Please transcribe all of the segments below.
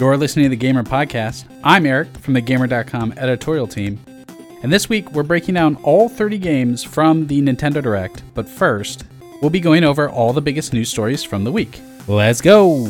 You're listening to the Gamer Podcast. I'm Eric from the Gamer.com editorial team. And this week we're breaking down all 30 games from the Nintendo Direct. But first, we'll be going over all the biggest news stories from the week. Let's go!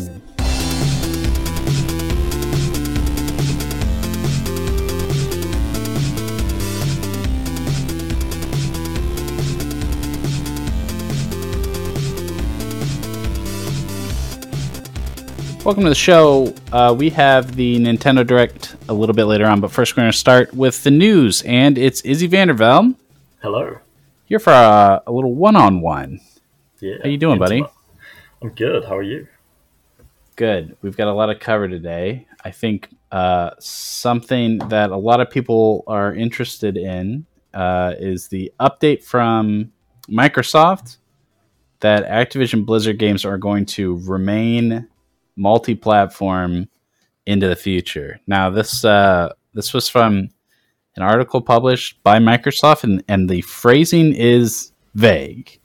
Welcome to the show. Uh, we have the Nintendo Direct a little bit later on, but first we're going to start with the news, and it's Izzy Vandervelde. Hello. Here for a, a little one-on-one. Yeah. How you doing, buddy? I'm good. How are you? Good. We've got a lot of cover today. I think uh, something that a lot of people are interested in uh, is the update from Microsoft that Activision Blizzard games are going to remain multi-platform into the future. Now, this uh, this was from an article published by Microsoft, and, and the phrasing is vague.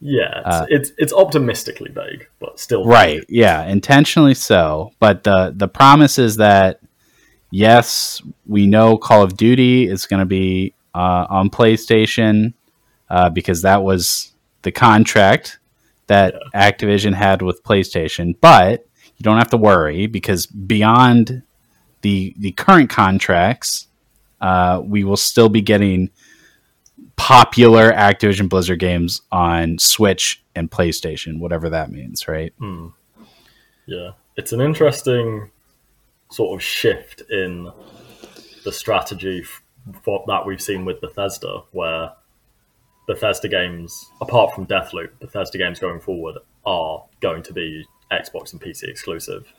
Yeah, it's, Uh, it's it's optimistically vague, but still vague. Right. Yeah. Intentionally so. But the the promise is that yes, we know Call of Duty is going to be uh, on PlayStation uh, because that was the contract that Activision had with PlayStation. But you don't have to worry because beyond the the current contracts, uh, we will still be getting popular Activision Blizzard games on Switch and PlayStation, whatever that means, right? Hmm. Yeah, it's an interesting sort of shift in the strategy for, that we've seen with Bethesda, where Bethesda games, apart from Deathloop, Bethesda games going forward are going to be Xbox and PC exclusive.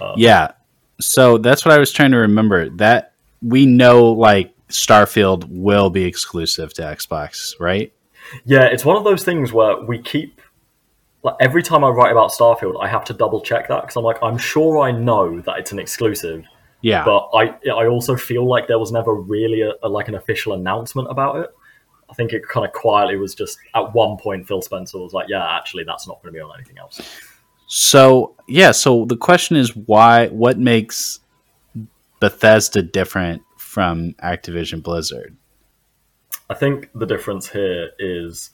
Um, yeah. So that's what I was trying to remember. That we know like Starfield will be exclusive to Xbox, right? Yeah, it's one of those things where we keep like every time I write about Starfield, I have to double check that because I'm like, I'm sure I know that it's an exclusive, Yeah. but I I also feel like there was never really a, a like an official announcement about it. I think it kind of quietly was just at one point Phil Spencer was like, yeah, actually that's not going to be on anything else. So yeah, so the question is why what makes Bethesda different from Activision Blizzard? I think the difference here is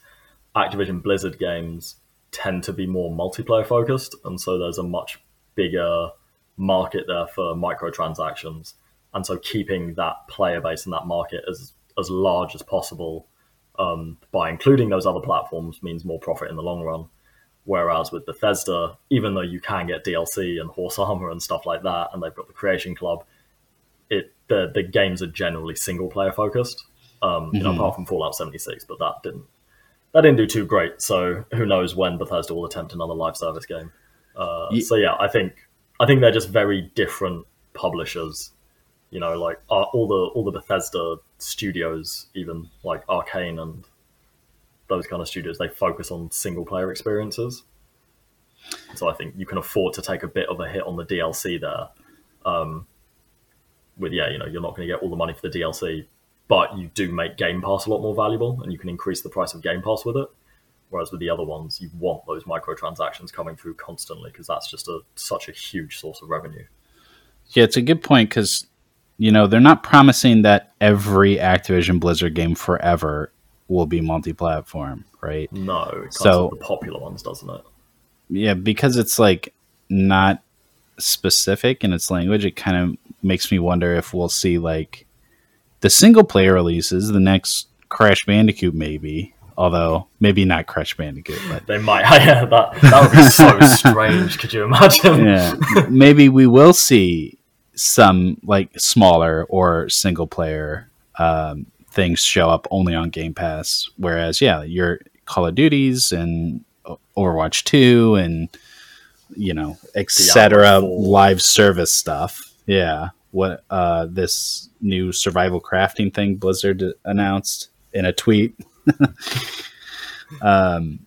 Activision Blizzard games tend to be more multiplayer focused, and so there's a much bigger market there for microtransactions. And so keeping that player base in that market as as large as possible um, by including those other platforms means more profit in the long run. Whereas with Bethesda, even though you can get DLC and horse armor and stuff like that, and they've got the Creation Club, it the the games are generally single player focused. Um, you know, Mhm. apart from Fallout 76, but that didn't that didn't do too great. So who knows when Bethesda will attempt another live service game? Uh, Ye- so yeah, I think I think they're just very different publishers. You know, like uh, all the all the Bethesda studios, even like Arcane and those kind of studios, they focus on single player experiences. So I think you can afford to take a bit of a hit on the DLC there. Um, with yeah, you know, you're not going to get all the money for the DLC, but you do make Game Pass a lot more valuable, and you can increase the price of Game Pass with it. Whereas with the other ones, you want those microtransactions coming through constantly because that's just a such a huge source of revenue. Yeah, it's a good point because you know they're not promising that every Activision Blizzard game forever will be multi-platform, right? No, So- the popular ones, doesn't it? Yeah, because it's like not specific in its language, it kind of makes me wonder if we'll see like the single player releases, the next Crash Bandicoot maybe, although maybe not Crash Bandicoot, but They might. Yeah, that that would be so strange. Could you imagine? yeah, maybe we will see some like smaller or single player um, things show up only on Game Pass. Whereas, yeah, your Call of Duties and Overwatch Two and you know, etc. Live service stuff. Yeah, what uh, this new survival crafting thing Blizzard announced in a tweet. um,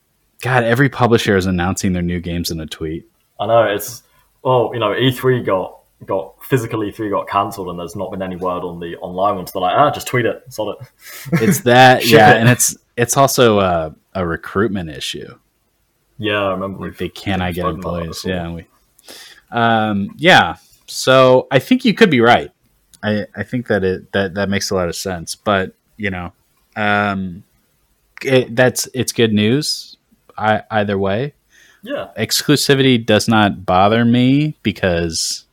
God, every publisher is announcing their new games in a tweet. I know it's well, you know, E3 got got physically E3 got cancelled, and there's not been any word on the online ones. They're like, ah, just tweet it, sod it. It's that, yeah, it. and it's it's also a, a recruitment issue. Yeah, I remember. Like they cannot we've get employees. Yeah, we, um, yeah. So I think you could be right. I, I think that it that that makes a lot of sense. But you know, um, it, that's it's good news. I, either way, Yeah, exclusivity does not bother me because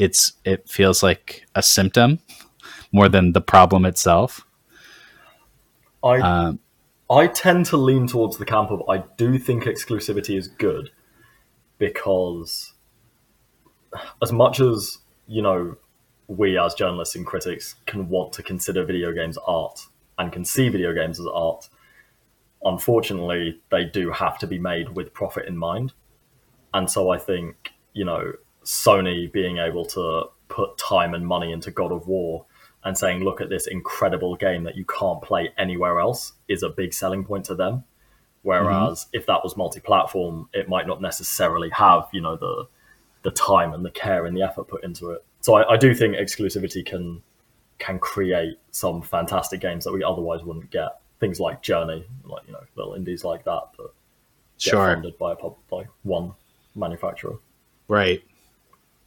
it's it feels like a symptom more than the problem itself. I Um, I tend to lean towards the camp of I do think exclusivity is good because as much as you know we as journalists and critics can want to consider video games art and can see video games as art unfortunately they do have to be made with profit in mind and so i think you know sony being able to put time and money into god of war and saying look at this incredible game that you can't play anywhere else is a big selling point to them. Whereas mm-hmm. if that was multi-platform it might not necessarily have you know the the time and the care and the effort put into it. So i, I do think exclusivity can can create some fantastic games that we otherwise wouldn't get. Things like journey like you know little indies like that that get Sure. funded by a pub by one manufacturer. Right.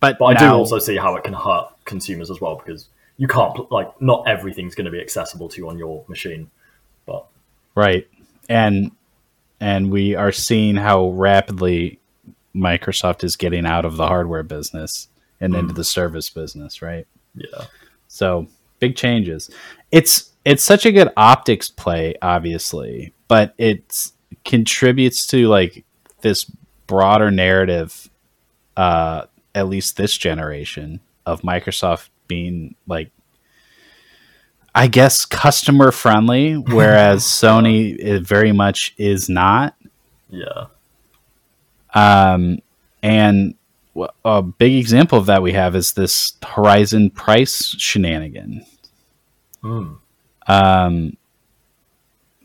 But, but I do also see how it can hurt consumers as well because you can't like not everything's going to be accessible to you on your machine. But Right. And and we are seeing how rapidly Microsoft is getting out of the hardware business and into the service business, right? yeah, So, big changes. It's it's such a good optics play obviously, but it contributes to like this broader narrative uh at least this generation of Microsoft being like I guess customer friendly, whereas Sony it very much is not. yeah, Um, and a big example of that we have is this Horizon price shenanigan. Hmm. Um,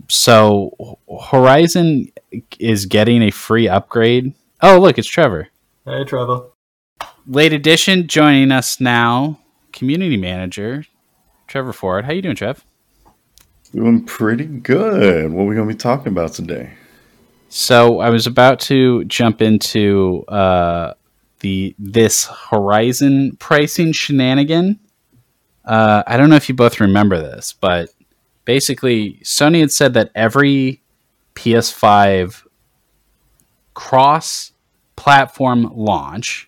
so Horizon is getting a free upgrade. Oh, look, it's Trevor. Hey, Trevor. Late edition joining us now, community manager Trevor Ford. How you doing, Trev? Doing pretty good. What are we going to be talking about today? So I was about to jump into uh, the this Horizon pricing shenanigan. Uh, I don't know if you both remember this, but basically, Sony had said that every PS5 cross-platform launch s-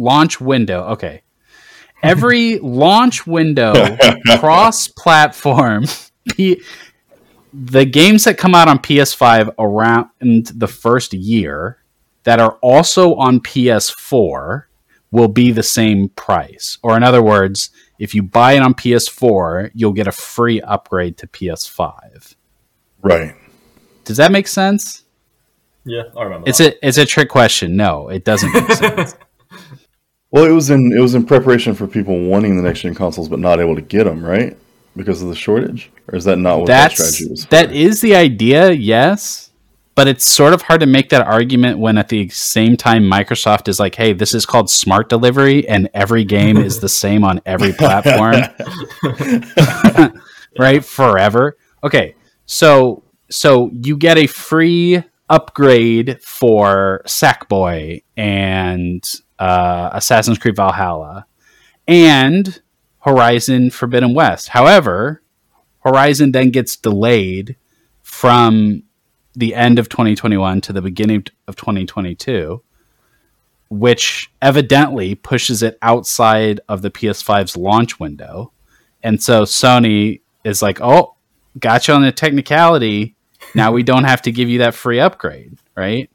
launch window. Okay, every launch window cross-platform. P- the games that come out on PS5 around the first year that are also on PS4 will be the same price. Or in other words, if you buy it on PS4, you'll get a free upgrade to PS5. Right. Does that make sense? Yeah, I remember. It's that. a it's a trick question. No, it doesn't make sense. Well, it was in it was in preparation for people wanting the next gen consoles but not able to get them, right? Because of the shortage, or is that not what that That's strategy was? that for? is the idea, yes. But it's sort of hard to make that argument when at the same time Microsoft is like, "Hey, this is called smart delivery, and every game is the same on every platform." right forever okay so so you get a free upgrade for sackboy and uh, assassin's creed valhalla and horizon forbidden west however horizon then gets delayed from the end of 2021 to the beginning of 2022 which evidently pushes it outside of the ps5's launch window and so Sony is like, "Oh, got you on the technicality. Now we don't have to give you that free upgrade, right?"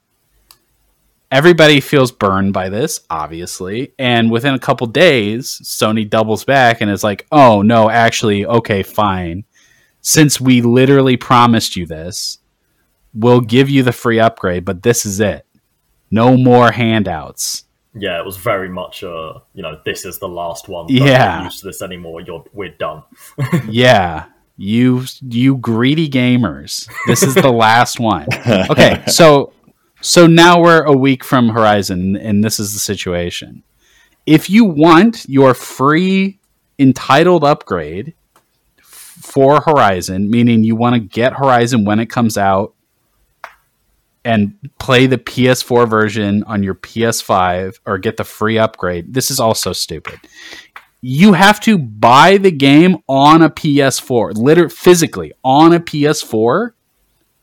Everybody feels burned by this, obviously, and within a couple days, Sony doubles back and is like, "Oh no, actually, okay, fine. Since we literally promised you this, we'll give you the free upgrade, but this is it. No more handouts." yeah, it was very much uh, you know, this is the last one. Yeah. Don't used to this anymore. You're we're done. yeah you you greedy gamers this is the last one okay so so now we're a week from horizon and this is the situation if you want your free entitled upgrade for horizon meaning you want to get horizon when it comes out and play the PS4 version on your PS5 or get the free upgrade. This is also stupid. You have to buy the game on a PS4, literally physically on a PS4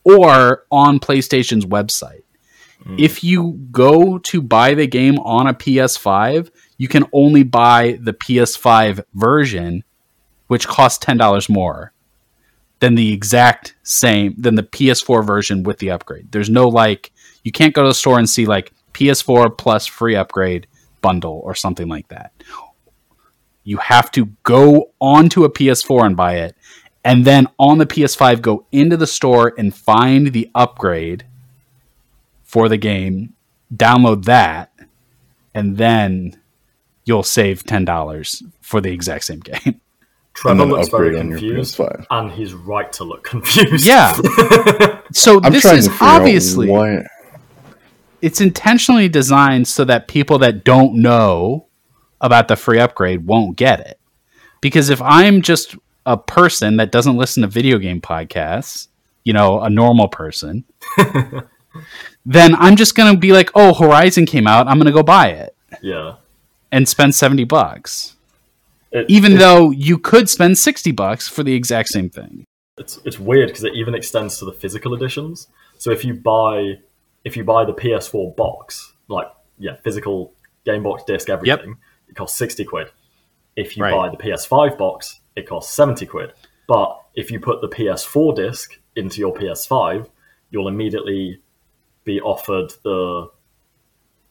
or on PlayStation's website. Mm. If you go to buy the game on a PS5, you can only buy the PS5 version, which costs $10 more than the exact same than the PS4 version with the upgrade. There's no like you can't go to the store and see like PS4 plus free upgrade bundle or something like that. You have to go onto a PS4 and buy it and then on the PS5 go into the store and find the upgrade for the game, download that and then you'll save $10 for the exact same game. Trevor looks very upgrade on your confused, PS5. and he's right to look confused. Yeah. So I'm this is obviously why. it's intentionally designed so that people that don't know about the free upgrade won't get it. Because if I'm just a person that doesn't listen to video game podcasts, you know, a normal person, then I'm just going to be like, "Oh, Horizon came out, I'm going to go buy it yeah. and spend 70 bucks." It- Even it- though you could spend 60 bucks for the exact same thing. it's it's weird because it even extends to the physical editions. So if you buy if you buy the PS4 box, like yeah, physical game box, disc, everything, it costs sixty quid. If you Right. buy the PS5 box, it costs seventy quid. But if you put the PS4 disc into your PS5, you'll immediately be offered the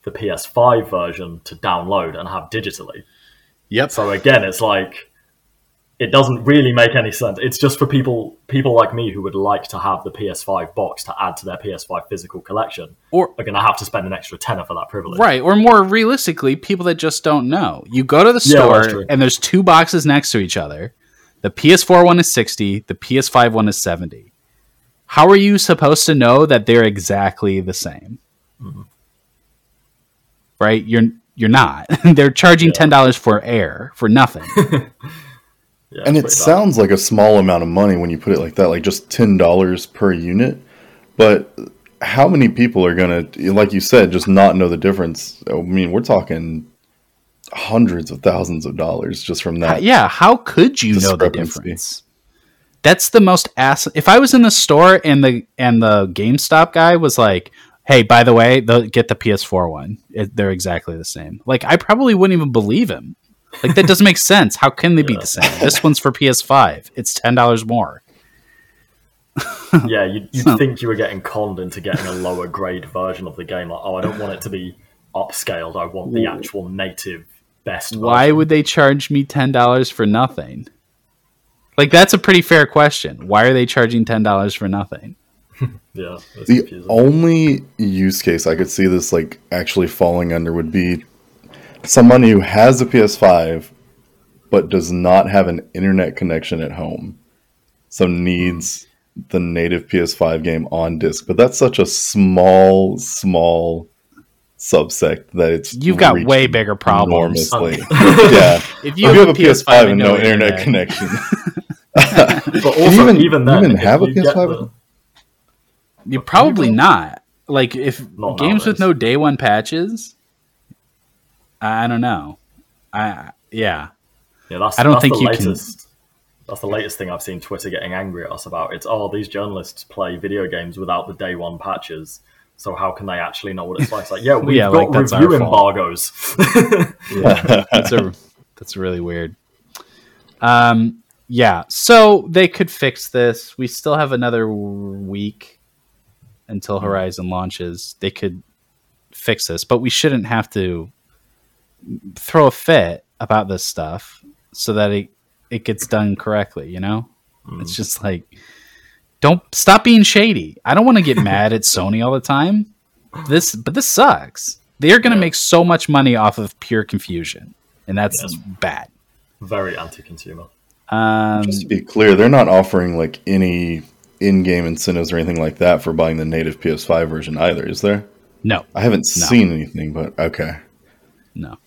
the PS5 version to download and have digitally. Yep. So again, it's like it doesn't really make any sense. It's just for people people like me who would like to have the PS5 box to add to their PS5 physical collection Or are going to have to spend an extra tenner for that privilege. Right, or more realistically, people that just don't know. You go to the store true. and there's two boxes next to each other. The PS4 one is 60, the PS5 one is 70. How are you supposed to know that they're exactly the same? Mm-hmm. Right? You're you're not. they're charging Yeah. $10 for air for nothing. Yeah, and it pretty bad. sounds like a small amount of money when you put it like that, like just ten dollars per unit. But how many people are gonna, like you said, just not know the difference? I mean, we're talking hundreds of thousands of dollars just from that. yeah, how could you know the difference? That's the most ass. If I was in the store and the and the GameStop guy was like, "Hey, by the way, the, get the PS4 one. It, they're exactly the same." Like, I probably wouldn't even believe him. Like, that doesn't make sense. How can they be the same? This one's for PS5. It's ten dollars more. yeah, you'd, you'd So- think you were getting conned into getting a lower grade version of the game. Like, oh, I don't want it to be upscaled. I want the actual native best. Why version. would they charge me ten dollars for nothing? Like, that's a pretty fair question. Why are they charging ten dollars for nothing? Yeah, The confusing. only use case I could see this like actually falling under would be someone who has a PS5 but does not have an internet connection at home, so needs the native PS5 game on disc. But that's such a small, small subsect that it's You've got way bigger problems. enormously. yeah, If if you have a PS5 and no internet internet- connection, but also you even- even, then, even have a you PS5? the- You probably not. Like if Not games with no day one patches, I don't know. I yeah. Yeah, that's, I don't that's think the you can- latest. That's the latest thing I've seen Twitter getting angry at us about. It's oh, these journalists play video games without the day one patches. So how can they actually know what it's like? It's like, yeah, we've Yeah, got like, review embargoes. That's a that's really weird. Um yeah, so they could fix this. We still have another week until Horizon launches. They could fix this, but we shouldn't have to throw a fit about this stuff so that it it gets done correctly, you know? It's just like don't stop being shady. I don't want to get mad at Sony all the time. This but this sucks. They are going to Yeah. make so much money off of pure confusion, and that's Yes. bad. Very anti-consumer. Um, Just to be clear, they're not offering like any in-game incentives or anything like that for buying the native PS5 version either, is there? no, I haven't No. seen anything, but okay. no.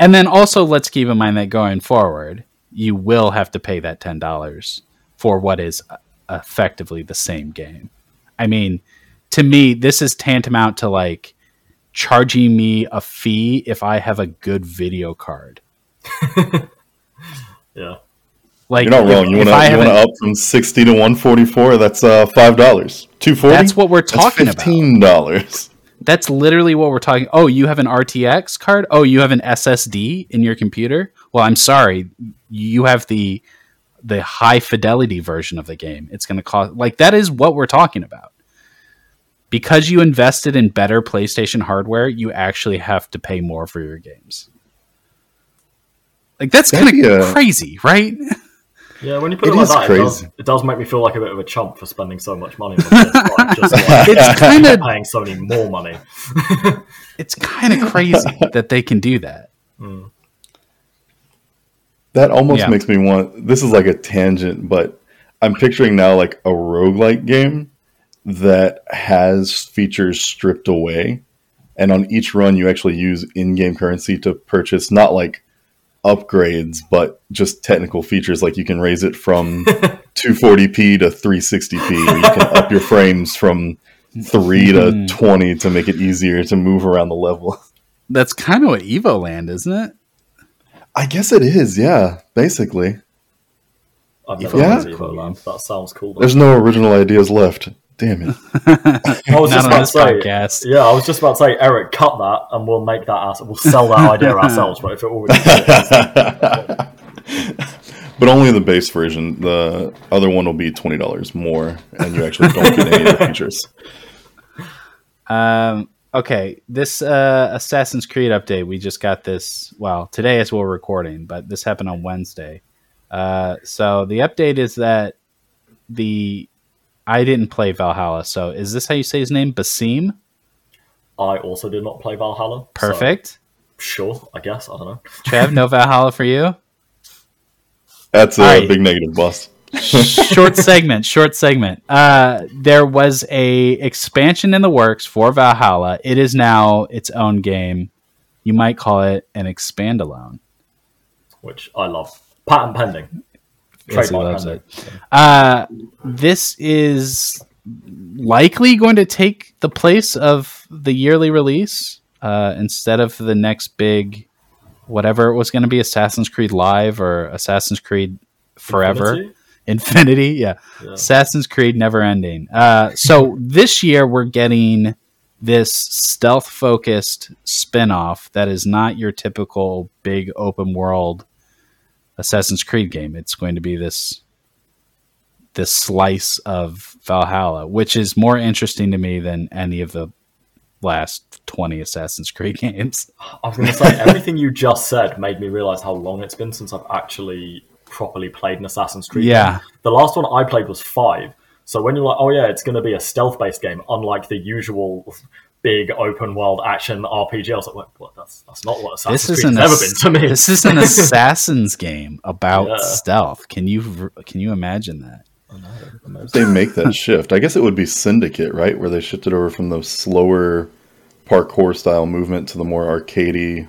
And then also, let's keep in mind that going forward, you will have to pay that ten dollars for what is uh, effectively the same game. I mean, to me, this is tantamount to like charging me a fee if I have a good video card. Yeah. Like You're not wrong. You if wanna you want to up from sixty to one forty four. That's uh five dollars. Two forty. That's what we're talking about. Fifteen dollars. That's literally what we're talking. Oh, you have an RTX card? Oh, you have an SSD in your computer? Well, I'm sorry. You have the the high fidelity version of the game. It's going to cost like that is what we're talking about. Because you invested in better PlayStation hardware, you actually have to pay more for your games. Like that's kind of crazy, right? Yeah, when you put It it, like is that, it does, it does make me feel like a bit of a chump for spending so much money on PS5, just like It's kind of paying Sony more money. it's kind of crazy that they can do that. Hmm. That almost Yeah. makes me want. This is like a tangent, but I'm picturing now like a roguelike game that has features stripped away, and on each run you actually use in-game currency to purchase not like upgrades, but just technical features. Like you can raise it from 240p to 360p, or you can up your frames from three to Mhm. 20 to make it easier to move around the level. That's kind of what Evoland, isn't it? I guess it is, yeah, basically. I've never Yeah. played Evoland. That sounds cool. though. There's no original ideas left. Damn it. I was just about to say, podcast. yeah, I was just about to say, Eric, cut that, and we'll make that. Our, we'll sell that idea ourselves. But if it already but only the base version. The other one will be twenty dollars more, and you actually don't get any of the features. Um, okay, this uh, Assassin's Creed update, we just got this. Well, today as we're recording, but this happened on Wednesday. Uh, so the update is that the I didn't play Valhalla. So is this how you say his name? Basim. I also did not play Valhalla. so Perfect. sure, I guess. I don't know. Trev, no Valhalla for you. That's a big negative, boss. short segment short segment uh there was a expansion in the works for valhalla it is now its own game you might call it an expand alone Which I love. Patent pending. Yes, he Trademark loves pending. uh this is likely going to take the place of the yearly release uh instead of the next big whatever it was going to be assassin's creed live or assassin's creed forever Infinity? Infinity, yeah. Yeah. Assassin's Creed Never Ending. Uh, so this year we're getting this stealth focused spin off that is not your typical big open world Assassin's Creed game. It's going to be this this slice of Valhalla, which is more interesting to me than any of the last 20 Assassin's Creed games. I was going to say everything you just said made me realize how long it's been since I've actually properly played an Assassin's Creed. Yeah. game. the last one I played was five. So when you're like, oh yeah, it's going to be a stealth-based game, unlike the usual big open-world action RPG, I was like, what? what? That's that's not what This Assassin's is Creed's an ever ass- been to me. This is an assassin's game about Yeah. stealth. Can you can you imagine that? They make that shift. I guess it would be Syndicate, right? Where they shifted over from the slower parkour style movement to the more arcadey,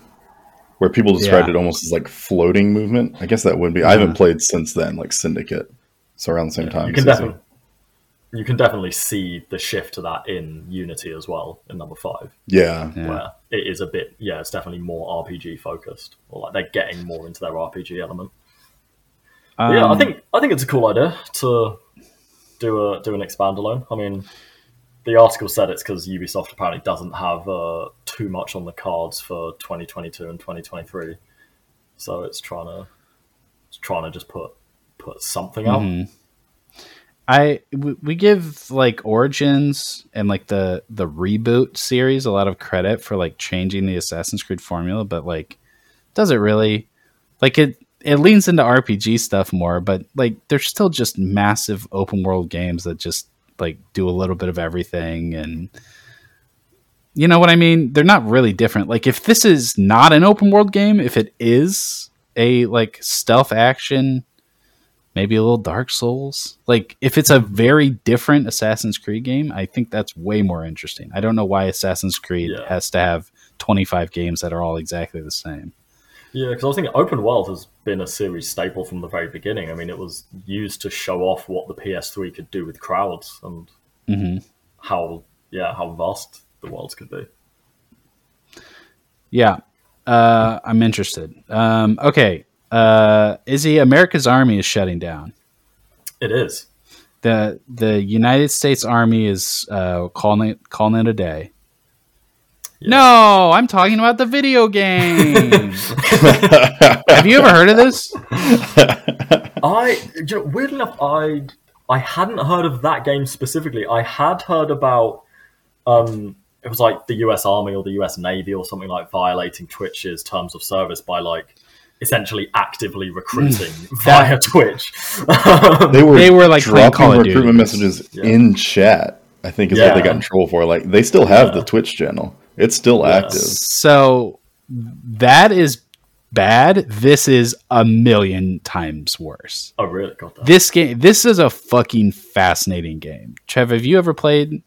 where people described Yeah. it almost as like floating movement. I guess that would be. I haven't played since then, like Syndicate. So around the same time. you can as this definitely you can definitely see the shift to that in Unity as well in number five, Yeah. Yeah. where it is a bit yeah, it's definitely more RPG focused, or like they're getting more into their RPG element. But yeah, I Um, think I think it's a cool idea to do a do an expand alone. I mean, the article said it's because Ubisoft apparently doesn't have uh, too much on the cards for 2022 and 2023, so it's trying to it's trying to just put put something out. Mhm. I we, give like Origins and like the the reboot series a lot of credit for like changing the Assassin's Creed formula, but like does it really? Like it it leans into RPG stuff more, but like they're still just massive open world games that just like do a little bit of everything and you know what I mean? They're not really different. Like if this is not an open world game, if it is a like stealth action maybe a little Dark Souls. Like if it's a very different Assassin's Creed game, I think that's way more interesting. I don't know why Assassin's Creed Yeah. has to have 25 games that are all exactly the same. Yeah, because I was thinking open world has been a series staple from the very beginning. I mean, it was used to show off what the PS3 could do with crowds and hmm how yeah, how vast the worlds could be. Yeah, uh, I'm interested. Um, okay, uh, Izzy, America's Army is shutting down. It is. the The United States Army is uh, calling it calling it a day. Yeah. No, I'm talking about the video game. Have you ever heard of this? I, you know, weird enough, I I hadn't heard of that game specifically. I had heard about, um, it was like the U.S. Army or the U.S. Navy or something like violating Twitch's terms of service by like essentially actively mm. recruiting via Twitch. Um, they were They were, like, dropping Call of Duty. recruitment messages Yeah. in chat. I think is what they got in trouble for. Like they still have the Twitch channel. It's still Yeah. active. So that is bad. This is a million times worse. oh, really? Got that. This game, this is a fucking fascinating game. Trev, have you ever played?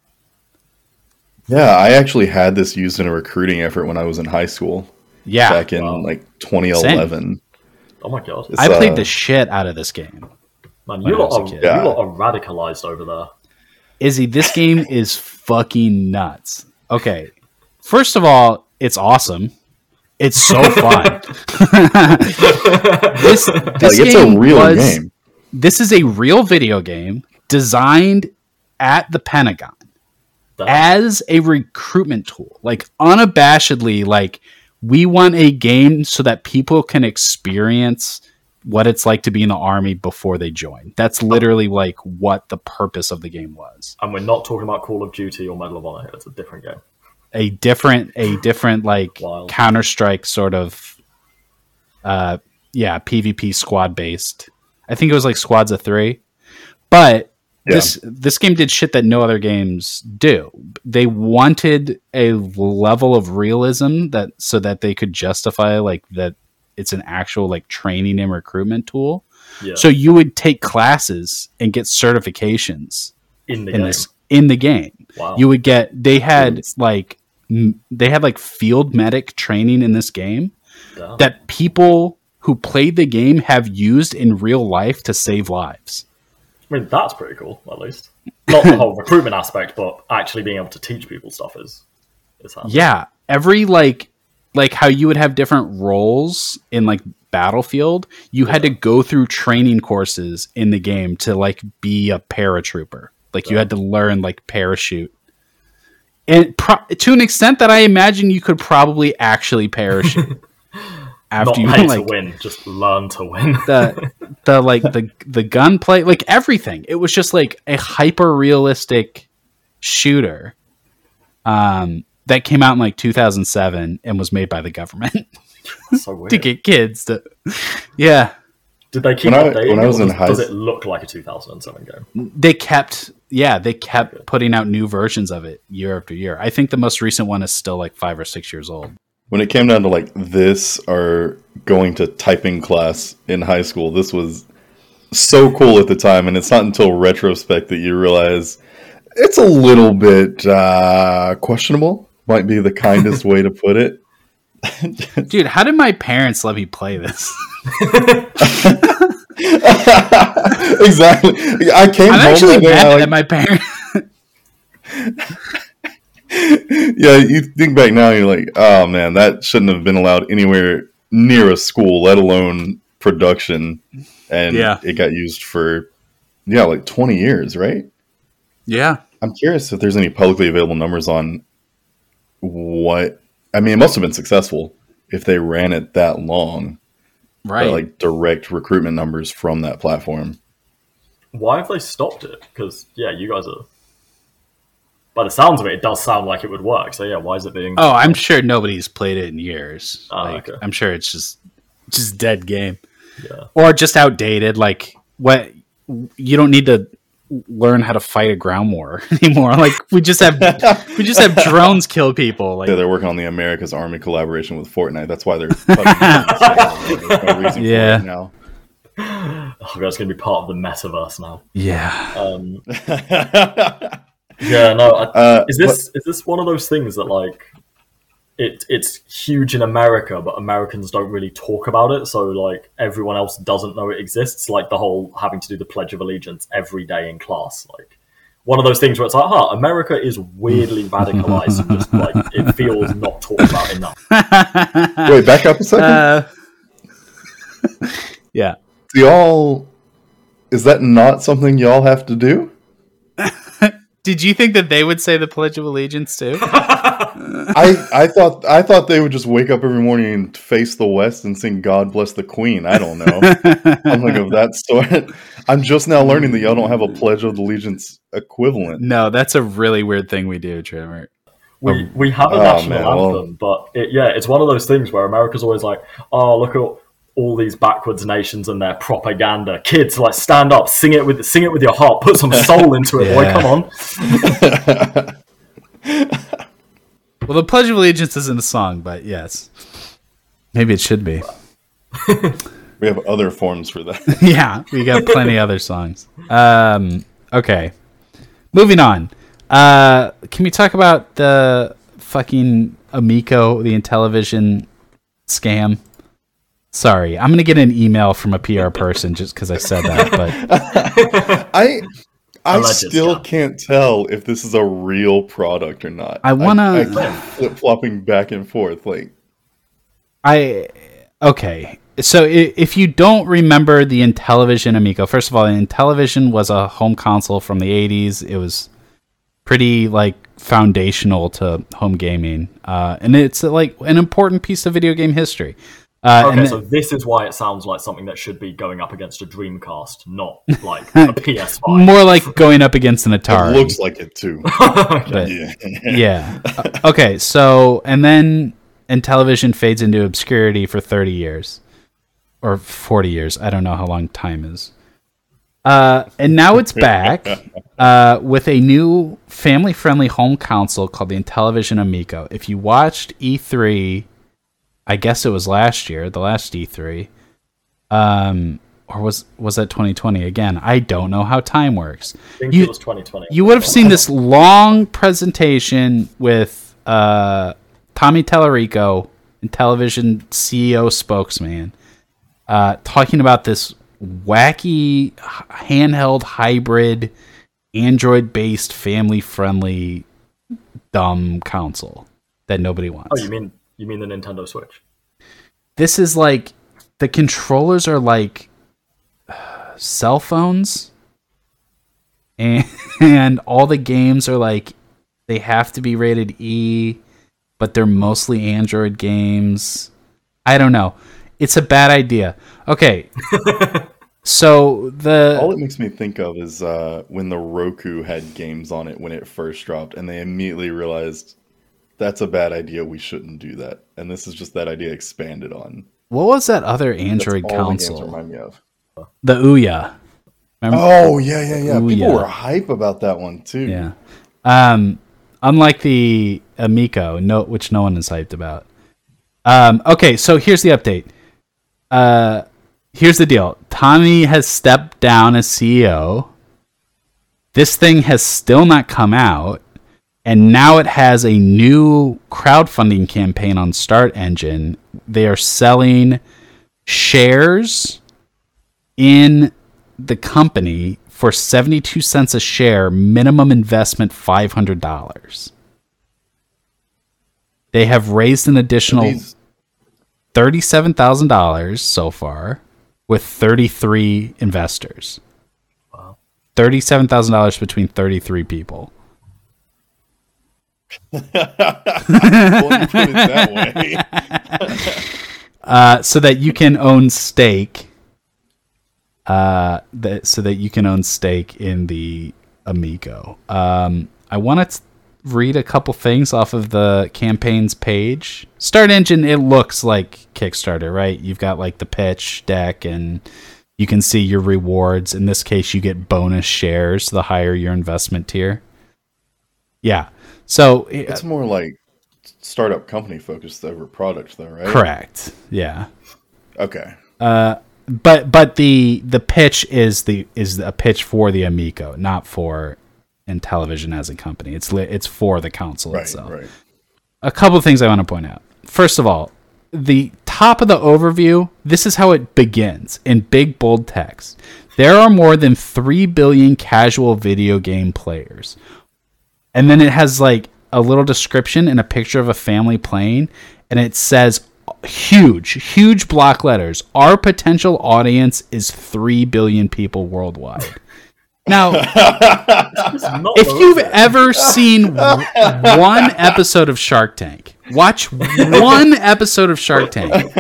Yeah, I actually had this used in a recruiting effort when I was in high school Yeah, back in Wow. like 2011. Oh my god, It's, I played uh, the shit out of this game. man, you I lot, are. Yeah. you lot are radicalized over there. Izzy, this game is fucking nuts. Okay, first of all, it's awesome. It's so fun. this this Like it's game a real was- game. This is a real video game designed at the Pentagon. Damn. as a recruitment tool like unabashedly like we want a game so that people can experience what it's like to be in the army before they join. That's literally like what the purpose of the game was. And we're not talking about Call of Duty or Medal of Honor. It's a different game. a different a different like counter-strike sort of uh yeah pvp squad based i think it was like squads of three. But Yeah. this this game did shit that no other games do they wanted a level of realism that so that they could justify like that it's an actual like training and recruitment tool Yeah, so you would take classes and get certifications in the in game. this in the game wow. you would get they had like m- they had like field medic training in this game Damn. that people who played the game have used in real life to save lives I mean, that's pretty cool, at least. Not the whole recruitment aspect, but actually being able to teach people stuff is is handy. yeah every like like how you would have different roles in like battlefield you had to go through training courses in the game to like be a paratrooper. Like you had to learn like parachute. And pro- to an extent that i imagine you could probably actually parachute after Not you like to win, just learn to win. the the like the the gunplay, like everything. It was just like a hyper realistic shooter um, that came out in like 2007 and was made by the government so weird. to get kids to. Yeah, Did they keep When I- when I it, was in does, high does it look like a 2007 game? they kept. Yeah, they kept putting out new versions of it year after year. I think the most recent one is still like five or six years old. When it came down to like this or going to typing class in high school, this was so cool at the time, and it's not until retrospect that you realize it's a little bit uh, questionable. Might be the kindest way to put it. Dude, how did my parents let me play this? exactly. I came I'm home actually mad like, at my parents. yeah, you think back now, you're like, oh man, that shouldn't have been allowed anywhere near a school, let alone production. And Yeah. it got used for, yeah, like 20 years, right? yeah, I'm curious if there's any publicly available numbers on what. I mean, it must have been successful if they ran it that long. right. like direct recruitment numbers from that platform. Why have they stopped it? Because yeah, you guys are. By the sounds of it, it does sound like it would work. So yeah, why is it being? Oh, I'm sure nobody's played it in years. Oh, like, okay. I'm sure it's just just dead game Yeah. or just outdated. Like what you don't need to learn how to fight a ground war anymore. Like we just have we just have drones kill people. Like Yeah, they're working on the America's Army collaboration with Fortnite. That's why they're. fucking- no reason for Yeah. now. Oh, God, it's going to be part of the metaverse now. yeah, Um, yeah, no. I, Uh, is this is this one of those things that like it it's huge in America, but Americans don't really talk about it, so like everyone else doesn't know it exists. Like the whole having to do the Pledge of Allegiance every day in class. Like one of those things where it's like, huh, America is weirdly radicalized and just like it feels not talked about enough. Wait, back up a second. Uh, yeah. Do y'all is that not something y'all have to do? Did you think that they would say the Pledge of Allegiance too? I I thought I thought they would just wake up every morning and face the west and sing "God bless the Queen." I don't know something of that sort. I'm just now learning that y'all don't have a Pledge of Allegiance equivalent. no, that's a really weird thing we do, Trevor. We um, we have a Oh, national man, well- anthem, but it, yeah, it's one of those things where America's always like, oh, look at all these backwards nations and their propaganda. Kids, like, stand up, sing it with sing it with your heart, put some soul into it, boy. Come on. Well, the Pledge of Allegiance isn't a song, but yes, maybe it should be. We have other forms for that. yeah, we got plenty other songs. Um, okay, moving on. Uh, can we talk about the fucking Amico, the Intellivision scam? Sorry, I'm gonna get an email from a PR person just because I said that. But I I Alleged still scam. can't tell if this is a real product or not. I wanna- I, keep flip flopping back and forth. Like I okay. So if you don't remember the Intellivision Amico, first of all, the Intellivision was a home console from the '80s. It was pretty like foundational to home gaming, uh, and it's like an important piece of video game history. Uh, Okay, and so this is why it sounds like something that should be going up against a Dreamcast, not like a PS5. more like going up against an it Atari. looks like it too. but- yeah. yeah. Uh, okay, so and then Intellivision fades into obscurity for 30 years or 40 years. I don't know how long time is. Uh, and now it's back uh, with a new family-friendly home console called the Intellivision Amico. If you watched E3, I guess it was last year, the last E3, um, or was was that 2020 again? I don't know how time works I think You- it was 2020. you would have seen this long presentation with uh, Tommy Tallarico, television CEO spokesman, uh, talking about this wacky handheld hybrid Android based family friendly dumb console that nobody wants. Oh, you mean you mean the Nintendo Switch? this is like the controllers are like cell phones and, and all the games are like they have to be rated E but they're mostly Android games. I don't know. It's a bad idea. Okay. so the All it makes me think of is uh, when the Roku had games on it when it first dropped, and they immediately realized that's a bad idea. We shouldn't do that. And this is just that idea expanded on. what was that other That's Android games console? remind me of. The Ouya. Remember? Oh yeah, yeah, yeah. Ooh, People were hype about that one too. Yeah. Um, unlike the Amico, no, which no one is hyped about. Um, okay, so here's the update. Uh, here's the deal. Tommy has stepped down as CEO. This thing has still not come out, and now it has a new crowdfunding campaign on Start Engine. They are selling shares in the company for 72 cents a share, minimum investment $500. They have raised an additional $37,000 so far with 33 investors. $37,000 between 33 people. Uh, so that you can own stake. Uh, that so that you can own stake in the Amico. Um, I want to read a couple things off of the campaign's page. Start Engine, it looks like Kickstarter, right? You've got like the pitch deck, and you can see your rewards. In this case, you get bonus shares the higher your investment tier. Yeah. So It's uh, more like startup company focused over product, though, right? correct. Yeah. Okay. Uh, but but the the pitch is the is a pitch for the Amico, not for Intellivision as a company. It's li- it's for the console Right. itself. Right. A couple of things I want to point out. First of all, the top of the overview. This is how it begins in big bold text. There are more than 3 billion casual video game players. And then it has like a little description and a picture of a family playing and it says huge, huge block letters. Our potential audience is 3 billion people worldwide. Now, if you've ever seen w- one episode of Shark Tank, watch one episode of Shark Tank.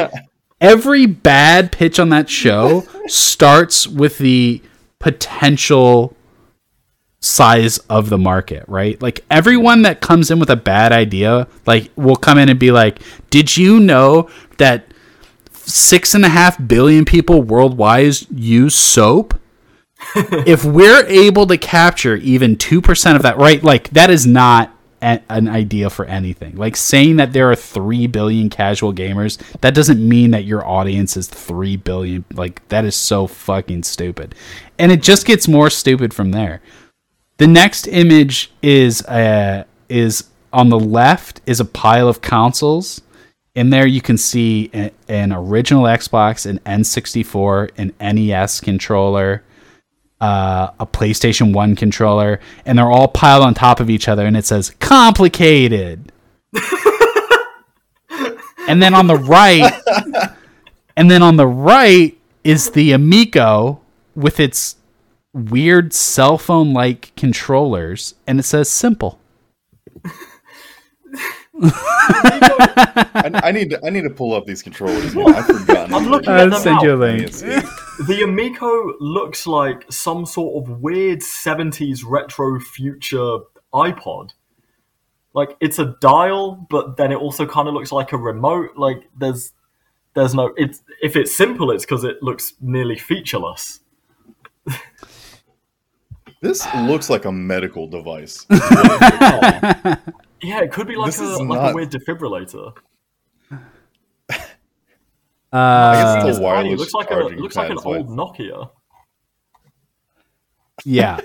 Every bad pitch on that show starts with the potential size of the market, right? Like everyone that comes in with a bad idea, like will come in and be like, "Did you know that six and a half billion people worldwide use soap?" if we're able to capture even 2% of that right like that is not a- an idea for anything like saying that there are 3 billion casual gamers that doesn't mean that your audience is 3 billion like that is so fucking stupid and it just gets more stupid from there the next image is uh is on the left is a pile of consoles in there you can see a- an original xbox an n64 an nes controller uh, a PlayStation 1 controller, and they're all piled on top of each other, and it says complicated. and then on the right, and then on the right is the Amico with its weird cell phone like controllers, and it says simple. I, I need to, I need to pull up these controllers. Man. I've forgotten. I'm looking I'll at them send now. you a link. The Amico looks like some sort of weird 70s retro future iPod. Like it's a dial, but then it also kind of looks like a remote. Like there's there's no it's if it's simple it's because it looks nearly featureless. This looks like a medical device. Yeah, it could be like This a is like a weird defibrillator. Uh, It's It's a wireless it looks like a looks like an old so Nokia. yeah.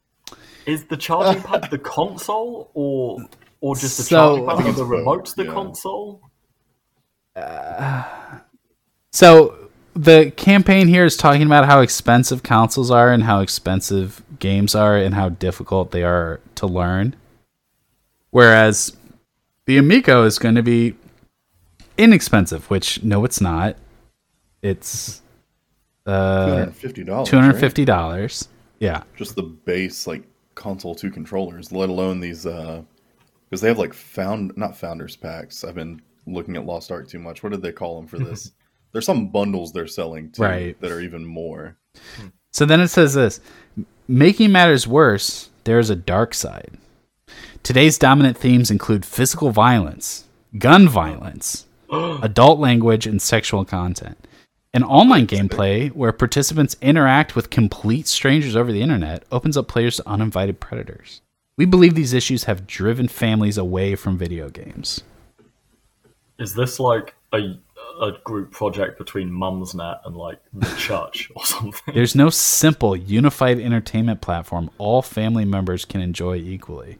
Is the charging pad the console or or just the So- charging pad and the Both, remote's the yeah. console? So the campaign here is talking about how expensive consoles are and how expensive games are and how difficult they are to learn. Whereas the Amico is going to be inexpensive, which no, it's not. It's uh, $250. two hundred fifty dollars. Yeah, Just the base like console two controllers, let alone these uh because they have like found not founders packs. I've been looking at Lost Ark too much. What did they call them for this? There's some bundles they're selling too Right. that are even more. So then it says this Making matters worse, there is a dark side. Today's dominant themes include physical violence, gun violence, adult language, and sexual content. An online gameplay where participants interact with complete strangers over the internet opens up players to uninvited predators. We believe these issues have driven families away from video games. Is this like a a group project between Mumsnet and like the church or something? There's no simple, unified entertainment platform all family members can enjoy equally.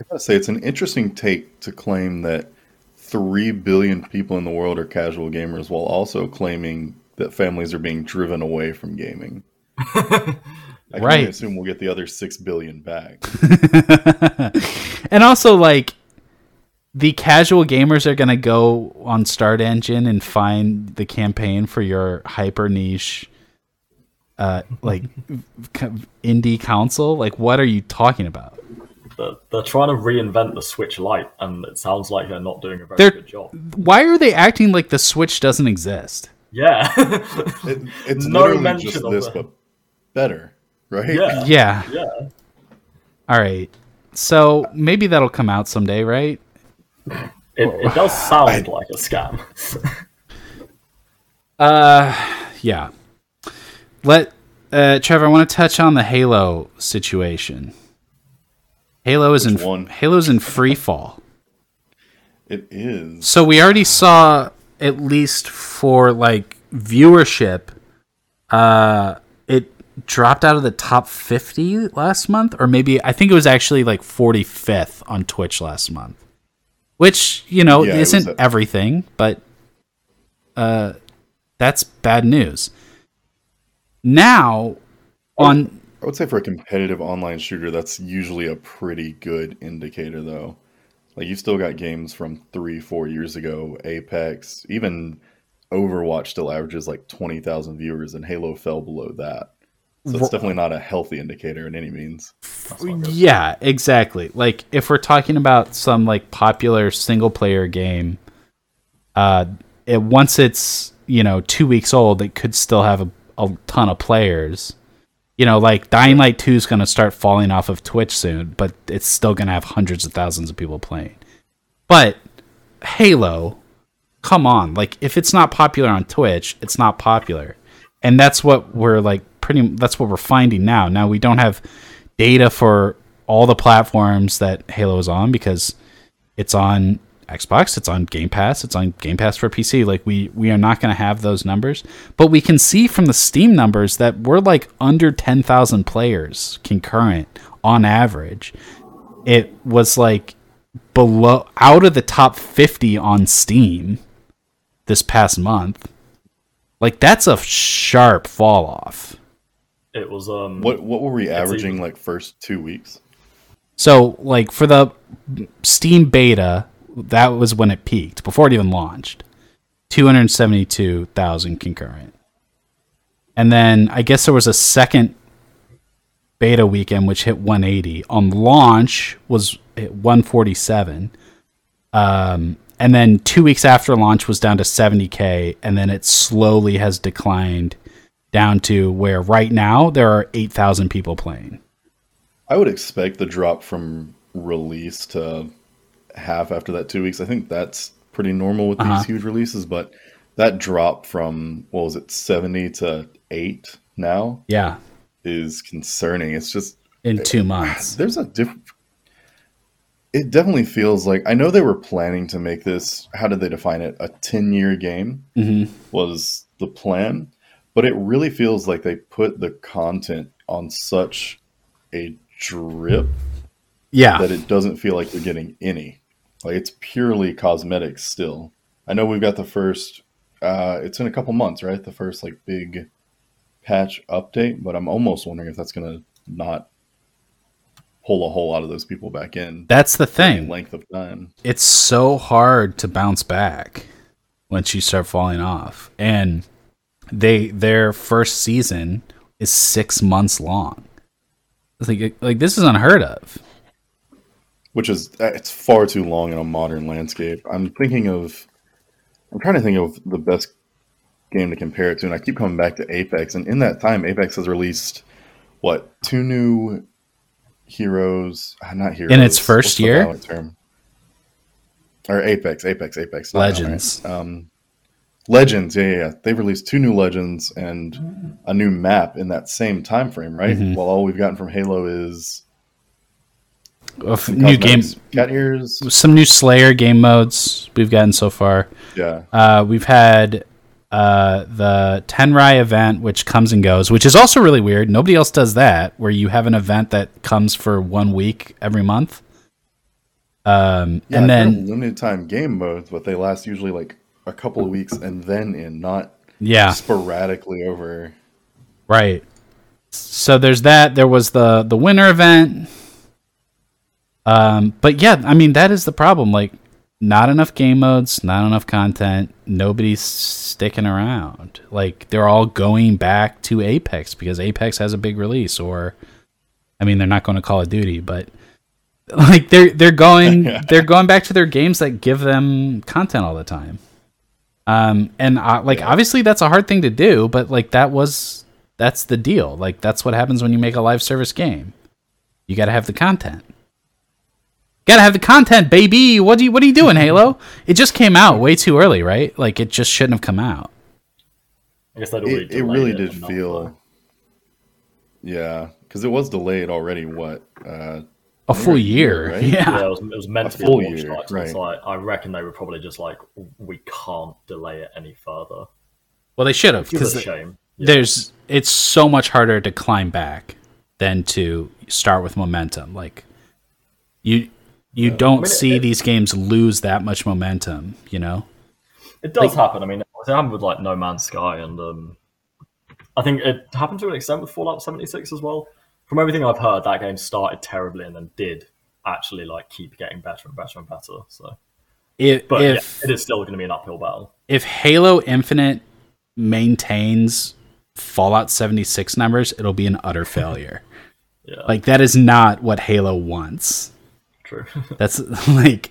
I gotta say, it's an interesting take to claim that three billion people in the world are casual gamers, while also claiming that families are being driven away from gaming. I can Right. only assume we'll get the other six billion back. and also like the casual gamers are going to go on StartEngine and find the campaign for your hyper niche uh like indie console like what are you talking about They're, they're trying to reinvent the Switch Lite, and it sounds like they're not doing a very They're- good job. why are they acting like the switch doesn't exist Yeah, It, it's No literally mention just of this, that. but better, right? yeah, yeah yeah. all right so maybe that'll come out someday right It, it does sound like a scam. Uh, yeah let uh trevor i want to touch on the halo situation halo is Which in one? halo's in free fall It is. So we already saw at least for like viewership, uh, it dropped out of the top fifty last month, or maybe I think it was actually like forty fifth on Twitch last month, which you know Yeah, isn't a- everything, but uh, that's bad news. now on I would say for a competitive online shooter, that's usually a pretty good indicator, though. Like you still got games from three, four years ago, Apex, even Overwatch still averages like twenty thousand viewers, and Halo fell below that. So it's definitely not a healthy indicator in any means. That's not good. Yeah, exactly. Like if we're talking about some like popular single player game, uh, it once it's you know two weeks old, it could still have a, a ton of players. You know, like Dying Light Two is going to start falling off of Twitch soon, but it's still going to have hundreds of thousands of people playing. But Halo, come on, like if it's not popular on Twitch, it's not popular, and that's what we're like pretty. That's what we're finding now. Now we don't have data for all the platforms that Halo is on because it's on Xbox, it's on Game Pass, it's on Game Pass for PC. Like we we are not going to have those numbers, but we can see from the Steam numbers that we're like under 10,000 players concurrent on average. It was like below out of the top 50 on Steam this past month. Like that's a sharp fall off. It was um. What what were we averaging even- like first two weeks? So, like for the Steam beta, that was when it peaked before it even launched. 272,000 concurrent. And then I guess there was a second beta weekend which hit 180. On launch was at 147. Um and then 2 weeks after launch was down to 70k and then it slowly has declined down to where right now there are 8,000 people playing. I would expect the drop from release to half after that two weeks. I think that's pretty normal with Uh-huh. these huge releases, but that drop from what was it, seventy to eight now Yeah, is concerning. It's just in 2 months. there's a diff it definitely feels like I know they were planning to make this how did they define it? A ten year game Mhm. was the plan. But it really feels like they put the content on such a drip Yeah. that it doesn't feel like you're getting any. Like it's purely cosmetic still. I know we've got the first uh it's in a couple months, right? The first like big patch update, but I'm almost wondering if that's gonna not pull a whole lot of those people back in That's the thing. length of time. It's so hard to bounce back once you start falling off. And they their first season is 6 months long. It's like like this is unheard of. Which is uh, it's far too long in a modern landscape. I'm thinking of I'm trying to think of the best game to compare it to, and I keep coming back to Apex. And in that time, Apex has released what two new heroes? uh, Not heroes. In its first year? term? Or Apex, Apex, Apex. Legends. Valorant. Um, Legends, yeah, yeah, yeah. They've released two new Legends and a new map in that same time frame, right? Mhm. While all we've gotten from Halo is A f- new game cosmetics, cat ears. some new Slayer game modes we've gotten so far. Yeah, Uh, we've had uh, the Tenrai event, which comes and goes, which is also really weird. Nobody else does that, where you have an event that comes for one week every month. Um, Yeah, and then limited time game modes, but they last usually like a couple of weeks and then in, not yeah, sporadically over. right. So there's that. There was the the winter event. Um, but yeah, I mean that is the problem. Like, not enough game modes, not enough content. Nobody's sticking around. Like they're all going back to Apex because Apex has a big release. Or, I mean, they're not going to Call of Duty, but like they're they're going they're going back to their games that give them content all the time. Um, and uh, like obviously that's a hard thing to do, but like that was that's the deal. Like that's what happens when you make a live service game. You got to have the content. Got to have the content, baby. What do you what are you doing, Halo? It just came out way too early, right? Like it just shouldn't have come out. I guess they'd already It, it really it did feel, though. yeah, because it was delayed already. What? Uh, A full year, right? yeah. Yeah, it was, it was meant A to be full a launch year, title, so right. I, I reckon they were probably just like, we can't delay it any further. Well, they should have Which because a shame. Yeah. there's it's so much harder to climb back than to start with momentum. Like you you don't mean, see it- these games lose that much momentum. You know. It does happen. I mean, it happened with like No Man's Sky and um, I think it happened to an extent with Fallout 76 as well. From everything I've heard, that game started terribly and then did actually like keep getting better and better and better. So, If but if yeah, it is still going to be an uphill battle. if Halo Infinite maintains Fallout 76 numbers, it'll be an utter failure. Yeah, like that is not what Halo wants. True. That's like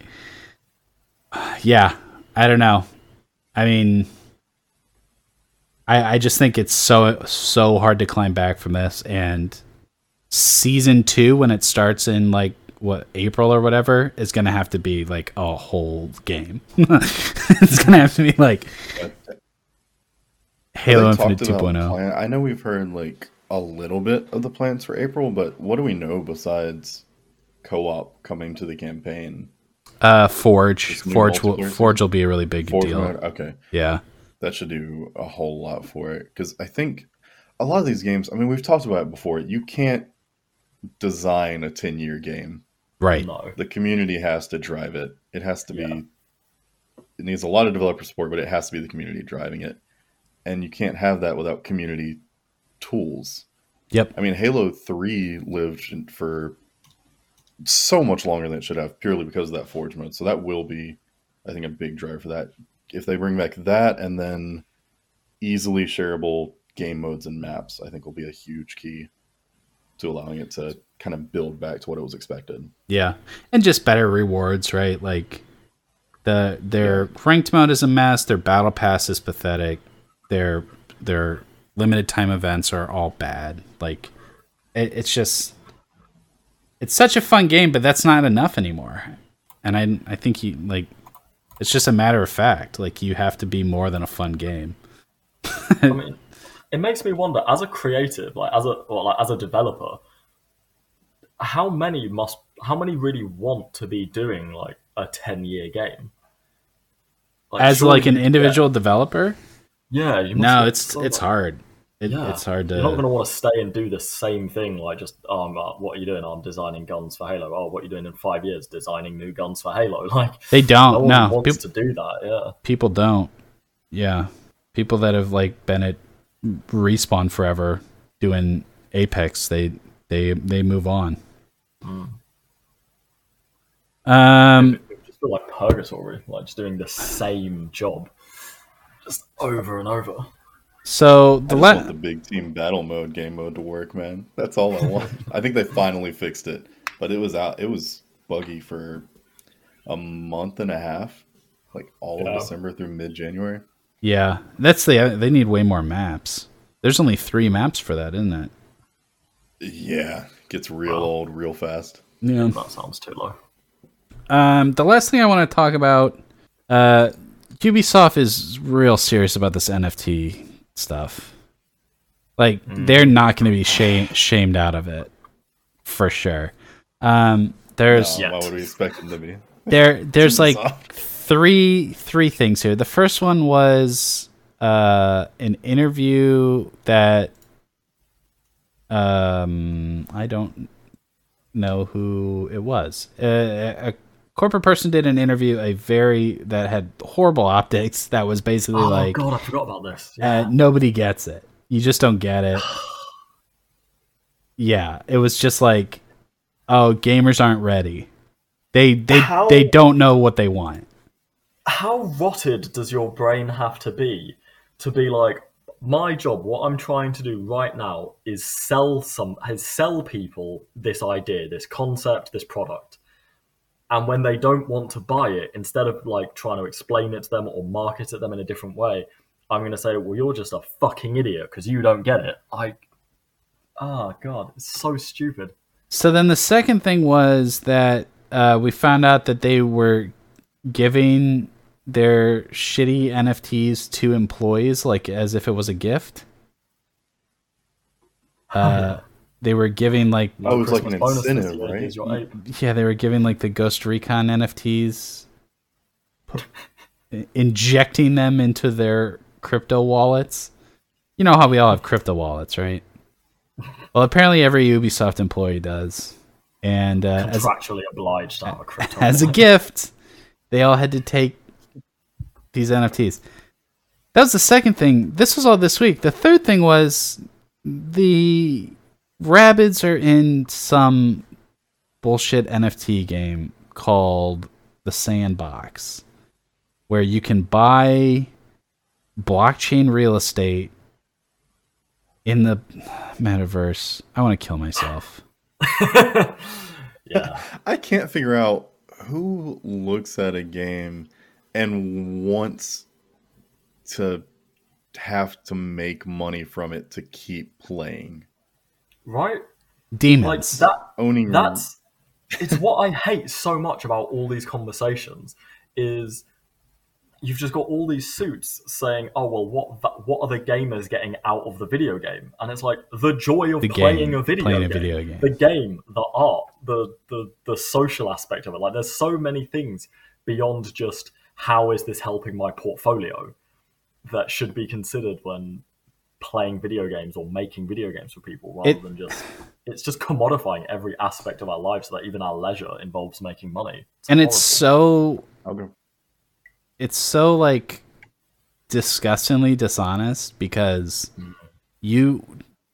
yeah, I don't know. I mean I I just think it's so so hard to climb back from this and season 2 when it starts in like what April or whatever is going to have to be like a whole game. it's going to have to be like Halo Infinite talked about 2.0. I know we've heard like a little bit of the plans for April, but what do we know besides co-op coming to the campaign? Uh Forge Forge will Forge will be a really big Forge deal. mode? Okay, Yeah. that should do a whole lot for it because I think a lot of these games. I mean, we've talked about it before. You can't design a ten-year game. Right. no, The community has to drive it. It has to be. Yeah. It needs a lot of developer support, but it has to be the community driving it, and you can't have that without community tools. Yep. I mean, Halo 3 lived for so much longer than it should have, purely because of that Forge mode. So that will be, I think, a big driver for that. If they bring back that and then easily shareable game modes and maps, I think will be a huge key to allowing it to kind of build back to what it was expected. Yeah, and just better rewards, right? Like the their ranked mode is a mess. Their battle pass is pathetic. Their their limited time events are all bad. Like it, it's just it's such a fun game, but that's not enough anymore. And I I think you like it's just a matter of fact. Like you have to be more than a fun game. I mean, it makes me wonder as a creative, like as a or like as a developer, how many must how many really want to be doing like a ten year game? As surely like an individual developer, Yeah, you must no, it's it's hard. It, Yeah. It's hard to. You're not going to want to stay and do the same thing, like just, um, uh, what are you doing? I'm designing guns for Halo. Oh, what are you doing in five years? Designing new guns for Halo. Like, They don't. No, wants Peop- to do that. Yeah, people don't. Yeah, people that have like been at respawn forever doing Apex, they they they move on. Um, it just feel like purgatory, like just doing the same job, just over and over. So I the just la- want the big team battle mode game mode to work, man. That's all I want. I think they finally fixed it, but it was out. It was buggy for a month and a half, like all Yeah. of December through mid January. yeah, that's the they need way more maps. There's only three maps for that, isn't it? Yeah, gets real old real fast. Yeah. That sounds too low. Um, the last thing I want to talk about, uh, Ubisoft is real serious about this NFT stuff. Like they're not going to be shame- shamed out of it, for sure. Um, there's No, why would we expect them to be? there there's like three three things here. The first one was uh, an interview that um, I don't know who it was. Uh, a corporate person did an interview, a very that had horrible optics. That was basically Oh like god, I forgot about this. uh, nobody gets it. You just don't get it. Yeah, it was just like, oh, gamers aren't ready. They they How- they don't know what they want. How rotted does your brain have to be to be like, my job, what I'm trying to do right now is sell some, is sell people this idea, this concept, this product. And when they don't want to buy it, instead of like trying to explain it to them or market it to them in a different way, I'm going to say, well, you're just a fucking idiot because you don't get it. I, ah, God, it's so stupid. So then the second thing was that uh, we found out that they were giving their shitty NFTs to employees, like as if it was a gift. Uh, they were giving like Oh, it was like an incentive, to you, right? here's your ape. yeah, they were giving like the Ghost Recon NFTs, injecting them into their crypto wallets. You know how we all have crypto wallets, right? Well, apparently every Ubisoft employee does, and uh, as Contractually obliged to have a crypto. as a gift, they all had to take these NFTs. that was the second thing. This was all this week. The third thing was the Rabbids are in some bullshit NFT game called the Sandbox, where you can buy blockchain real estate in the metaverse. I want to kill myself. Yeah. I can't figure out who looks at a game and wants to have to make money from it to keep playing. Right? Like Demons. that Owning that's it's what I hate so much about all these conversations is you've just got all these suits saying, "Oh well, what va- what are the gamers getting out of the video game?" And it's like the joy of The playing game, a video playing a video game. the game, the art, the the the social aspect of it. Like, there's so many things beyond just how is this helping my portfolio that should be considered when playing video games or making video games for people rather It- than just it's just commodifying every aspect of our lives so that even our leisure involves making money. and it's so I'll go. it's so like disgustingly dishonest because mm-hmm. you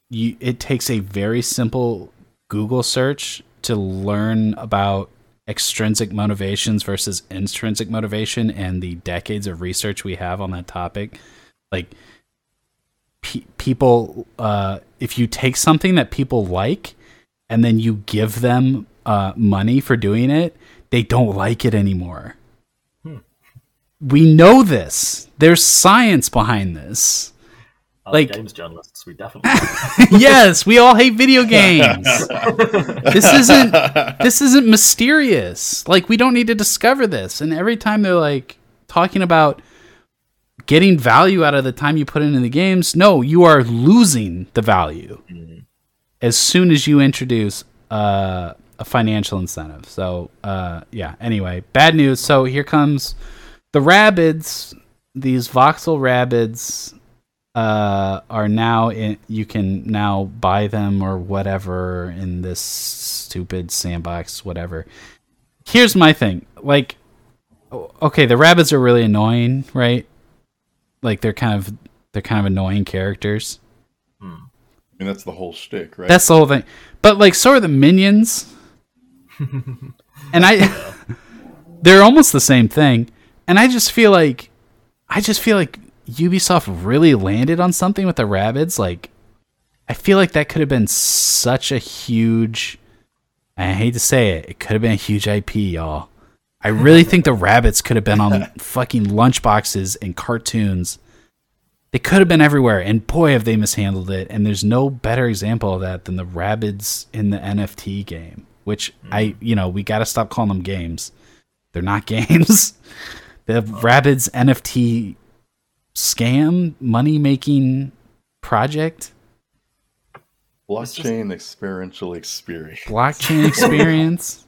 you it takes a very simple Google search to learn about extrinsic motivations versus intrinsic motivation and the decades of research we have on that topic like pe- people uh if you take something that people like and then you give them uh money for doing it they don't like it anymore we know this. There's science behind this. As like- games journalists, we definitely yes, we all hate video games. this isn't this isn't mysterious. Like we don't need to discover this. And every time they're like talking about getting value out of the time you put into the games, no, you are losing the value as soon as you introduce uh, a financial incentive. So uh, yeah. Anyway, bad news. So here comes the Rabbids. These voxel Rabbids uh, are now in. You can now buy them or whatever in this stupid sandbox. Whatever. Here's my thing. Like, okay, the Rabbids are really annoying, right? Like they're kind of they're kind of annoying characters. Hmm. I mean, that's the whole shtick, right? That's the whole thing. But like, so are the minions, and I, they're almost the same thing. And I just feel like, I just feel like Ubisoft really landed on something with the Rabbids. Like, I feel like that could have been such a huge. I hate to say it, it could have been a huge IP, y'all. I really think the Rabbids could have been on fucking lunchboxes and cartoons. They could have been everywhere, and boy, have they mishandled it. And there's no better example of that than the Rabbids in the NFT game, which I, you know, we got to stop calling them games. They're not games. the Rabbids NFT scam, money making project, Blockchain experiential experience. blockchain experience.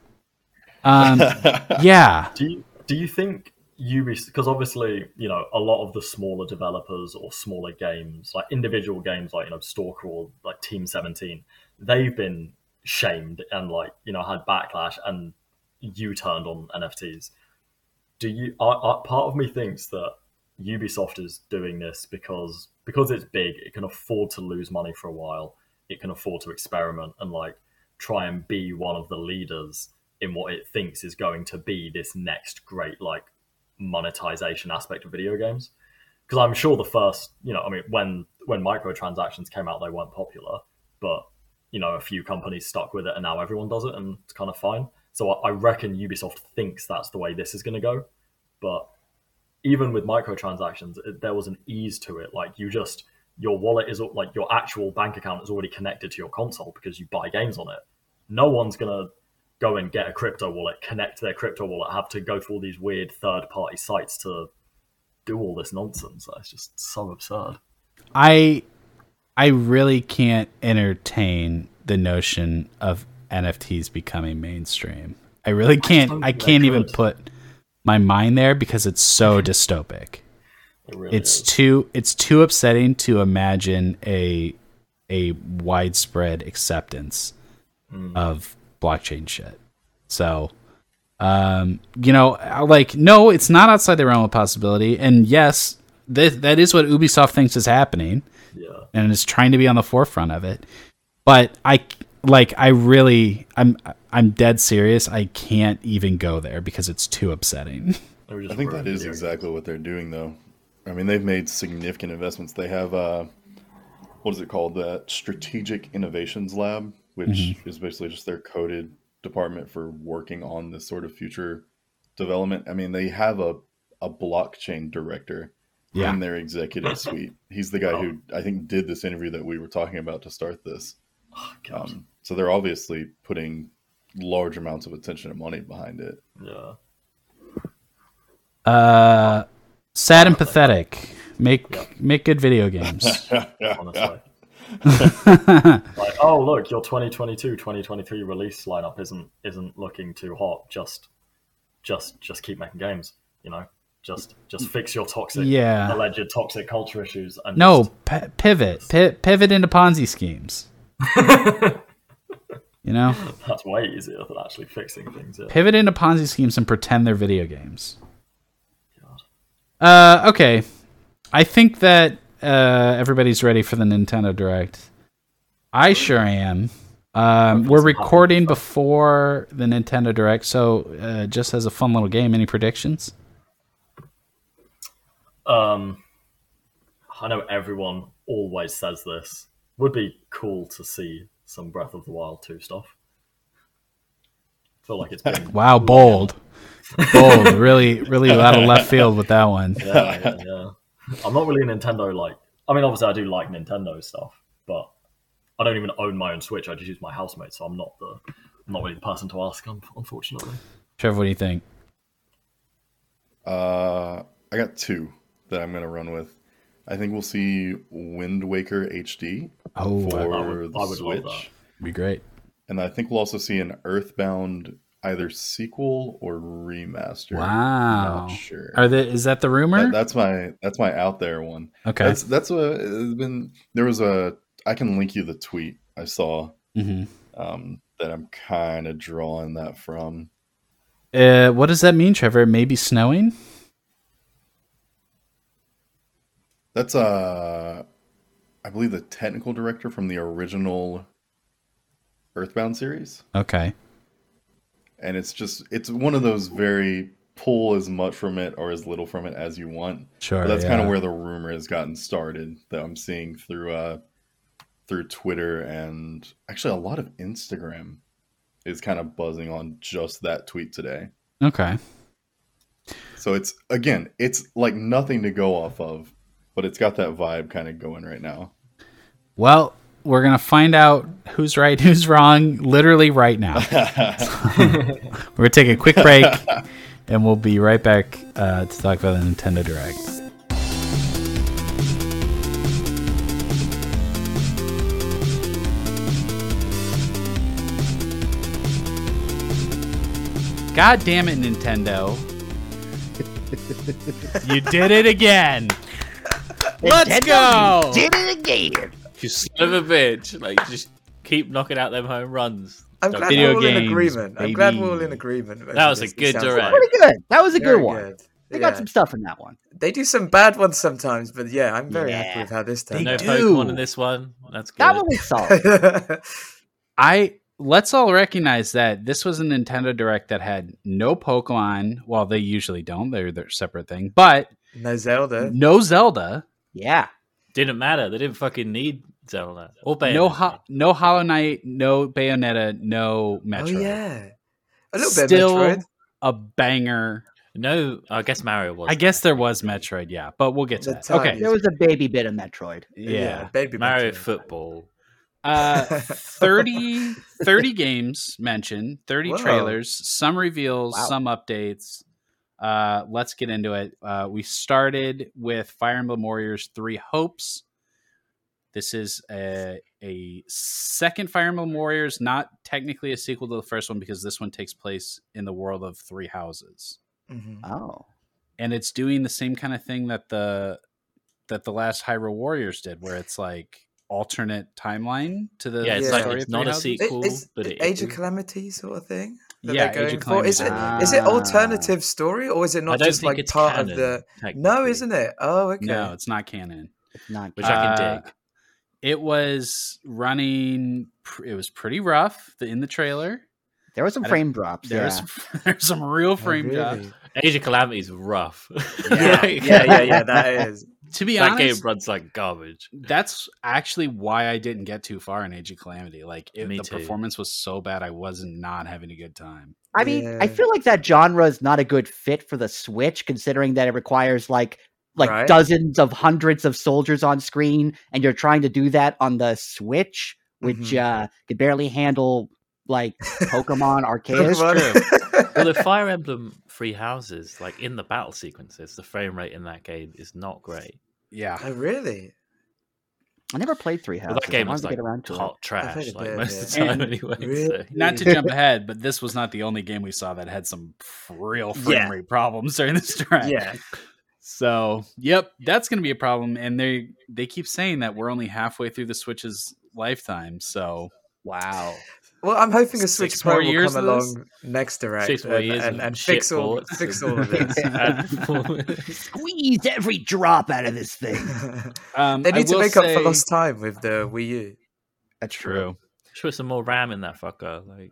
um, yeah, Do you do you think Ubisoft? Because obviously, you know, a lot of the smaller developers or smaller games, like individual games, like you know, Stalker or like Team Seventeen, they've been shamed and like you know had backlash and U turned on NFTs. Do you? I, I, part of me thinks that Ubisoft is doing this because because it's big, it can afford to lose money for a while. It can afford to experiment and like try and be one of the leaders in what it thinks is going to be this next great like monetization aspect of video games. Because i'm sure the first you know i mean when when microtransactions came out they weren't popular but you know a few companies stuck with it and now everyone does it and it's kind of fine. So i, I reckon ubisoft thinks that's the way this is going to go. But even with microtransactions it, there was an ease to it. Like you just your wallet is like your actual bank account is already connected to your console because you buy games on it. No one's going to go and get a crypto wallet, connect their crypto wallet, have to go through all these weird third party sites to do all this nonsense. That's just so absurd. I I really can't entertain the notion of NFTs becoming mainstream. I really can't I I can't even could. put my mind there because it's so dystopic. It really It's is. too it's too upsetting to imagine a a widespread acceptance mm. of blockchain shit. So um, you know, like no, it's not outside the realm of possibility. And yes, this, that is what Ubisoft thinks is happening Yeah. and is trying to be on the forefront of it. But I like I really I'm I'm dead serious. I can't even go there because it's too upsetting. They were just I think that ruined is video exactly what they're doing, though. I mean, they've made significant investments. They have, uh, what is it called? That Strategic Innovations Lab, which is basically just their coded department for working on this sort of future development. I mean, they have a, a blockchain director Yeah. in their executive suite. He's the guy who I think did this interview that we were talking about to start this. Oh, Um, so they're obviously putting large amounts of attention and money behind it. yeah. Uh sad and pathetic. Make make good video games. honestly. Like, oh look, your 2022, 2023 release lineup isn't isn't looking too hot. Just, just, just keep making games. You know, just just fix your toxic, Yeah. alleged toxic culture issues. And No, just- p- pivot. Pi- pivot into Ponzi schemes. you know? that's way easier than actually fixing things. Yeah. Pivot into Ponzi schemes and pretend they're video games. God. Uh, okay. I think that uh, everybody's ready for the Nintendo Direct. I sure am. Um, we're recording before the Nintendo Direct, so uh, just as a fun little game, any predictions? Um, I know everyone always says this. Would be cool to see some Breath of the Wild 2 stuff. feel like it's been Wow, bold, bold, really, really out of left field with that one. yeah, yeah, yeah. I'm not really a Nintendo like. I mean, obviously, I do like Nintendo stuff, but I don't even own my own Switch. I just use my housemate, so I'm not the I'm not really the person to ask. Unfortunately, Trevor, what do you think? Uh, I got two that I'm gonna run with. I think we'll see Wind Waker HD Oh, for I would- the I would love Switch, that. be great. and I think we'll also see an Earthbound either sequel or remaster. Wow. Not sure. Are the is that the rumor? That- that's my that's my out there one. okay. That's that's a it's been there was a I can link you the tweet I saw hmm um, that I'm kind of drawing that from. Uh, what does that mean, Trevor? It may be snowing. That's uh I believe the technical director from the original Earthbound series. Okay. And it's just it's one of those very pull as much from it or as little from it as you want. Sure. But that's yeah. kind of where the rumor has gotten started that I'm seeing through uh through Twitter and actually a lot of Instagram is kind of buzzing on just that tweet today. Okay. So it's again, it's like nothing to go off of, but it's got that vibe kind of going right now. Well, we're gonna find out who's right, who's wrong, literally right now. we're gonna take a quick break, and we'll be right back uh, to talk about the Nintendo Direct. God damn it, Nintendo! you did it again. Let's Nintendo, go. Did it again. You son of a bitch! Like just keep knocking out them home runs. I'm glad Video we're all in games, agreement. I'm glad we're all in agreement. That was a basically. good Sounds direct. Pretty good. That was a Very good one. good. They Yeah. got some stuff in that one. They do some bad ones sometimes, but yeah, I'm very Yeah. happy with how this turned no out. do. Pokemon in this one. That's good. That one was solid. I let's all recognize that this was a Nintendo Direct that had no Pokemon. Well, they usually don't; they're their separate thing. But no Zelda. no Zelda, yeah. Didn't matter. They didn't fucking need Zelda or Bayonetta. no ho- no Hollow Knight, no Bayonetta, no Metroid. Oh yeah, a little bit Still of Metroid. a banger. No, I guess Mario was. I guess there was Metroid, yeah, but we'll get to The that. time Okay, There was a baby bit of Metroid. yeah. baby Mario Metroid. football. Uh, 30, 30 games mentioned, 30 Whoa. trailers, some reveals, Wow. some updates. Uh, let's get into it. Uh, we started with Fire Emblem Warriors Three Hopes. This is a, a second Fire Emblem Warriors, not technically a sequel to the first one because this one takes place in the world of Three Houses, Mhm. Oh. and it's doing the same kind of thing that the that the last Hyrule Warriors did, where it's like alternate timeline to the Yeah, it's Yeah. like it's of not Three a Houses. sequel, It- it's but it Age of. Calamity sort of thing. That Yeah, they're going for? Is it Calamity. is it Ah. alternative story or is it not just like it's part canon, of the? No, isn't it? Oh, okay. No, it's not canon. It's not. Which I can Uh, dig. It was running. It was pretty rough in the trailer. there were some I frame drops. There's yeah. there's some real Oh, frame drops. really? Age of Calamity is rough. Yeah, Like, yeah, yeah, yeah. That is. To be that game honest, runs like garbage. that's actually why I didn't get too far in Age of Calamity. Like it, the too. performance was so bad, I was not having a good time. I mean, I feel like that genre is not a good fit for the Switch, considering that it requires like like Right. dozens of hundreds of soldiers on screen, and you're trying to do that on the Switch, which Mhm. uh could barely handle like Pokemon Arceus. Pokemon. Well, the Fire Emblem Free Houses, like in the battle sequences, the frame rate in that game is not great. Yeah, oh, really? I never played Three Well, Houses. that game was wanted like to get around to it. hot trash, like bit, most of the time And- anyway. Really? so- not to jump ahead, but this was not the only game we saw that had some real frame Yeah. rate problems during this track. Yeah. So, yep, that's going to be a problem. And they they keep saying that we're only halfway through the Switch's lifetime. So, Wow. Well, I'm hoping a Six Switch Pro more will years come of this? along next direct Six and, years and, of and fix all fix all of this. Squeeze every drop out of this thing. um, they I need to will make up for lost time with the Wii U. That's True. Should put some more RAM in that fucker. Like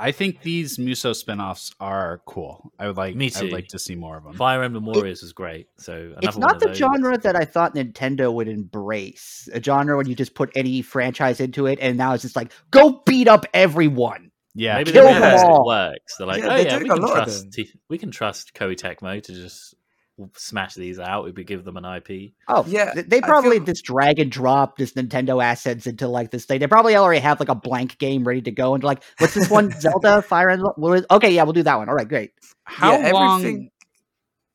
I think these Musou spin-offs are cool. I would like Me too. I would like to see more of them. Fire Emblem Warriors was great. So It's not the those. genre that I thought Nintendo would embrace. A genre when you just put any franchise into it, and now it's just like go beat up everyone. Yeah, Maybe kill they them all. It works. They're like, Yeah, oh they're yeah, we can trust. T- we can trust Koei Tecmo to just smash these out if we give them an IP. Oh Yeah, they probably feel- just drag and drop this Nintendo assets into like this thing. They probably already have like a blank game ready to go, and like, what's this one? Zelda Fire Emblem. What is- Okay, yeah, we'll do that one. All right, great. how yeah, long? everything-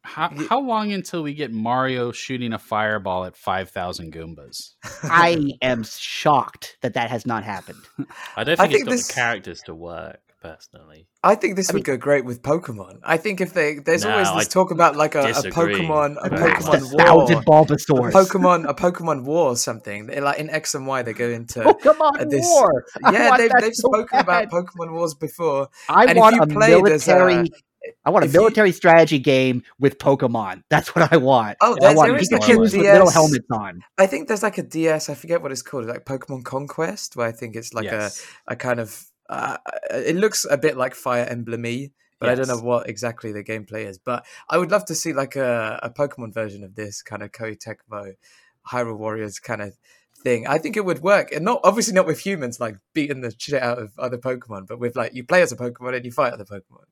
How, how long until we get Mario shooting a fireball at five thousand Goombas? I am shocked that that has not happened. I don't I think, think it's got this- the characters to work personally. I think this I would mean- go great with Pokemon. I think if they there's No, always this I talk about like a, a Pokemon a very Blast much. a Pokemon thousand war. A Bulbasaurs. Pokemon, a Pokemon War, or something They're like in X and Y. They go into Pokemon this- War. Yeah. They've, they've so spoken bad. about Pokemon Wars before. I and if want you a play this, uh, military. I want a if you- military strategy game with Pokemon. That's what I want. Oh, I there- want there is like a Pikachu's with little helmets on. I think there's like a DS. I forget what it's called. Like Pokemon Conquest, where I think it's like yes. a a kind of. Uh, it looks a bit like Fire Emblem-y, but I don't know what exactly the gameplay is. But I would love to see like a, a Pokemon version of this kind of Koei Tecmo Hyrule Warriors kind of thing. I think it would work, and not obviously not with humans like beating the shit out of other Pokemon, but with like you play as a Pokemon and you fight other Pokemon.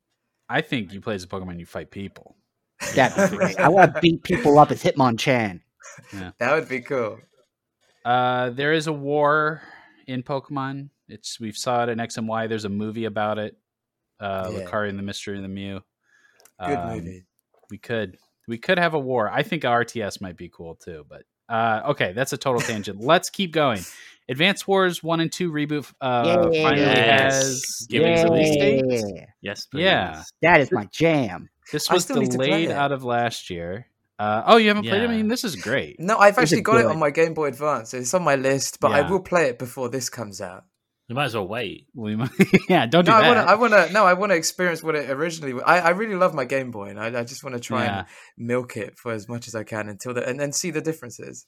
I think you play as a Pokemon, you fight people. That'd be great. I want to beat people up as Hitmonchan. That would be cool. Uh, there is a war in Pokemon. It's we've saw it in X and Y. There's a movie about it. Uh, Yeah. Lucario and the Mystery of the Mew. Good Um, movie. We could we could have a war. I think RTS might be cool too. But uh, okay, that's a total tangent. Let's keep going. Advance Wars one and two reboot uh, Yay. finally Yes. has Give me some release Yay. Yeah, Yes, please. Yeah. that is my jam. This was still need to play delayed out of last year. Uh, oh, you haven't played it? I mean, this is great. No, I've Is it actually got it on my Game Boy Advance. It's on my list, but I will play it before this comes out. You might as well wait. We might- yeah, don't do no, I that. want to. I want to. No, I want to experience what it originally. I, I really love my Game Boy, and I, I just want to try Yeah. and milk it for as much as I can until the and then see the differences.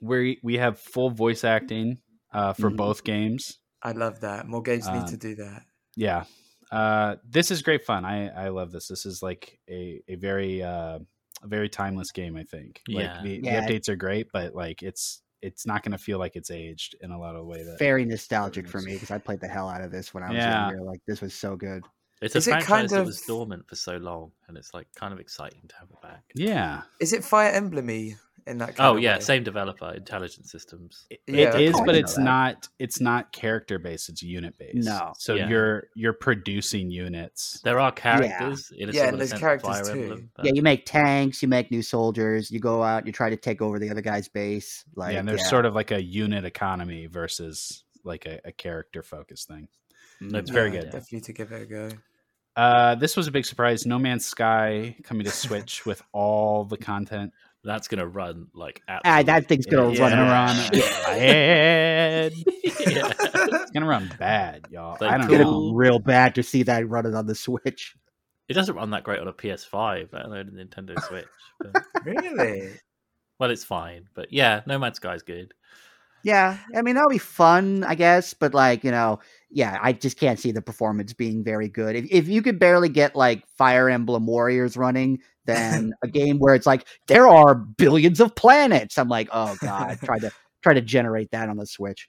we we have full voice acting uh, for Mm-hmm. Mhm. both games. I love that. More games need Um, to do that. Yeah, uh, this is great fun. I I love this. This is like a a very uh, a very timeless game. I think. Like Yeah. the, Yeah. the updates are great, but like it's it's not going to feel like it's aged in a lot of way. That Very nostalgic for me because I played the hell out of this when I was Yeah. younger. Like this was so good. It's Is a it franchise kind that of- was dormant for so long, and it's like kind of exciting to have it back. yeah, Is it Fire Emblem-y in that? Kind Oh of yeah, way? same developer, Intelligent Systems. it Yeah. is, Oh, but it's that. not. It's not character based. It's unit based. No. so Yeah. you're you're producing units. There are characters in a Yeah, and there's characters too. Emblem, but Yeah, you make tanks, you make new soldiers, you go out, you try to take over the other guy's base. Like yeah, and there's sort of like a unit economy versus like a, a character focused thing. Mm-hmm. It's very Yeah, good. Definitely to give it a go. Uh, this was a big surprise. No Man's Sky coming to Switch with all the content. That's gonna run like Ah, absolute that thing's gonna It's run gonna around. run it's gonna run bad, y'all. Like, I don't cool. know. real bad to see that running on the Switch. It doesn't run that great on a PS5, let alone a Nintendo Switch. But, Really? well, it's fine. But yeah, No Man's Sky is good. Yeah, I mean that'll be fun, I guess, but like you know, yeah, I just can't see the performance being very good. If if you could barely get like Fire Emblem Warriors running, then a game where it's like there are billions of planets, I'm like, oh god, try to try to generate that on the Switch.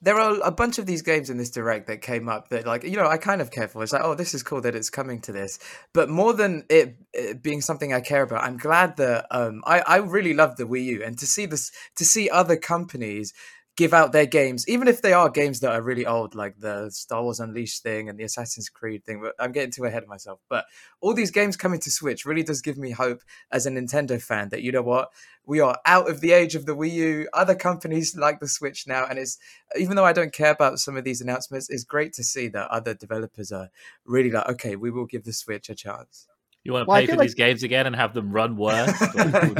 there are a bunch of these games in this direct that came up that like you know i kind of care for. It's like oh this is cool that it's coming to this. But more than it, it being something i care about i'm glad that um i i really love the wii u and to see this to see other companies give out their games even if they are games that are really old like the star wars unleashed thing and the assassin's creed thing but i'm getting too ahead of myself but all these games coming to switch really does give me hope as a nintendo fan that you know what we are out of the age of the wii u other companies like the switch now and it's even though I don't care about some of these announcements, it's great to see that other developers are really like, okay, we will give the Switch a chance. You want to Well, pay for like- these games again and have them run worse? Like,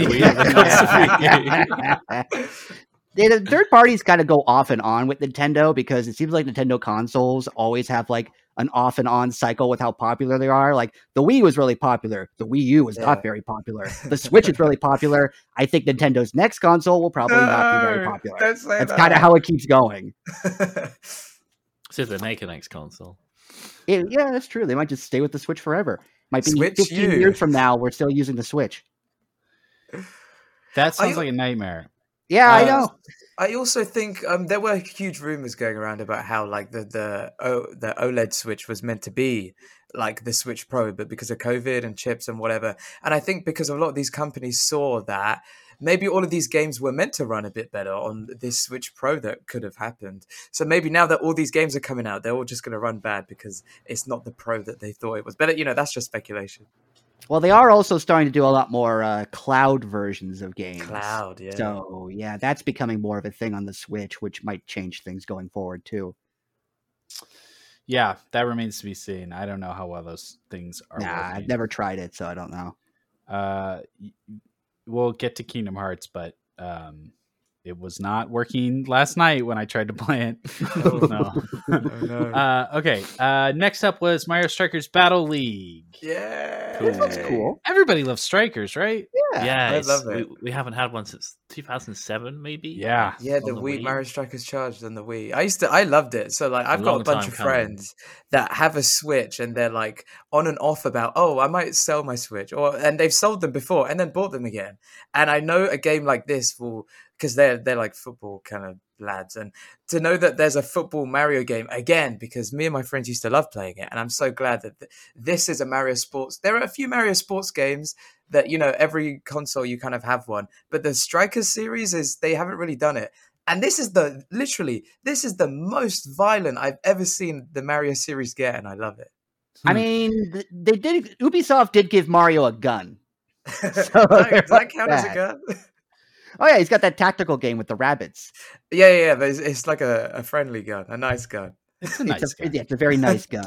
the Wii and the console Wii U? They, the third parties kind of go off and on with Nintendo because it seems like Nintendo consoles always have like an off and on cycle with how popular they are. Like the Wii was really popular, the Wii U was Yeah. not very popular. The Switch is really popular. I think Nintendo's next console will probably not be very uh, popular. Don't That's that. kind of how it keeps going. See if they make a next console. It- yeah, that's true. They might just stay with the Switch forever. Might be Switch 15 U. years from now, we're still using the Switch. That sounds you- like a nightmare. Yeah, I Uh, know. I also think um, there were huge rumors going around about how like the the o, the OLED Switch was meant to be like the Switch Pro, but because of COVID and chips and whatever, and I think because a lot of these companies saw that maybe all of these games were meant to run a bit better on this Switch Pro that could have happened. So maybe now that all these games are coming out, they're all just going to run bad because it's not the Pro that they thought it was. But you know, that's just speculation. Well, they are also starting to do a lot more uh, cloud versions of games. Cloud, yeah. So yeah, that's becoming more of a thing on the Switch, which might change things going forward too. Yeah, that remains to be seen. I don't know how well those things are. Nah, working. I've never tried it, so I don't know. Uh, we'll get to Kingdom Hearts, but um, it was not working last night when I tried to play it. Oh, no. Oh, no. Uh, okay. Uh, next up was Mario Strikers Battle League. yeah, This looks cool. Everybody loves Strikers, right? Yeah. Yeah, I it's- love we, it. we haven't had one since 2007, maybe. Yeah. Yeah, the, the Wii, Wii. Mario Strikers Charged on the Wii. I used to, I loved it. So like, I've got a bunch of coming. friends that have a Switch, and they're like on and off about, oh, I might sell my Switch, or and they've sold them before and then bought them again. And I know a game like this will, because they're they're like football kind of lads, and to know that there's a football Mario game again, because me and my friends used to love playing it, and I'm so glad that th- this is a Mario Sports. There are a few Mario Sports games that you know every console you kind of have one, but the Strikers series is they haven't really done it. And this is the literally this is the most violent I've ever seen the Mario series get, and I love it. I Hmm. mean, they did. Ubisoft did give Mario a gun. does, that, that count as a gun? Oh yeah, he's got that tactical game with the Rabbids. yeah, yeah, yeah, it's, it's like a, a friendly gun, a nice gun. It's a nice it's, a, game. yeah, it's a very nice gun.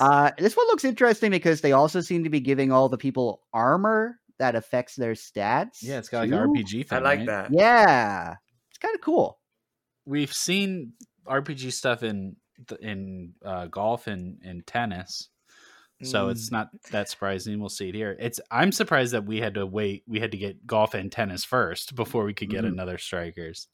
Uh, this one looks interesting because they also seem to be giving all the people armor that affects their stats. Yeah, it's got like too. an RPG thing. I like right? that. Yeah, it's kind of cool. We've seen RPG stuff in in uh, golf and, and tennis. So Mm. it's not that surprising. We'll see it here. It's I'm surprised that we had to wait. We had to get golf and tennis first before we could get Mhm. another strikers.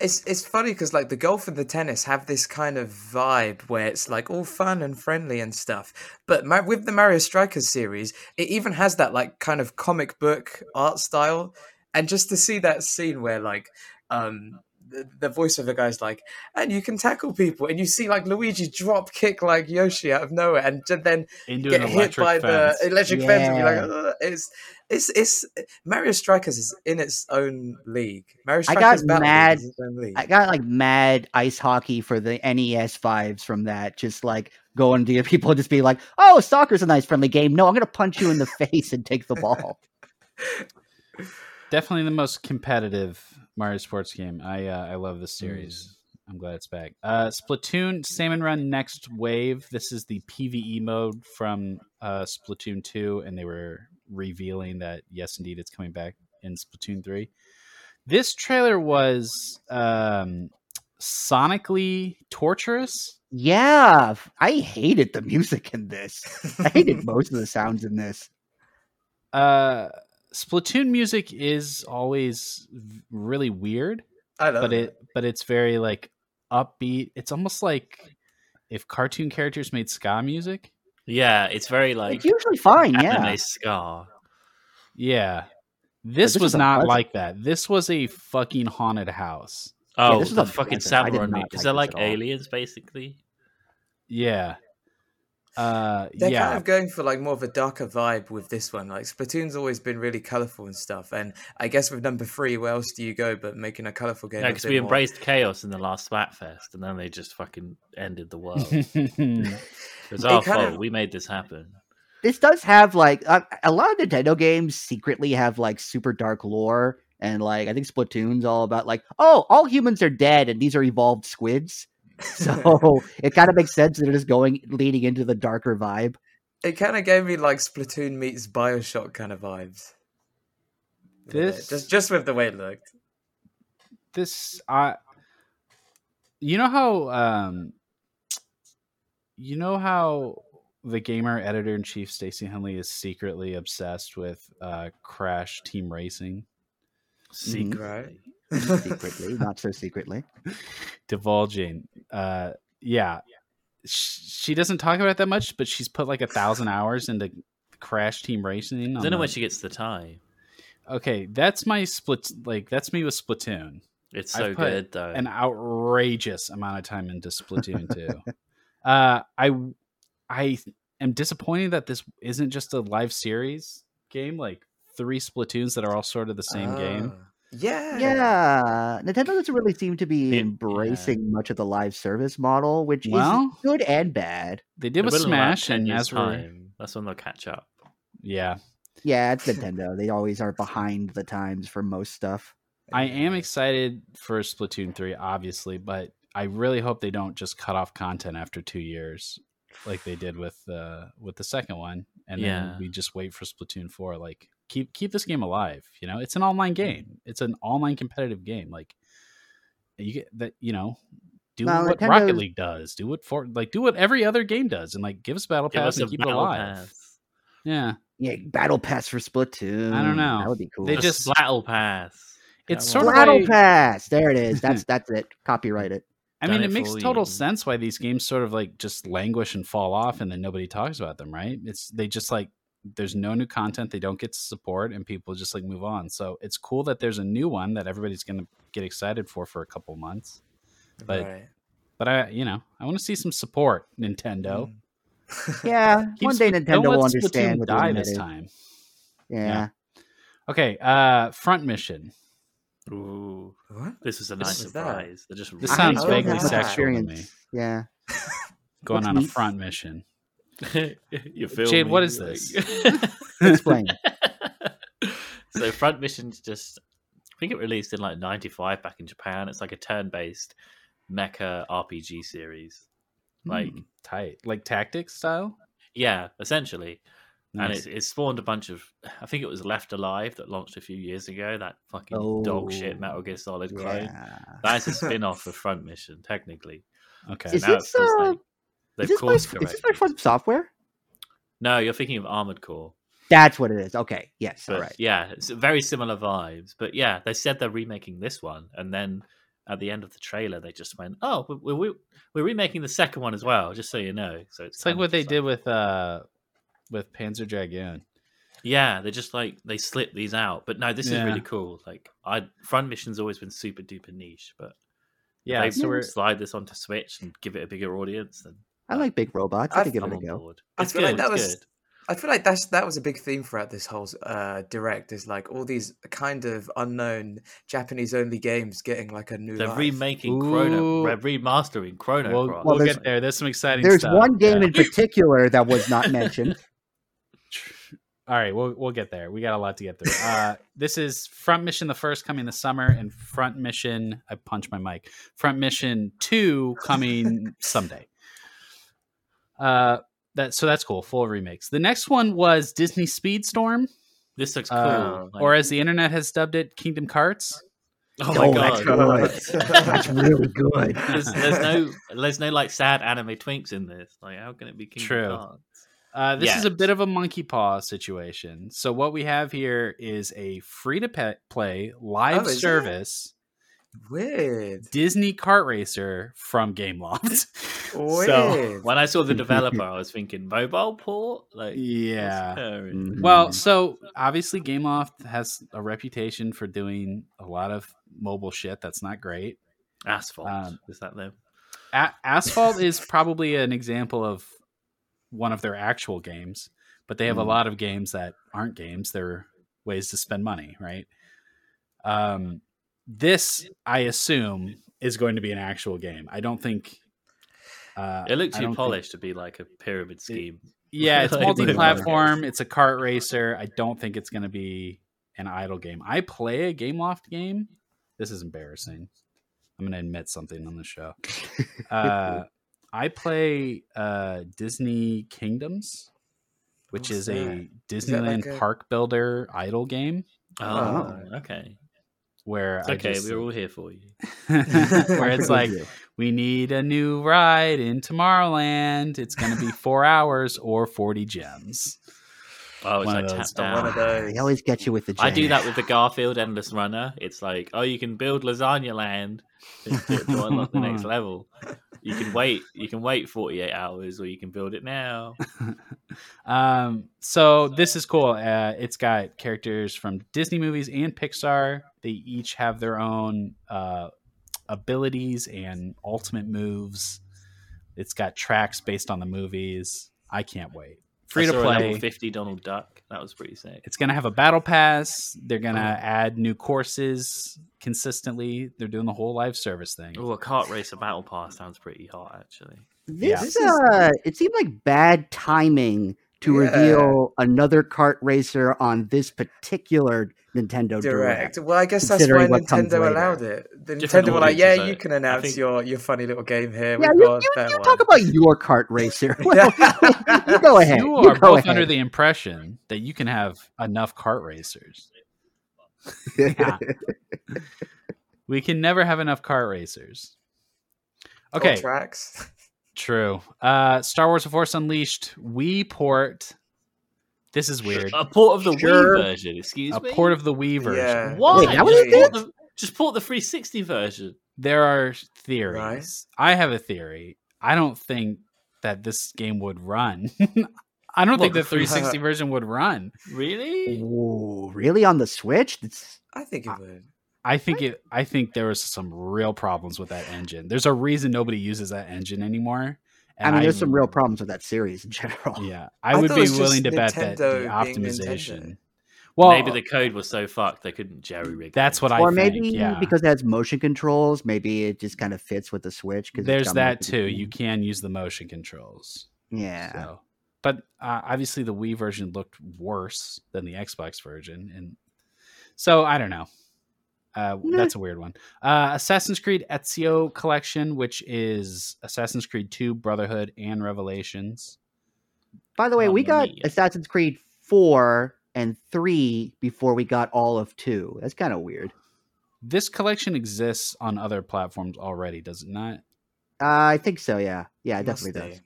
It's it's funny because like the golf and the tennis have this kind of vibe where it's like all fun and friendly and stuff. But Ma- with the Mario Strikers series, it even has that like kind of comic book art style. And just to see that scene where like um the, the voice of the guy's like, and you can tackle people, and you see like Luigi drop kick like Yoshi out of nowhere, and then Into get hit by fence. the electric fence, and be like, Yeah. It's it's it's Mario Strikers is in its own league. Mario Strikers I got mad- is its own league. I got like mad ice hockey for the NES vibes from that. Just like going to your people just be like, "Oh, soccer's a nice friendly game." No, I'm gonna punch you in the face and take the ball. Definitely the most competitive Mario sports game. I uh, I love this series. I'm glad it's back. Uh, Splatoon Salmon Run Next Wave. This is the PVE mode from uh, Splatoon 2, and they were revealing that yes, indeed, it's coming back in Splatoon 3. This trailer was um, sonically torturous. Yeah, I hated the music in this. I hated most of the sounds in this. Uh, Splatoon music is always really weird, I love but it but it's very like upbeat. It's almost like if cartoon characters made ska music. Yeah, it's very like it's usually fine, anime yeah. ska. Yeah. This, this was is a not like that. This was a fucking haunted house. Oh, this is a fucking pleasant. I did samurai like Is that like aliens, basically? Yeah. Uh They're yeah. kind of going for like more of a darker vibe with this one. Like Splatoon's always been really colorful and stuff, and I guess with number three, where else do you go but making a colorful game? Yeah, because bit we more- embraced chaos in the last Splatfest, and then they just fucking ended the world. It's our fault. of- We made this happen. This does have like a, a lot of Nintendo games secretly have like super dark lore, and like I think Splatoon's all about like, oh, all humans are dead, and these are evolved squids. So it kind of makes sense that they're going leading into the darker vibe. It kind of gave me like Splatoon meets Bioshock kind of vibes. This- just just with the way it looked. this I you know how um you know how the gamer editor in chief Stacey Henley is secretly obsessed with uh Crash Team Racing. Secretly. Secretly, not so secretly. Divulging. Uh yeah. She doesn't talk about it that much, but she's put like a thousand hours into Crash Team Racing. I don't know when she gets the tie. Okay, that's my split. Like that's me with Splatoon. It's I've so put good though. An outrageous amount of time into Splatoon too. uh, I I am disappointed that this isn't just a live series game. Like three Splatoons that are all sort of the same game. Ah. Yeah. Yeah, Nintendo doesn't really seem to be It- embracing much of the live service model, which Well, is good and bad. They did They with will in about Smash, and years' as time, that's when they'll catch up. yeah, Yeah, it's Nintendo. they always are behind the times for most stuff. I am excited for Splatoon 3, obviously, but I really hope they don't just cut off content after two years, like they did with uh, with the second one, and then we just wait for Splatoon 4. Like keep keep this game alive. You know, it's an online game. It's an online competitive game. Like you get that. You know, do Well, what Rocket League does. Do what for like do what every other game does, and like give us battle Give pass us and keep it alive. pass. Yeah, Yeah, Battle Pass for Splatoon. I don't know. That would be cool. They just- Splattle pass. It's Come sort of. Battle like- Pass. There it is. That's that's it. Copyright it. I mean, it it makes total you. sense why these games sort of like just languish and fall off, and then nobody talks about them, right? It's they just like there's no new content, they don't get support, and people just like move on. So it's cool that there's a new one that everybody's gonna get excited for for a couple months. But Right. but I, you know, I want to see some support, Nintendo. Mm. Yeah, Keep one day Nintendo will understand what die the this time. Yeah. Okay, uh, front mission. Ooh, What? this is a nice was that? surprise. They're just This sounds vaguely have much sexual to me. Yeah. Going What's on a front mission. you feel Jade, me? what is this? Explain. so front mission's just I think it released in like 95 back in Japan. It's like a turn-based mecha RPG series. Like Hmm, tight, like tactics style. yeah, essentially. And it, it spawned a bunch of I think it was Left Alive that launched a few years ago, that fucking dog shit Oh, Metal Gear Solid clone. Yeah. That's a spin-off of Front Mission, technically. Okay. Is now this, it feels uh, like Is they've this, by, course is this by corrected. Software? No, you're thinking of Armored Core. That's what it is. Okay. Yes. But all right. yeah, it's very similar vibes. But yeah, they said they're remaking this one, and then at the end of the trailer, they just went, "Oh, we're we're, we're remaking the second one as well." Just so you know, so it's, It's like what they did with uh with Panzer Dragoon. Yeah, they just like they slip these out. But no, this is really cool. Like, I front mission's always been super duper niche, but Yeah, they so we're slide this onto Switch and give it a bigger audience. Then I like big robots. I I've- could give I'm it a go. board. I feel good. like that was- good. I feel like that's that was a big theme throughout this whole uh, direct. Is like all these kind of unknown Japanese only games getting like a new. They're life. remaking Chrono, Ooh. they're remastering Chrono we'll, Cross. we'll there's- get there. There's some exciting There's stuff. one game Yeah. in particular that was not mentioned. All right, we'll we'll get there. We got a lot to get through. Uh, this is Front Mission the first coming this summer, and Front Mission. I punched my mic. Front Mission two coming someday. Uh, that so that's cool. Full remakes. The next one was Disney Speedstorm, This looks cool. uh, like- or as the internet has dubbed it, Kingdom Carts. Oh my Oh, god! that's good. That's really good. there's, there's no there's no like sad anime twinks in this. Like, how can it be Kingdom True. Hearts? Uh, this is a bit of a monkey paw situation. So what we have here is a free to pe- play live Oh, is it? service Weird. Disney kart racer from Gameloft. Weird. so When I saw the developer, I was thinking mobile port. Like, yeah. what's occurring? Mhm. Well, so obviously Gameloft has a reputation for doing a lot of mobile shit that's not great. asphalt Um, is that them? A- Asphalt is probably an example of one of their actual games, but they have a Mm. lot of games that aren't games. They're ways to spend money, right? Um, this, I assume, is going to be an actual game. I don't think. Uh, It looked I too don't think- polished to be like a pyramid scheme. yeah, it's multi-platform. It's a kart racer. I don't think it's going to be an idle game. I play a Gameloft game. This is embarrassing. I'm going to admit something on the show. Uh, I play uh, Disney Kingdoms, which What's is that? a that Disneyland like a- park builder idle game Oh, okay. Where It's I okay. just- We're all here for you. where it's like we need a new ride in Tomorrowland. It's going to be four hours or forty gems. Oh, it's One like of tap those. down. One of those. They always get you with the. I do that with the Garfield Endless Runner. It's like, oh, you can build Lasagna Land to, to, to unlock the next level. You can wait. You can wait forty eight hours, or you can build it now. Um, so this is cool. Uh, it's got characters from Disney movies and Pixar. They each have their own uh, abilities and ultimate moves. It's got tracks based on the movies. I can't wait. Free I to saw a level play. fifty Donald Duck. That was pretty sick. It's gonna have a battle pass. They're gonna add new courses consistently. They're doing the whole live service thing. Oh, a kart racer battle pass sounds pretty hot, actually. Yeah. This uh, it seemed like bad timing to Yeah. reveal another kart racer on this particular Nintendo Direct. Direct. Well, I guess that's why Considering what comes Nintendo allowed it. The Different Nintendo were like, "Yeah, audiences, you can announce think- your your funny little game here. Yeah, you, you, you talk about your kart racer. Well, you go ahead. You You, are both ahead. under the impression that you can have enough kart racers. Yeah. we can never have enough kart racers. Or Okay, tracks. True. Uh, Star Wars: The Force Unleashed Wii port. This is weird. A port of the Sure. Wii version. Excuse A me. A port of the Wii version. Yeah. Why? Wait, just, port the, just port the 360 version. There are theories. Right. I have a theory. I don't think that this game would run. I don't think the 360 version would run. Really? Ooh, really on the Switch? That's, I think it would. I think it. I think there was some real problems with that engine. There's a reason nobody uses that engine anymore. I and mean, there's some real problems with that series in general. Yeah, I I would be it was just willing to bet that the optimization. Nintendo. Well, Maybe the code was so fucked they couldn't jerry rig. that's what I think. or think. maybe yeah. because it has motion controls, maybe it just kind of fits with the Switch. Because there's that too. You can use the motion controls. yeah. So, but uh, obviously the Wii version looked worse than the Xbox version, and so I don't know. Uh, Nah. that's a weird one. Uh, Assassin's Creed Ezio Collection, which is Assassin's Creed 2, Brotherhood, and Revelations. By the way, we got mia. Assassin's Creed four and three before we got all of two. That's kind of weird. This collection exists on other platforms already, does it not? Uh, I think so. Yeah, yeah, it definitely do. does.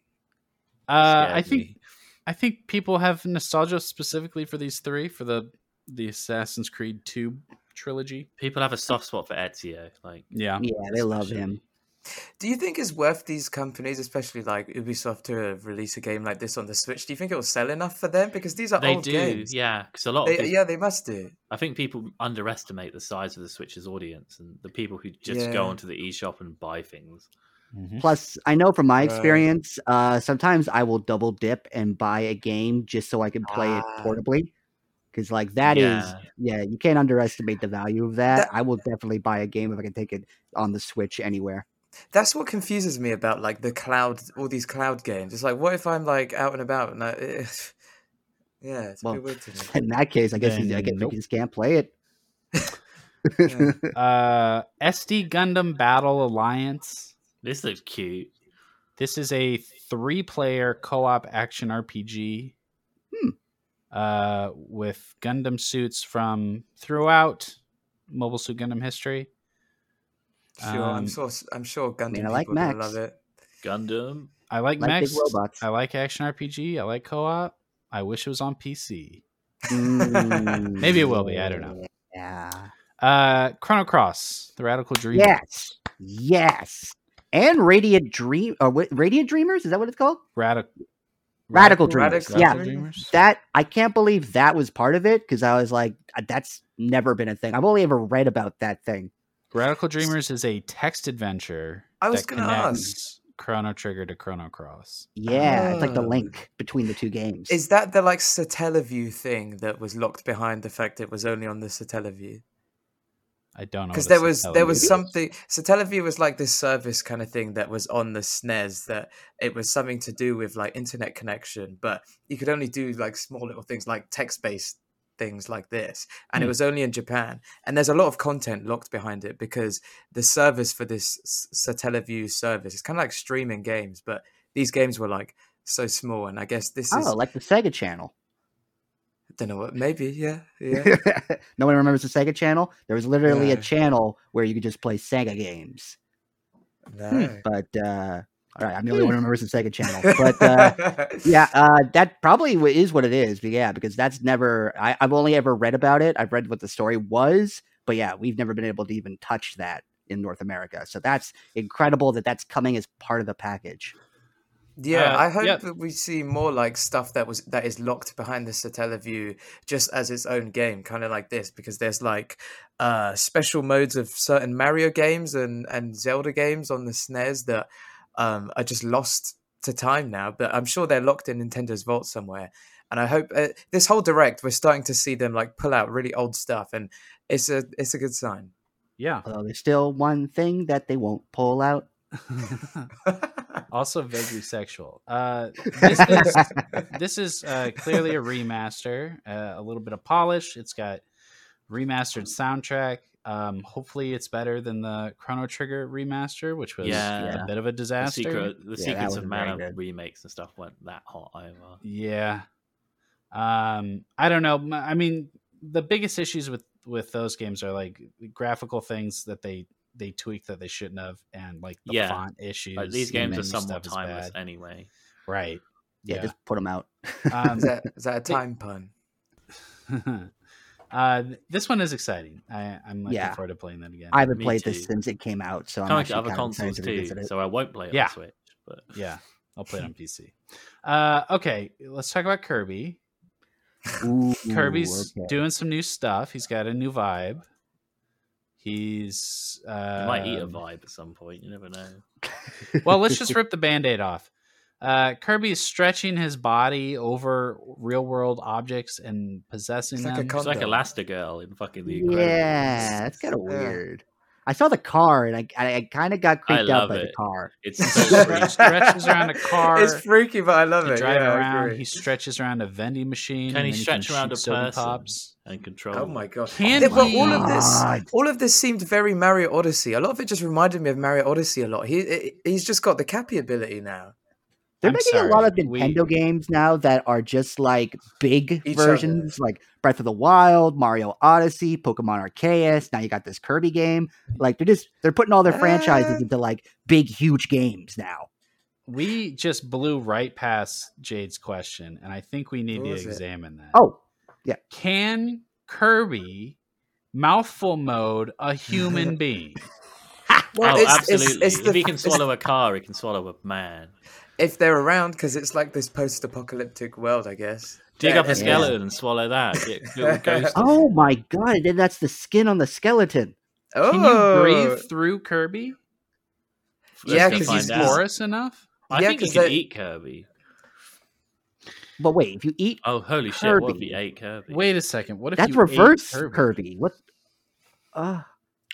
Uh, I think me. I think people have nostalgia specifically for these three for the the Assassin's Creed 2 trilogy. people have a soft spot for Ezio. Like, Yeah. Yeah, they love him. Do you think it's worth these companies, especially like Ubisoft, to release a game like this on the Switch? Do you think it will sell enough for them? Because these are they old do, games. yeah. Because a lot of They, people, yeah, they must do. I think people underestimate the size of the Switch's audience and the people who just Yeah. go onto the eShop and buy things. Mhm. Plus, I know from my Right. experience, uh, sometimes I will double dip and buy a game just so I can play it Ah. portably. Because like that is, Yeah. yeah, you can't underestimate the value of that. That- I will definitely buy a game if I can take it on the Switch anywhere. That's what confuses me about like the cloud, all these cloud games. It's like, what if I'm like out and about and I, yeah, it's a Well, bit weird to me. In that case, I guess you, I guess nope. you just can't play it. Yeah. Uh, SD Gundam Battle Alliance. This looks cute. This is a three-player co-op action RPG. Hmm. Uh, with Gundam suits from throughout Mobile Suit Gundam history. Sure, I'm Um, sure. I'm sure Gundam mean, I like people will love it. Gundam. I like, Like big mechs. robots. I like action RPG. I like co-op. I wish it was on PC. Mm, Maybe it will be, I don't know. Yeah. Uh, Chrono Cross, the Radical Dream. Yes. Yes. And Radiant Dream. Or Radiant Dreamers? Is that what it's called? Radical. Radical Dreamers. Radical yeah. Dreamers? That I can't believe that was part of it because I was like, "Uh, that's never been a thing. I've only ever read about that thing. Radical Dreamers is a text adventure. I was that gonna connects Chrono Trigger to Chrono Cross. Yeah, it's like the Oh. link between the two games. Is that the like Satellaview thing that was locked behind the fact it was only on the Satellaview? I don't know Because there was there was is. something Satellaview was like this service kind of thing that was on the SNES that it was something to do with like internet connection, but you could only do like small little things like text based things like this, and it Hmm. was only in Japan. And there's a lot of content locked behind it because the service for this Satellaview service is kind of like streaming games, but these games were like so small, and I guess this is oh, like the Sega Channel. Don't know what maybe yeah yeah. no one remembers the Sega Channel. There was literally a channel where you could just play Sega games. No. But uh, all right, I'm the only one who remembers the Sega Channel. But uh, yeah, uh, that probably is what it is. But yeah, because that's never. I, I've only ever read about it. I've read what the story was, but yeah, we've never been able to even touch that in North America. So that's incredible that that's coming as part of the package. Yeah, Uh, I hope yeah. that we see more like stuff that was that is locked behind the Satellaview just as its own game, kind of like this, because there's like uh special modes of certain Mario games and and Zelda games on the SNES that um are just lost to time now. But I'm sure they're locked in Nintendo's vault somewhere. And I hope uh, this whole direct we're starting to see them like pull out really old stuff, and it's a it's a good sign. Yeah. Although there's still one thing that they won't pull out. also vaguely sexual. Uh, this is this is uh, clearly a remaster, uh, a little bit of polish. It's got remastered soundtrack. Um, hopefully, it's better than the Chrono Trigger remaster, which was Yeah. a bit of a The disaster. secret, the that secrets of wasn't mana remakes and stuff weren't that hot either. Yeah. Um, I don't know. I mean, the biggest issues with with those games are like graphical things that they they tweak that they shouldn't have, and like the Yeah. font issues. Like, these games are menu somewhat stuff is timeless bad. anyway. right? Yeah, just put them out. Um, is that is that a They- time pun? uh, this one is exciting. I, I'm looking Yeah. forward to playing that again. I haven't Me played too. this since it came out, so I'm Coming to actually other kinda consoles too, revisit it. so I won't play it Yeah. on Switch. But yeah, I'll play it on PC. Uh, okay, let's talk about Kirby. Ooh, Kirby's okay. doing some new stuff. He's got a new vibe. He's uh, you might eat a vibe at some point. You never know. well, let's just rip the band-aid off. Uh, Kirby is stretching his body over real-world objects and possessing It's like a them. con- It's like Elastigirl in fucking the Incredibles. Yeah, that's kind of Yeah. weird. I saw the car and I I, I kind of got creeped out love by the car. It's so He stretches around a car. It's freaky, but I love it. drive yeah, around. He stretches around a vending machine. Can and he then stretch around a soda person? pops. and control. Oh my god! Can Yeah, but all of this, all of this seemed very Mario Odyssey. A lot of it just reminded me of Mario Odyssey a lot. He he- he's just got the Cappy ability now. They're I'm making a lot sorry, of we- Nintendo games now that are just like big Each versions, like Breath of the Wild, Mario Odyssey, Pokemon Arceus. Now you got this Kirby game. Like they're just they're putting all their franchises Uh, into like big, huge games now. We just blew right past Jade's question, and I think we need What to was it? examine that. Oh, yeah. Can Kirby mouthful mode a human being? Well, oh, it's, absolutely. It's, it's if the, he can swallow a car, he can swallow a man. If they're around, because it's like this post-apocalyptic world, I guess. Dig Yeah, up a yeah. skeleton and swallow that. Get little ghost of oh my god! Then that's the skin on the skeleton. Oh, Can you breathe through Kirby? Yeah, Let's go 'cause find he's out. porous enough? I Yeah, think he 'cause can they- eat Kirby. But wait, if you eat, Oh, holy shit! What if Kirby. he ate Kirby? Wait a second. What if that's you ate reverse Kirby? Kirby. What? Uh,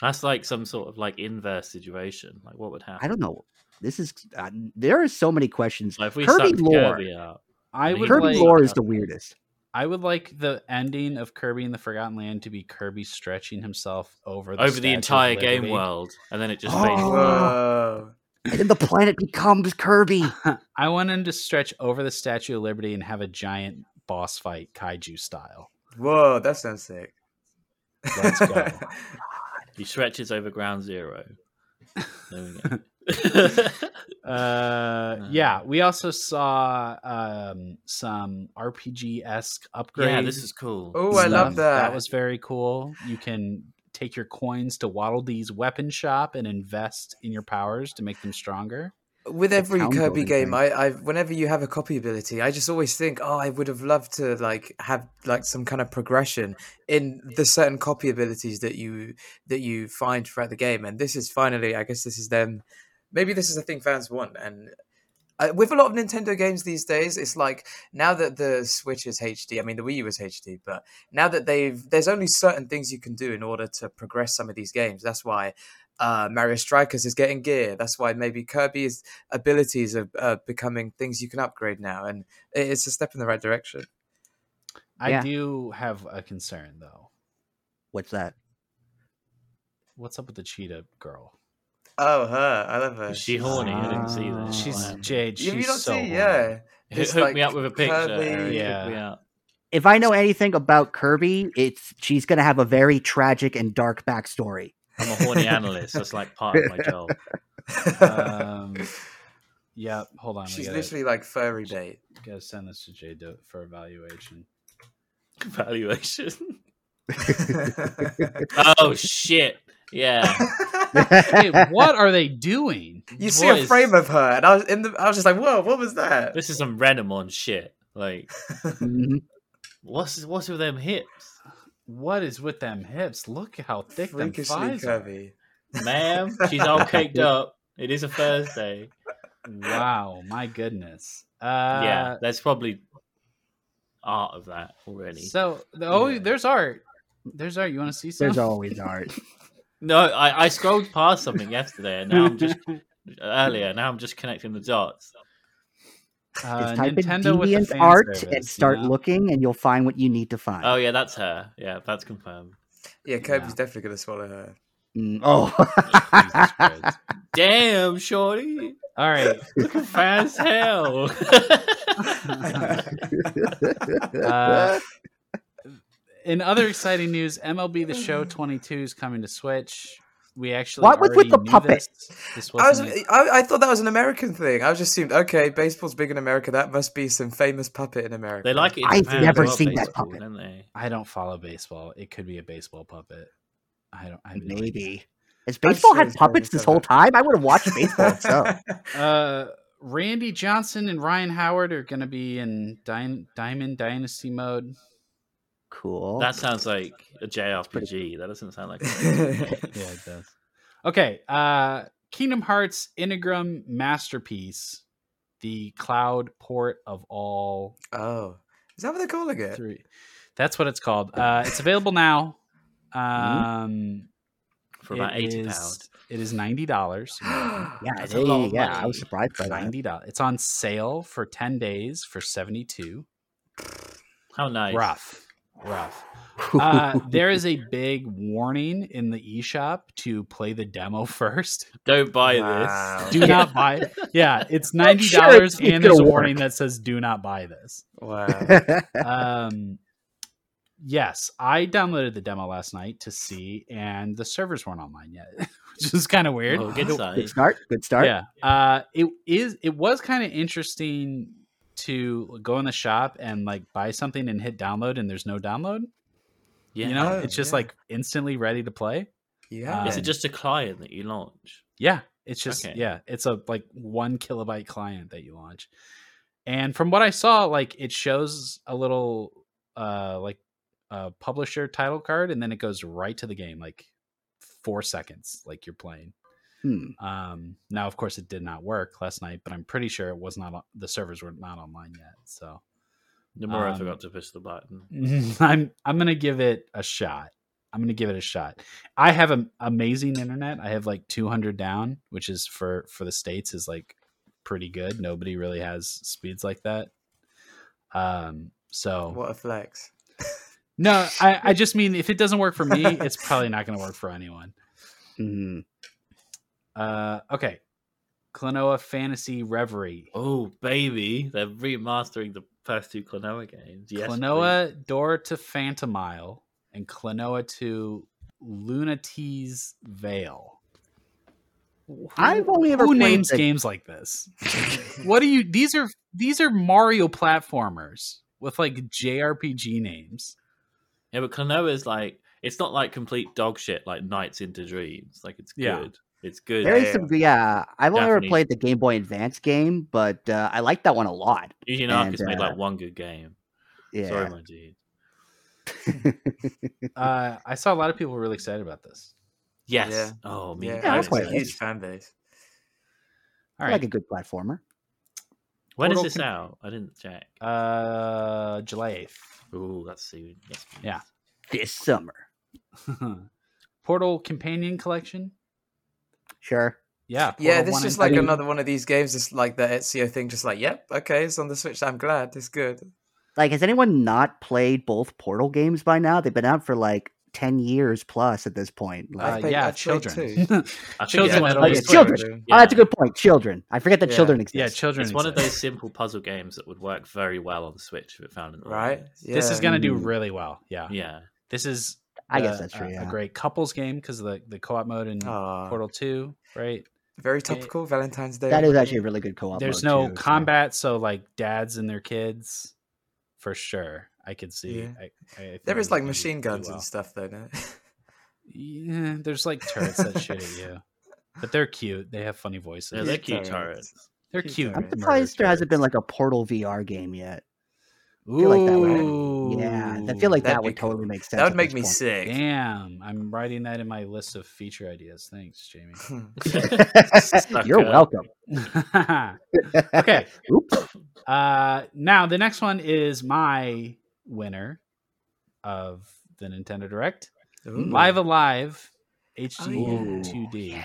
That's like some sort of like inverse situation. Like what would happen? I don't know. This is uh, there are so many questions. Like if we Kirby sucked lore. Kirby out. I would Kirby like. lore is the weirdest. I would like the ending of Kirby in the Forgotten Land to be Kirby stretching himself over the over the entire game world, and then it just Oh. fades. Whoa. And then the planet becomes Kirby. I want him to stretch over the Statue of Liberty and have a giant boss fight, kaiju style. Whoa, that sounds sick. Let's go. He stretches over Ground Zero. There we go. Uh, yeah, we also saw um, some RPG esque upgrades. yeah, this is cool. Oh, I love that. That was very cool. You can take your coins to Waddle Dee's weapon shop and invest in your powers to make them stronger. with every Kirby game, thing. I, I whenever you have a copy ability, I just always think, oh, I would have loved to like have like some kind of progression in the certain copy abilities that you that you find throughout the game. And this is finally, I guess, this is them. Maybe this is a thing fans want, and uh, with a lot of Nintendo games these days, it's like now that the Switch is HD. I mean, the Wii U is HD, but now that they've there's only certain things you can do in order to progress some of these games. That's why uh, Mario Strikers is getting gear. That's why maybe Kirby's abilities are uh, becoming things you can upgrade now, and it's a step in the right direction. I Yeah. do have a concern though. What's that? What's up with the cheetah girl? Oh, her! I love her. Is she horny? I didn't see that. Oh. She's Wow. Jade. You, She's you don't so see, horny. yeah. Hook It's hook like me up with a picture. Kirby- Yeah. Hook me up. If I know anything about Kirby, it's she's gonna have a very tragic and dark backstory. I'm a horny analyst. That's like part of my job. Um, yeah, hold on. She's She's gotta, literally like furry bait. gotta send this to Jade for evaluation. Evaluation. oh shit! Yeah. Hey, what are they doing? You see a Boys. frame of her, and I was in the. I was just like, "Whoa, what was that?" This is some Renamon shit. Like, Mhm. what's what's with them hips, What is with them hips? Look how thick them Freakishly thighs are. ma'am? She's all caked up. It is a Thursday. Wow, my goodness. Uh, yeah, there's probably art of that already. So, oh, Yeah. there's art. There's art. You want to see some? There's always art. No, I, I scrolled past something yesterday, and now I'm just earlier. Now I'm just connecting the dots. Uh, Just type Nintendo in with the deviant fan art service, and start know? looking, and you'll find what you need to find. Oh yeah, that's her. Yeah, that's confirmed. Yeah, Kirby's Yeah. definitely gonna swallow her. Mm, oh, Damn, shorty, All right. looking fat hell. Uh, in other exciting news, MLB The Show 22 is coming to Switch. We actually What was with the knew puppet? This. This I was. I, I thought that was an American thing. I was just assumed, okay, baseball's big in America. That must be some famous puppet in America. they like it. in I've Japan never as well, seen that puppet. Don't they? I don't follow baseball. It could be a baseball puppet. I don't. I have maybe. Has baseball sure had puppets this whole time? I would have watched baseball itself. Uh, Randy Johnson and Ryan Howard are going to be in Dy- Diamond Dynasty mode. Cool. That sounds like a JRPG. That doesn't sound like. Yeah, it does. Okay. Uh, Kingdom Hearts Integrum Masterpiece, the cloud port of all oh, is that what they're calling it? three. That's what it's called. Uh, it's available now. Mm-hmm. Um, For about it eighty is- pounds. It is ninety dollars. yeah, That's a they- lot yeah. I was surprised by that. Ninety dollars. It's on sale for ten days for seventy two. How nice. Rough, rough. Uh, there is a big warning in the eShop to play the demo first. Don't buy Wow. Do not buy it. Yeah, it's ninety dollars, it's- it's and there's a gonna warning work. that says "Do not buy this." Wow. Um, yes, I downloaded the demo last night to see, and the servers weren't online yet, which is kind of weird. Oh, good Good start. Good start. Yeah. Uh it is it was kind of interesting to go in the shop and like buy something and hit download and there's no download. Yeah. You know, Oh, it's just yeah. like instantly ready to play. Yeah. Is it just a client that you launch? Yeah. It's just Okay. yeah, it's a like one kilobyte client that you launch. And from what I saw, like it shows a little uh like a publisher title card and then it goes right to the game, like four seconds, like you're playing. Hmm. Um, now, of course, it did not work last night, but I'm pretty sure it was not. The servers were not online yet. So Nomura Um, I forgot to push the button. I'm I'm gonna give it a shot. I'm gonna give it a shot. I have an amazing internet. I have like 200 down, which is for for the states is like pretty good. Nobody really has speeds like that. Um, so What a flex. no, I I just mean if it doesn't work for me, it's probably not gonna work for anyone. Mhm. Uh, okay, Klonoa Fantasy Reverie. Oh baby, they're remastering the first two Klonoa games. Yes, Klonoa Door to Phantomile and Klonoa to Lunatea's Veil. I've only ever Who played names the- games like this? what do you? These are these are Mario platformers with like JRPG names. Yeah, but Klonoa is like it's not like complete dog shit like Nights into Dreams. Like it's good. Yeah. It's good. There is Yeah. some, yeah. I've only ever played the Game Boy Advance game, but uh, I like that one a lot. Yuji Naka's and, made uh, like one good game. Yeah. Sorry, my dude. Uh, I saw a lot of people really excited about this. Yes. Yeah. Oh, me. Yeah, Yeah, I'll it's a huge fan base. All I like a good platformer. When is Portal this con- out? I didn't check. uh, July eighth. Ooh, that's soon. Yes. Yeah. This summer. Portal Companion Collection. Sure. Yeah, Yeah, this is just like two. another one of these games. It's like the Ezio thing. Just like, yep, okay, it's on the Switch. I'm glad. It's good. Like, has anyone not played both Portal games by now? They've been out for like 10 years plus at this point. Uh, Like, played- yeah, I've children. Children. it's one had of Oh, yeah, those- children. Yeah. Oh, that's a good point. Children. I forget that Yeah. children exist. yeah, children. It's one of those simple puzzle games that would work very well on the Switch if it found an Right? Yeah. This is going to do Mm. really well. Yeah. Yeah. This is. I guess uh, that's true, A, yeah. a great couples game because of the, the co-op mode in Aw, Portal Two, right? very topical. Valentine's Day. That is actually a really good co-op. There's no too, combat, so like dads and their kids, for sure. I could see. Yeah. I, I There is like machine guns well. and stuff, though. No? Yeah, there's like turrets that shoot at you, but they're cute. They have funny voices. Yeah, they're Cute cute turrets. turrets. They're cute cute. I'm surprised there hasn't been like a Portal VR game yet. Ooh, feel like that would- Yeah, I feel like That'd that would cool. totally make sense. that would make me point. sick. Damn, I'm writing that in my list of feature ideas. Thanks, Jamie. You're Sucker. welcome. okay. Oops. Uh, now the next one is my winner of the Nintendo Direct, Ooh. Live Alive HD yeah. 2D.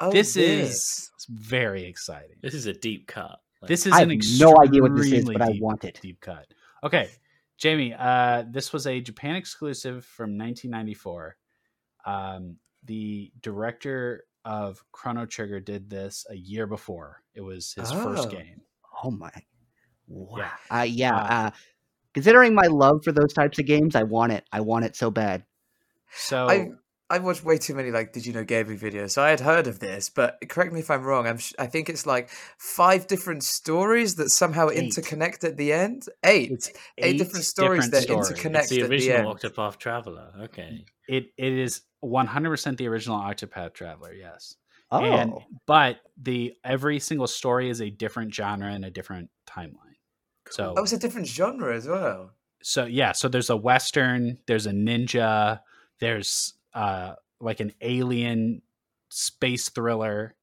Oh, this is very exciting. This is a deep cut. Like, This is I an have no idea what this is, extremely but I deep- want it. Deep cut. Okay, Jamie. Uh, this was a Japan exclusive from 1994. Um, the director of Chrono Trigger did this a year before. It was his first Oh. game. Oh my. Wow. Yeah. Uh, yeah. Uh, Uh, considering my love for those types of games, I want it. I want it so bad. So I I watched way too many like Did you know gaming videos, so I had heard of this. But correct me if I'm wrong. I'm sh- I think it's like five different stories that somehow Eight. interconnect at the end. Eight. it's eight different stories that stories. interconnect. it's the at the original end. Octopath Traveler. Okay. It it is 100% the original Octopath Traveler. Yes. Oh. And but the every single story is a different genre and a different timeline. So Oh, it's a different genre as well. so yeah, so there's a western, there's a ninja, there's uh like an alien space thriller.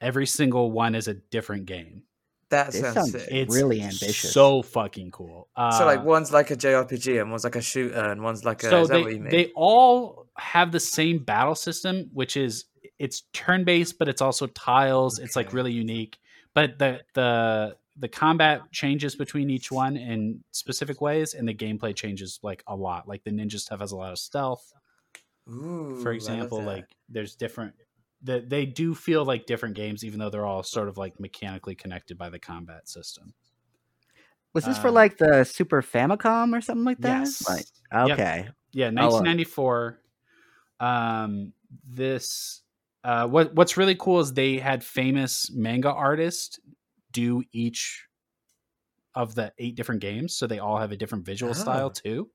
Every single one is a different game. That This sounds sounds sick. It's Really ambitious. So fucking cool. Uh, so like one's like a JRPG and one's like a shooter and one's like a. so is that they, what you mean? they all have the same battle system, which is it's turn based, but it's also tiles. It's like really unique. But the the the combat changes between each one in specific ways, and the gameplay changes like a lot. Like the ninja stuff has a lot of stealth. Ooh, for example, like there's different. that they do feel like different games, even though they're all sort of like mechanically connected by the combat system. was this for um, like the Super Famicom or something like that? Yes. Like, Yep. okay. Yeah, Oh, uh, 1994. Um, this uh, what what's really cool is they had famous manga artists do each of the eight different games, so they all have a different visual Oh. style too.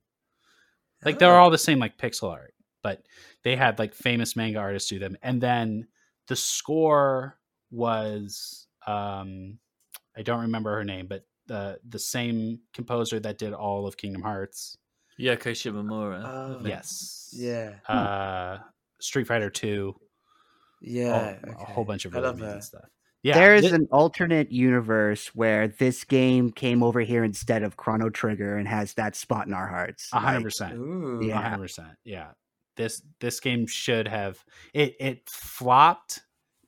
Like they're Oh. all the same, like pixel art, but they had like famous manga artists do them, and then the score was um, I don't remember her name, but the the same composer that did all of Kingdom Hearts. Yoko Shimomura. I Oh. Yes. Yeah. Uh, Street Fighter Two. Yeah. a okay. whole bunch of really amazing her. stuff. Yeah, there is thi- an alternate universe where this game came over here instead of Chrono Trigger and has that spot in our hearts. a hundred Like, percent. Yeah. hundred percent. Yeah. This this game should have it it flopped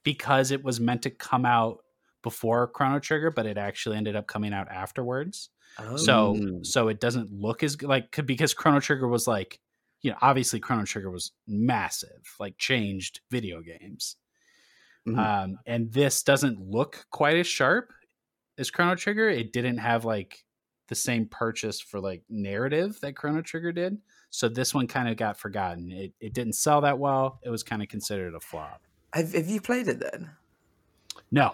because it was meant to come out before Chrono Trigger, but it actually ended up coming out afterwards. Oh. So so it doesn't look as good like because Chrono Trigger was like you know obviously Chrono Trigger was massive like changed video games. Mhm. Um, and this doesn't look quite as sharp as Chrono Trigger. It didn't have like the same purchase for like narrative that Chrono Trigger did. So this one kind of got forgotten. It it didn't sell that well. It was kind of considered a flop. Have, have you played it then? No,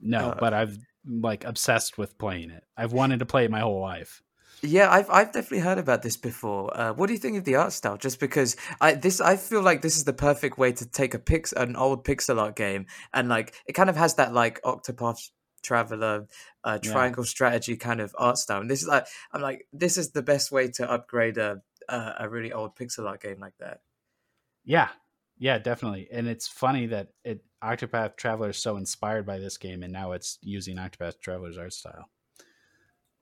no, Uh, but I've like obsessed with playing it. I've wanted to play it my whole life. Yeah, I've I've definitely heard about this before. Uh, what do you think of the art style? Just because I this I feel like this is the perfect way to take a pix an old pixel art game and like it kind of has that like Octopath Traveler uh, Yeah. triangle strategy kind of art style. And this is like I'm like this is the best way to upgrade a a, a really old pixel art game like that. Yeah, yeah, definitely. And it's funny that it Octopath Traveler is so inspired by this game, and now it's using Octopath Traveler's art style.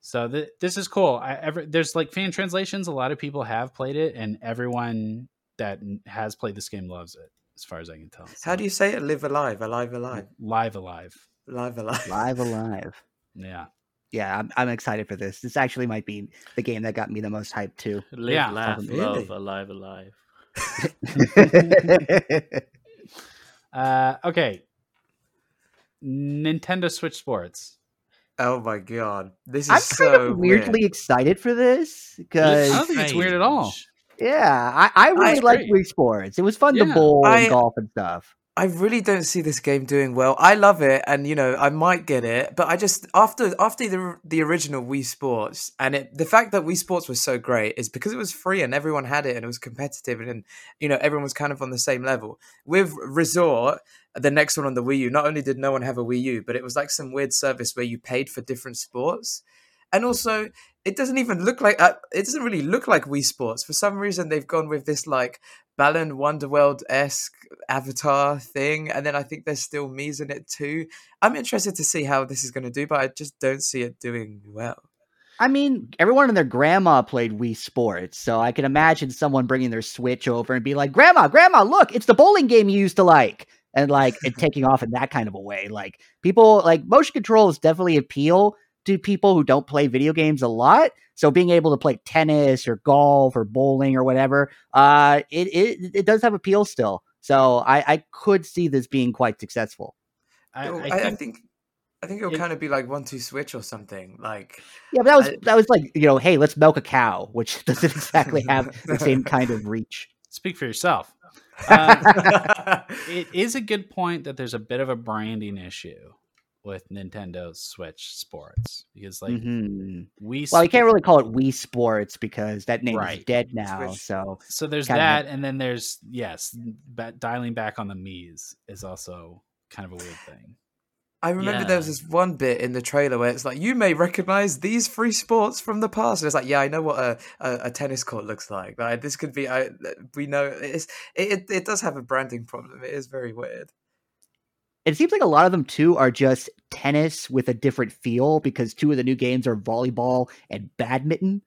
So th- this is cool. I ever there's like fan translations. A lot of people have played it, and everyone that has played this game loves it, as far as I can tell. So How do you say it? Live alive, alive, alive, live alive? live, alive. Live alive. Yeah, Yeah, I'm, I'm excited for this. This actually might be the game that got me the most hyped too. Live, Yeah. laugh, Really? love, alive, alive. Uh, okay. Nintendo Switch Sports. Oh my god, this is I'm so kind of weird. weirdly excited for this because I don't think it's weird at all. Yeah, I, I really it's like great. Wii Sports. It was fun to Yeah. bowl I- and golf and stuff. I really don't see this game doing well. I love it, and you know I might get it, but I just after after the the original Wii Sports and it the fact that Wii Sports was so great is because it was free and everyone had it and it was competitive and you know everyone was kind of on the same level. With Resort, the next one on the Wii U, not only did no one have a Wii U, but it was like some weird service where you paid for different sports, and also it doesn't even look like uh, it doesn't really look like Wii Sports. For some reason, they've gone with this like Balan Wonderworld esque avatar thing, and then I think there's still Mii's in it too. I'm interested to see how this is going to do, but I just don't see it doing well. I mean, everyone and their grandma played Wii Sports, so I can imagine someone bringing their Switch over and be like, "Grandma, Grandma, look, it's the bowling game you used to like," and like it taking off in that kind of a way. Like people, like motion controls definitely appeal to people who don't play video games a lot. So being able to play tennis or golf or bowling or whatever, uh, it it, it does have appeal still. So I, I could see this being quite successful. I, I I, I think, think. I think it'll it- kind of be like one two switch or something. Like Yeah, but that was I- that was like you know, hey, let's milk a cow, which doesn't exactly have the same kind of reach. speak for yourself. Uh, it is a good point that there's a bit of a branding issue with Nintendo Switch Sports because like Mhm. we Well, you can't really call it Wii Sports because that name is dead now. Switch. So so there's kinda- that and then there's yes ba- dialing back on the Mii's is also kind of a weird thing. I remember there was this one bit in the trailer where it's like, you may recognize these three sports from the past. And it's like, yeah, I know what a, a, a tennis court looks like. Like this could be, I we know it's it, it, it does have a branding problem. It is very weird. It seems like a lot of them too are just tennis with a different feel because two of the new games are volleyball and badminton.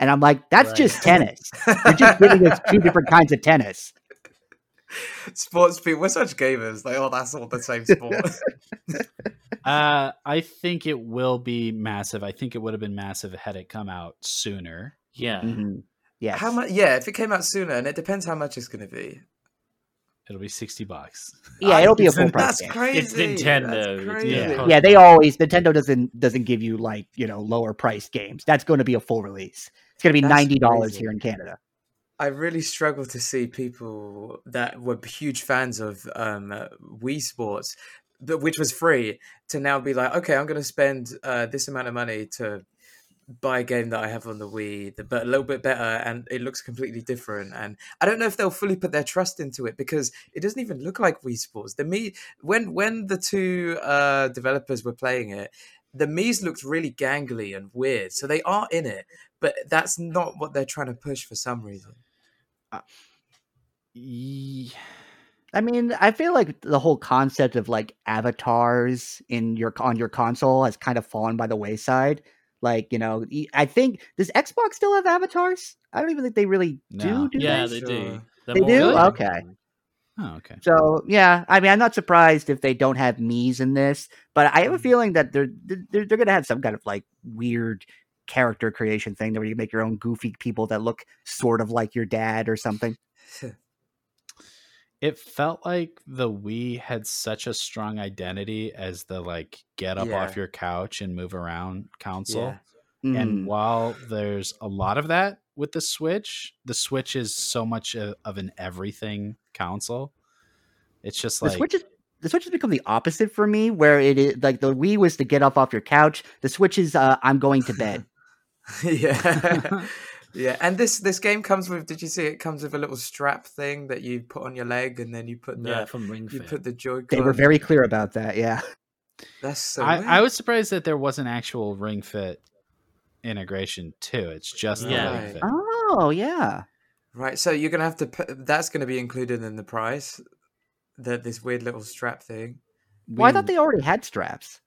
And I'm like, that's Right. just tennis. You're just giving us two different kinds of tennis. Sports people, we're such gamers. Like, oh, that's all the same sport. Uh, I think it will be massive. I think it would have been massive had it come out sooner. Yeah. Mhm. Yes. How much? Yeah, if it came out sooner, and it depends how much it's going to be. It'll be sixty bucks. Yeah, it'll be a full price That's game. crazy. It's Nintendo. That's crazy. yeah. Yeah, they always Nintendo doesn't doesn't give you like you know lower priced games. That's going to be a full release. It's going to be That's ninety dollars here in Canada. I really struggle to see people that were huge fans of um, uh, Wii Sports, but which was free, to now be like, okay, I'm going to spend uh, this amount of money to buy a game that I have on the Wii, but a little bit better, and it looks completely different. And I don't know if they'll fully put their trust into it because it doesn't even look like Wii Sports. The me when when the two uh, developers were playing it. The Mii's looked really gangly and weird, so they are in it, but that's not what they're trying to push for some reason. Ye- I mean, I feel like the whole concept of like avatars in your on your console has kind of fallen by the wayside. Like, you know, I think does Xbox still have avatars? I don't even think they really No. do. Do Yeah, they? they do. Sure. They're They do? like- Okay. Oh, okay. So yeah, I mean, I'm not surprised if they don't have me's in this, but I have a mm-hmm. feeling that they're they're, they're gonna have some kind of like weird character creation thing where you make your own goofy people that look sort of like your dad or something. It felt like the Wii had such a strong identity as the like get up Yeah. off your couch and move around console. Yeah. And Mm. while there's a lot of that with the Switch, the Switch is so much a, of an everything console It's just The like Switch is the Switch has become the opposite for me, where it is like the Wii was to get up off your couch. The Switch is uh, I'm going to bed. yeah. Yeah, and this this game comes with. Did you see it comes with a little strap thing that you put on your leg, and then you put the yeah, from Ring you Fit. put the Joy-Con. They were very clear about that. Yeah. That's so. I. I was surprised that there wasn't actual Ring Fit integration too. It's just the Yeah. Ring Fit. Oh yeah. right. So you're gonna have to. Put, that's gonna be included in the price. That this weird little strap thing. Well, I thought they already had straps.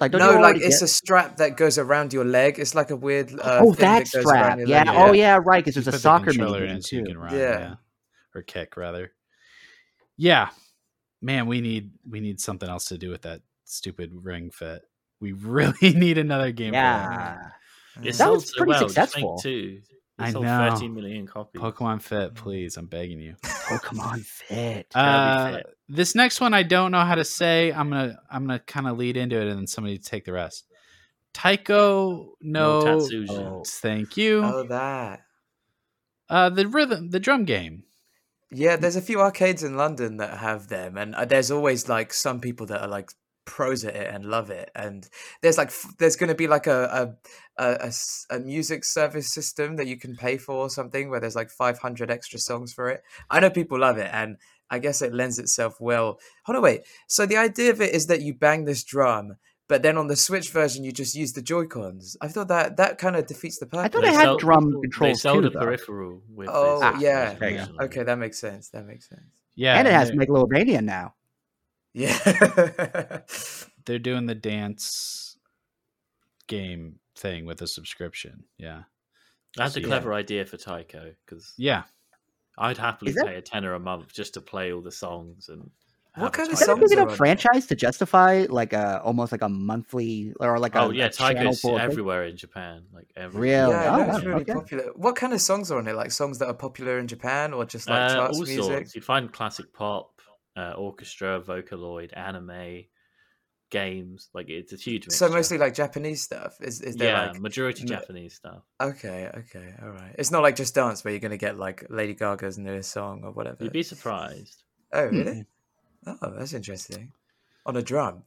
Like don't no, you like it's get- a strap that goes around your leg. It's like a weird. Uh, oh thing that goes strap. your Yeah. leg. Oh yeah. Right. Because you there's a put the soccer controller mini in game so you can run, Yeah. yeah. or kick rather. Yeah, man, we need we need something else to do with that stupid Ring Fit. We really need another game. Yeah. It That was pretty well. Successful. too. It I know. 13 million copies. Pokemon Fit, please. I'm begging you. Pokemon Fit. gotta Uh, fit. this next one I don't know how to say. I'm gonna I'm gonna kind of lead into it and then somebody take the rest. Taiko no, No Oh. thank you. Oh, that. Uh, the rhythm, the drum game. Yeah, there's a few arcades in London that have them, and uh, there's always like some people that are like pros at it and love it. And there's like there's going to be like a a a music service system that you can pay for or something where there's like 500 extra songs for it. I know people love it, and I guess it lends itself well. Hold on, wait. So the idea of it is that you bang this drum. But then on the Switch version, you just use the Joy Cons. I thought that that kind of defeats the purpose. I thought They it had sold- drum They controls sold too. a though. peripheral with Oh, this. Ah, yeah. there you go. originally. Okay, that makes sense. That makes sense. Yeah, and it has they're, Megalovania now. Yeah. they're doing the dance game thing with a subscription. Yeah, That's a Yeah. clever idea for Taiko because yeah. I'd happily that- pay a tenner a month just to play all the songs and. What kind of Is that a songs are enough on franchise to justify like a almost like a monthly or like a Oh yeah, a channel Taiko's full of things? everywhere in Japan. Like everywhere. Really? Yeah, Oh, it looks really okay. popular. What kind of songs are on it? Like songs that are popular in Japan, or just like Uh, charts all music? sorts. You find classic pop, uh, orchestra, Vocaloid, anime, games. Like it's a huge mix. So mostly like Japanese stuff. Is is there yeah, like majority Japanese stuff. okay, okay, all right. It's not like just dance where you're gonna get like Lady Gaga's newest song or whatever. You'd be surprised. Oh really? Oh, that's interesting. On a drum.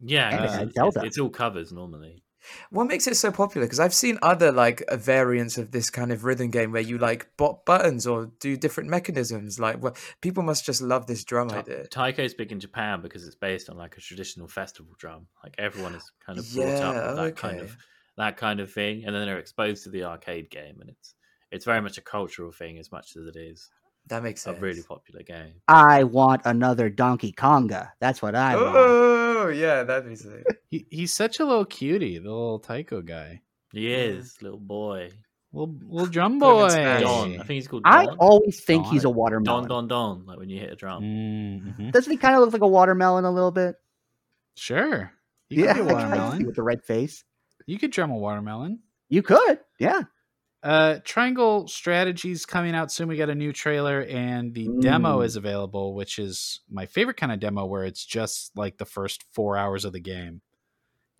Yeah, And it 'cause had it's, it's, it's all covers normally. What makes it so popular? Because I've seen other like uh, variants of this kind of rhythm game where you like bot buttons or do different mechanisms. Like, what people must just love this drum Ta- idea. Taiko's big in Japan because it's based on like a traditional festival drum. Like everyone is kind of brought up Yeah, with that kind okay. of that kind of thing, and then they're exposed to the arcade game, and it's it's very much a cultural thing as much as it is That makes a really popular game. I want another Donkey Konga. That's what I want. Oh yeah, that'd be sick. He, he's such a little cutie, the little Taiko guy. He is little boy Little, little drum Put him in boy. Don. I think he's called I always think he's a watermelon. Don Don Don. Like when you hit a drum. Mhm. Doesn't he kind of look like a watermelon a little bit? Sure. You yeah, could be a I can see watermelon. with the red face. You could drum a watermelon. You could, yeah. Uh, Triangle Strategy's coming out soon. We got a new trailer, and the demo Mm. is available, which is my favorite kind of demo, where it's just like the first four hours of the game.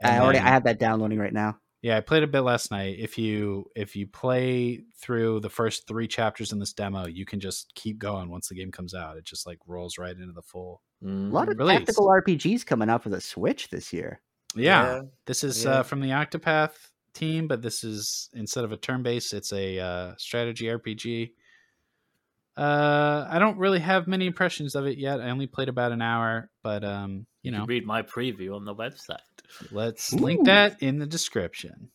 I already then- I have that downloading right now. Yeah, I played a bit last night. If you if you play through the first three chapters in this demo, you can just keep going once the game comes out. It just like rolls right into the full. A lot of Release. tactical RPGs coming out for the Switch this year. Yeah, this is yeah. uh, from the Octopath team, but this is instead of a turn based, it's a uh, strategy RPG. Uh, I don't really have many impressions of it yet. I only played about an hour, but um, you You know, can read my preview on the website. let's Ooh. link that in the description.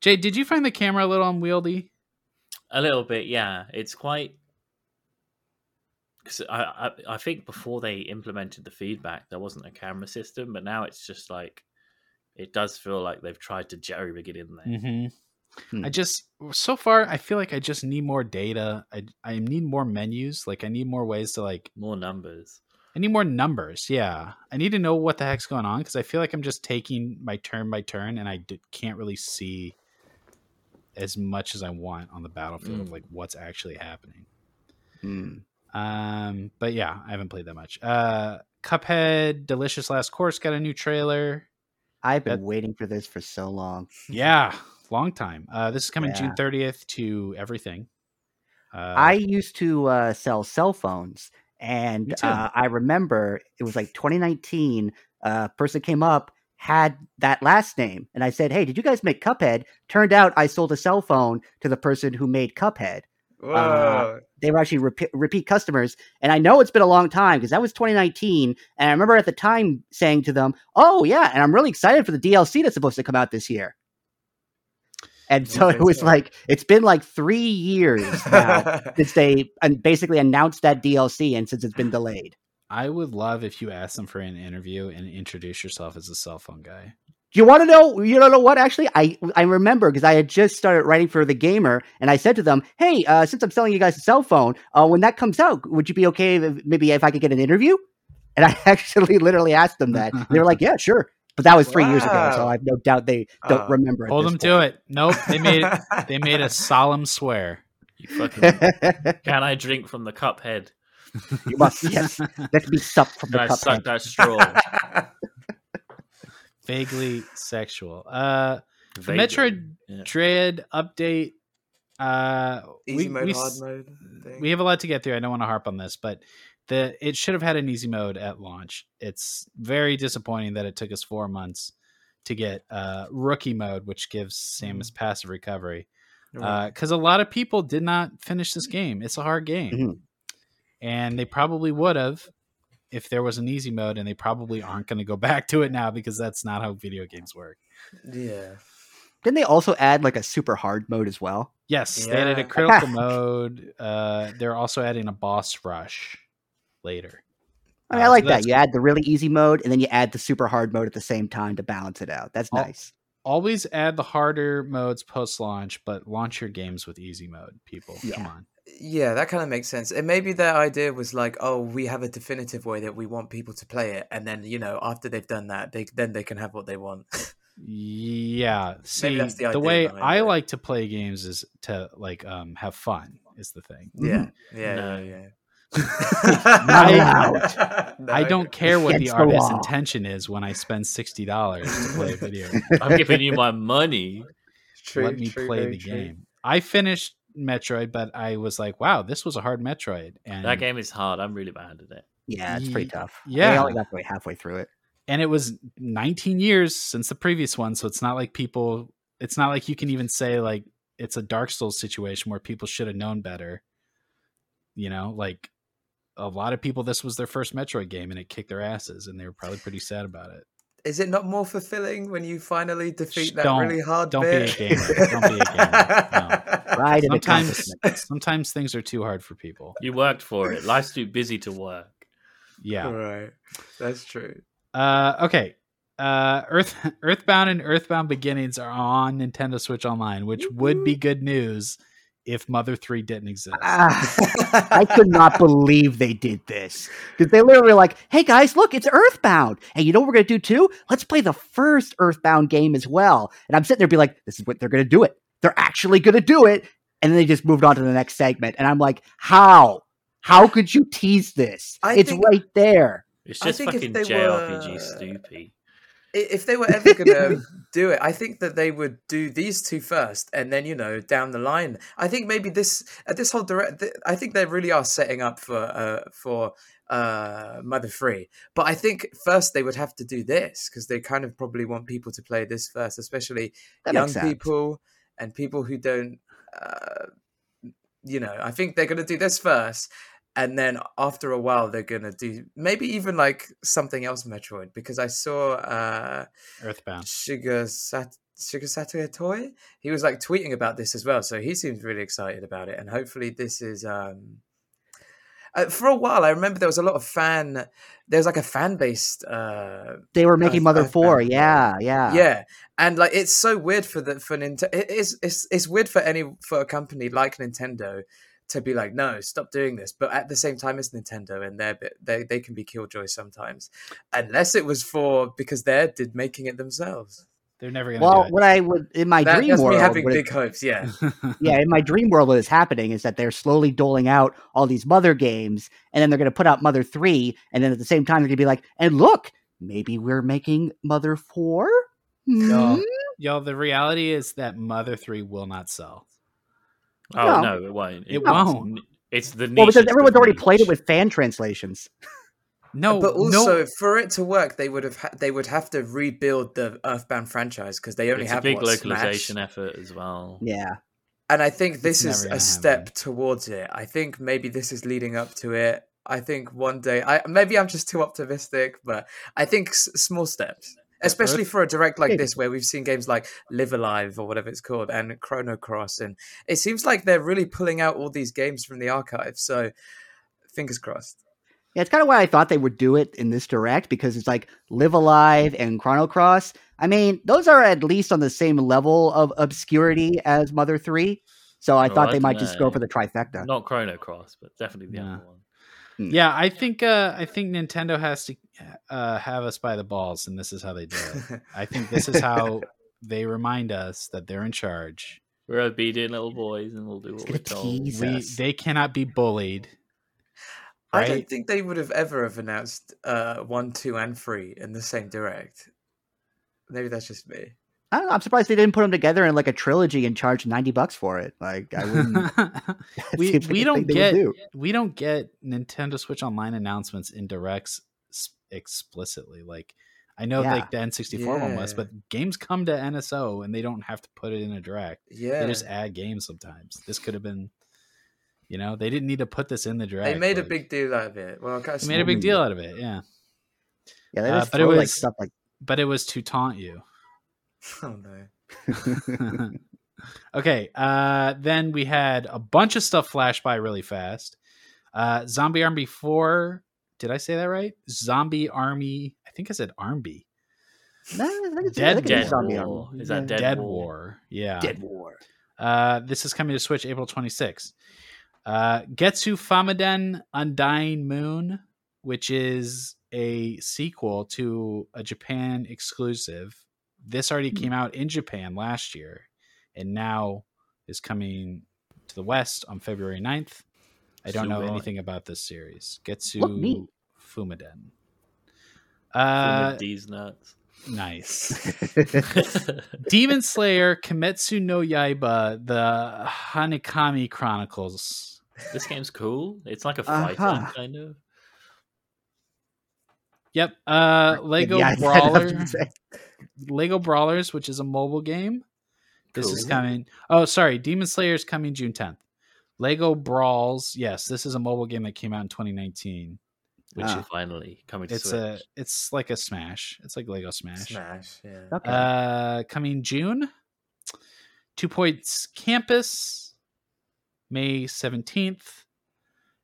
Jay, did you find the camera a little unwieldy? A little bit, yeah. It's quite because I, I I think before they implemented the feedback, there wasn't a camera system, but now it's just like it does feel like they've tried to jerry rig it in there. Mm-hmm. Hmm. I just so far I feel like I just need more data. I I need more menus. Like I need more ways to like More numbers. I need more numbers. Yeah, I need to know what the heck's going on because I feel like I'm just taking my turn by turn, and I d- can't really see as much as I want on the battlefield of Mm. like what's actually happening. Hmm. Um, but yeah, I haven't played that much. Uh, Cuphead Delicious Last Course got a new trailer. I've been That- waiting for this for so long. Yeah, long time. Uh, this is coming Yeah. June 30th to everything. Uh, I used to uh, sell cell phones, And uh, I remember it was like 2019. A person came up, had that last name, and I said, "Hey, did you guys make Cuphead?" Turned out I sold a cell phone to the person who made Cuphead. Whoa. They were actually repeat, repeat customers, and I know it's been a long time because that was 2019. And I remember at the time saying to them, "Oh yeah," and I'm really excited for the DLC that's supposed to come out this year. And so it was so- like it's been like three years now since they basically announced that DLC and since it's been delayed. I would love if you asked them for an interview and introduce yourself as a cell phone guy. Do you want to know? You don't know what? Actually, I I remember because I had just started writing for the Gamer, and I said to them, "Hey, uh, since I'm selling you guys a cell phone, uh, when that comes out, would you be okay if, maybe if I could get an interview?" And I actually literally asked them that. They were like, "Yeah, sure." But that was three years ago, so I have no doubt they don't Oh. remember. Hold this them to it. Nope, they made they made a solemn swear. You fucking can I drink from the cup head? you must yes, let me sup from Can the I cup. suck that straw? Vaguely sexual. Uh, the Vaguely. Metroid Yeah. Dread update. Uh, Easy we, mode, we, hard mode. Thing. we have a lot to get through. I don't want to harp on this, but the it should have had an easy mode at launch. It's very disappointing that it took us four months to get uh, rookie mode, which gives Samus passive recovery. Right. Because a lot of people did not finish this game. It's a hard game, Mhm. and they probably would have if there was an easy mode, and they probably aren't going to go back to it now because that's not how video games work. yeah. Didn't they also add like a super hard mode as well? Yes, they added a critical mode. Uh, they're also adding a boss rush later. I mean, I Uh, so like that. that's You add the really easy mode, and then you add the super hard mode at the same time to balance it out. That's Oh, nice. Always add the harder modes post launch, but launch your games with easy mode, people. Come on. Yeah, that kind of makes sense. And maybe their idea was like, oh, we have a definitive way that we want people to play it, and then you know, after they've done that, they then they can have what they want. Yeah. See, that's the the, way I it. like to play games is to like um have fun is the thing. yeah, yeah, No. yeah, yeah. I- No. I don't care what the Against the artist's intention is when I spend sixty dollars to play a video. I'm giving you my money. True, Let me true, play the true. game. I finished Metroid, but I was like, wow, this was a hard Metroid. And That game is hard. I'm really bad at it. Yeah, it's pretty Ye- tough. I yeah. only got way halfway through it. and it was 19 years since the previous one so it's not like people it's not like you can even say like it's a dark souls situation where people should have known better you know like a lot of people this was their first metroid game and it kicked their asses and they were probably pretty sad about it Is it not more fulfilling when you finally defeat Shh, that don't- really hard don't be a gamer. Don't be a gamer. Right, and sometimes accomplishment. sometimes things are too hard for people You worked for it. Life's too busy to work. yeah Right. That's true. uh okay uh earth earthbound and earthbound beginnings are on nintendo switch online which would be good news if mother 3 didn't exist Ah, I could not believe they did this because they literally were like, "Hey guys, look, it's Earthbound, and you know what we're gonna do too? Let's play the first Earthbound game as well." And I'm sitting there, be like, "This is what they're gonna do it. They're actually gonna do it." And then they just moved on to the next segment, and I'm like, "How? How could you tease this? I it's think- right there." It's I just think if fucking they JRPG were- stupid. If they were ever gonna do it, I think that they would do these two first, and then you know down the line. I think maybe this uh, this whole direct. th- I think they really are setting up for uh, for uh, Mother Three. But I think first they would have to do this because they kind of probably want people to play this first, especially That young makes sense. people and people who don't. Uh, you know, I think they're gonna do this first, and then after a while they're gonna do maybe even like something else Metroid because I saw uh earthbound Sugar Sat Sugar Toy. He was like tweeting about this as well, so he seems really excited about it, and hopefully this is um. Uh, for a while, I remember there was a lot of fan. There was like a fan based uh, They were making Mother Four, yeah. yeah, yeah, yeah, and like it's so weird for the for Nintendo. It's it's it's weird for any for a company like Nintendo to be like, no, stop doing this. But at the same time, it's Nintendo, and they're bit, they they can be killjoy sometimes, unless it was for because they're did making it themselves. They're never gonna Well, do what I would in my That, dream that's world, me having what it- big hopes. Yeah, yeah, in my dream world, what is happening is that they're slowly doling out all these Mother games, and then they're going to put out Mother Three, and then at the same time, they're going to be like, "And look, maybe we're making Mother Four. No. Hmm? Yo, the reality is that Mother 3 will not sell. Oh No. no, it won't. It won't. won't. It's the Well, because everyone's already niche. played it with fan translations. Uh, no, but also no, for it to work, they would have ha- they would have to rebuild the Earthbound franchise because they only It's a have big what, localization Smash? effort as well. Yeah. And I think this It's is a gonna step towards it. I think maybe this is leading up to it. I think one day, I maybe I'm just too optimistic, but I think s- small steps, especially for a direct like this, where we've seen games like Live Alive or whatever it's called, and Chrono Cross, and it seems like they're really pulling out all these games from the archive. So, fingers crossed. Yeah, it's kind of why I thought they would do it in this direct because it's like Live Alive and Chrono Cross. I mean, those are at least on the same level of obscurity as Mother 3. So I Oh, thought I they might dunno. just go for the trifecta. Not Chrono Cross, but definitely the Yeah. other one. yeah, I think uh, I think Nintendo has to uh, have us by the balls, and this is how they do it. I think this is how they remind us that they're in charge. We're obedient little boys, and we'll do what gonna we're told. We they cannot be bullied. I don't think they would have ever have announced uh, one, two, and three in the same direct. Maybe that's just me. I don't know, I'm surprised they didn't put them together in like a trilogy and charge 90 bucks for it. Like, I wouldn't. we we don't thing they would get do. we don't get Nintendo Switch Online announcements in directs explicitly. Like I know Yeah. like the N64 one was, but games come to NSO and they don't have to put it in a direct. Yeah, They just add games sometimes. This could have been, you know, they didn't need to put this in the draft. they made a big deal out of it. Well, They made a big deal out of it, yeah. Yeah, they Uh, just but it throw, like was- stuff like. But it was to taunt you. Oh no. okay, uh, then we had a bunch of stuff flash by really fast. Uh, Zombie Army 4. Did I say that right? Zombie Army. I think I said Army. No, I think it's- Dead Dead Zombie War. Army. Is that Dead Dead, War. War. Yeah. Dead War. Uh, this is coming to Switch April 26th. Uh, GetsuFumaDen Undying Moon, which is a sequel to a Japan exclusive. This already Hmm. came out in Japan last year and now is coming to the West on February 9th. I don't know Super. anything about this series. Getsu. Full Uh, D's nuts. nice. Demon Slayer Kimetsu no Yaiba, the Hinokami Chronicles. This game's cool. It's like a fighter Uh-huh. kind of. Yep. Uh Lego Yeah, I Brawler. nothing to say. Lego Brawlers, which is a mobile game. This is Cool. coming. Oh, sorry. Demon Slayer is coming June 10th. Lego Brawls. Yes, this is a mobile game that came out in 2019. Which Ah. is finally coming to It's Switch. a it's like a Smash. It's like Lego Smash. Smash. Yeah. Okay. Uh, coming June. Two Points Campus, May seventeenth,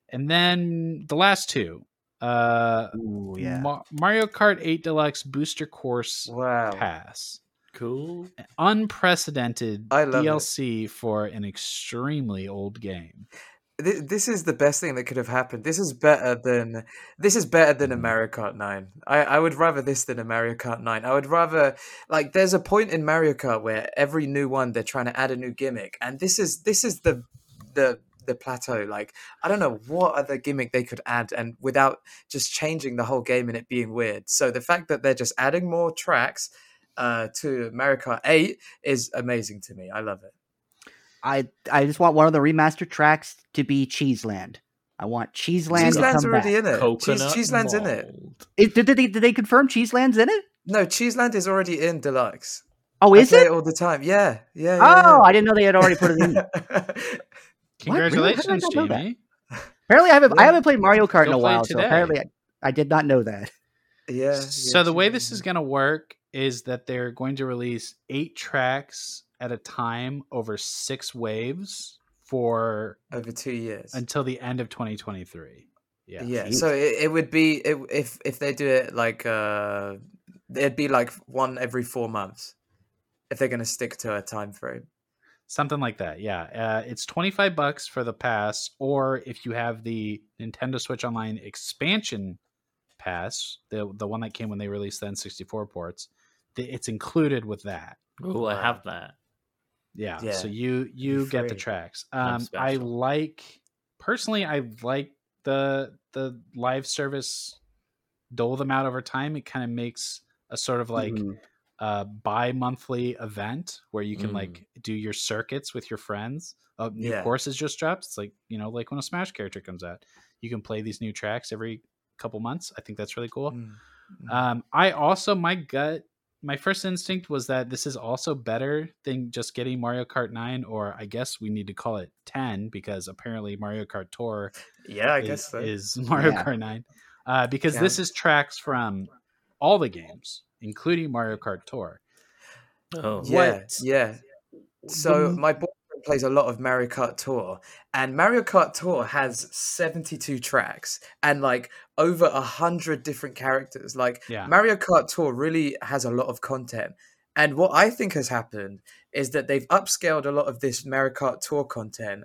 and then the last two. Uh, Ooh, yeah. Ma- Mario Kart Eight Deluxe Booster Course Wow. Pass, cool. unprecedented I love it. DLC for an extremely old game. Thi- This is the best thing that could have happened. This is better than this is better than a Mario Kart 9. I, I would rather this than a Mario Kart 9. I would rather like there's a point in Mario Kart where every new one they're trying to add a new gimmick and this is this is the the the plateau like I don't know what other gimmick they could add and without just changing the whole game and it being weird. So the fact that they're just adding more tracks uh, to Mario Kart 8 is amazing to me. I love it. I I just want one of the remastered tracks to be Cheeseland. I want Cheeseland to Cheeseland's come already back. in it. Cheese, Coconut Cheeseland's in it. mold. Is- did, they, did they confirm Cheeseland's in it? No, Cheeseland is already in Deluxe. Oh, I is play it? it all the time. Yeah, yeah. Oh, I didn't know they had already put it in. yeah. Really? How did I Congratulations, not know? Jamie. Apparently, I haven't I haven't played Mario Kart in a play it while, so apparently I, I did not know that. yeah. So the way this is going to work is that they're going to release eight tracks at a time over six waves for over two years. until the end of 2023. Yeah. yeah. So it, it would be it, if if they do it like uh, it'd be like one every four months if they're gonna stick to a time frame. Something like that. Yeah. Uh, it's 25 bucks for the pass or if you have the Nintendo Switch Online expansion pass, the the one that came when they released the N64 ports, the, it's included with that. Oh, I have that. Yeah. Yeah, So you you get the tracks. I'm Um I like personally I like the the live service dole them out over time. It kind of makes a sort of like Mhm. A bi-monthly event where you can Mm. like do your circuits with your friends. Uh, new Yeah. courses just dropped. It's like you know, like when a Smash character comes out, you can play these new tracks every couple months. I think that's really cool. Mm, mm. Um, I also my gut, my first instinct was that this is also better than just getting Mario Kart 9, or I guess we need to call it 10 because apparently Mario Kart Tour yeah, I is, guess so. is Mario Yeah. Kart 9. Uh, because Yeah. this is tracks from all the games, including Mario Kart Tour. Oh, yeah, what- yeah. So the- my boyfriend plays a lot of Mario Kart Tour, and Mario Kart Tour has seventy-two tracks and like over a hundred different characters. Like Yeah. Mario Kart Tour really has a lot of content. And what I think has happened is that they've upscaled a lot of this Mario Kart Tour content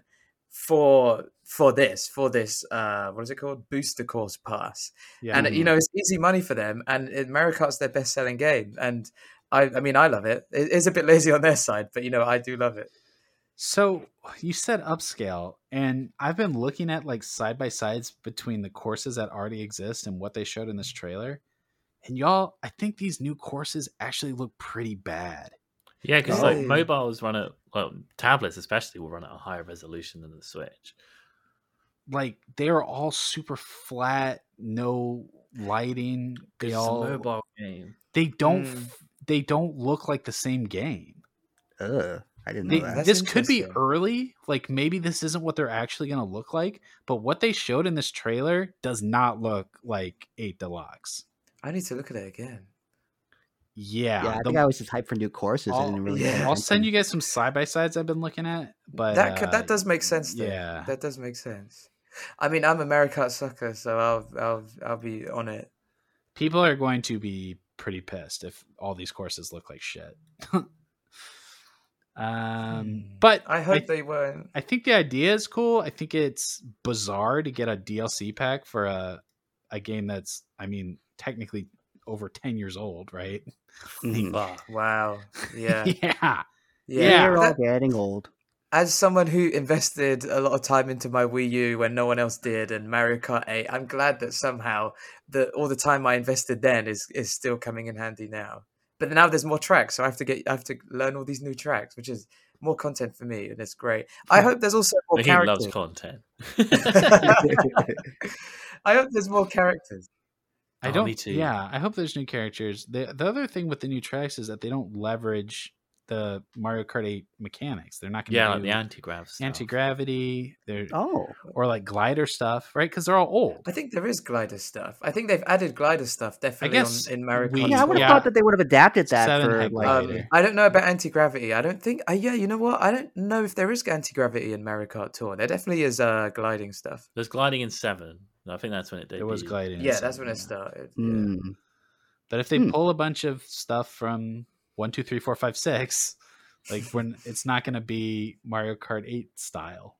for for this for this uh what is it called booster course pass Yeah. and you know it's easy money for them and it, Mario Kart's their best selling game and I I mean I love it it is a bit lazy on their side but you know I do love it So you said upscale, and I've been looking at like side by sides between the courses that already exist and what they showed in this trailer. And y'all, I think these new courses actually look pretty bad. Yeah, because Oh. like mobiles run at well, tablets especially will run at a higher resolution than the Switch. Like they are all super flat, no lighting. They It's a all mobile game. they don't Mm. they don't look like the same game. Ugh, I didn't They, know that. This could be early. Like maybe this isn't what they're actually going to look like, but what they showed in this trailer does not look like 8 Deluxe. I need to look at it again Yeah, yeah, I the- think I was just hyped for new courses. I I'll, didn't really. yeah. I'll send you guys some side by sides I've been looking at, but that could, uh, that does make sense though. yeah. that does make sense I mean I'm a Mario Kart sucker so I'll I'll I'll be on it people are going to be pretty pissed if all these courses look like shit. um, Hmm. but I hope they weren't I think the idea is cool. I think it's bizarre to get a DLC pack for a a game that's, I mean, technically over ten years old, right? Mhm. Wow yeah yeah. yeah, Yeah. We're all That- getting old. as someone who invested a lot of time into my Wii U when no one else did and Mario Kart 8, I'm glad that somehow the all the time I invested then is is still coming in handy now. But now there's more tracks, so I have to get I have to learn all these new tracks, which is more content for me, and it's great. I hope there's also more He loves content. I hope there's more characters. I Oh, don't. me too. Yeah, I hope there's new characters. The the other thing with the new tracks is that they don't leverage the Mario Kart 8 mechanics. They're not going to yeah, do like the anti grav stuff. anti gravity. They're Oh, or like glider stuff, right? Because they're all old. I think there is glider stuff. I think they've added glider stuff definitely guess on, in Mario we- Kart. yeah, I would have Yeah. thought that they would have adapted that Seven for had like. glider. Um, I don't know about anti gravity. I don't think. Uh, yeah, you know what? I don't know if there is anti gravity in Mario Kart Tour. There definitely is uh, gliding stuff. There's gliding in seven. I think that's when it debuted. There was gliding. in Yeah, some, that's when yeah. it started. yeah. mm, But if they Hmm. pull a bunch of stuff from one, two, three, four, five, six, like when it's not going to be Mario Kart Eight style.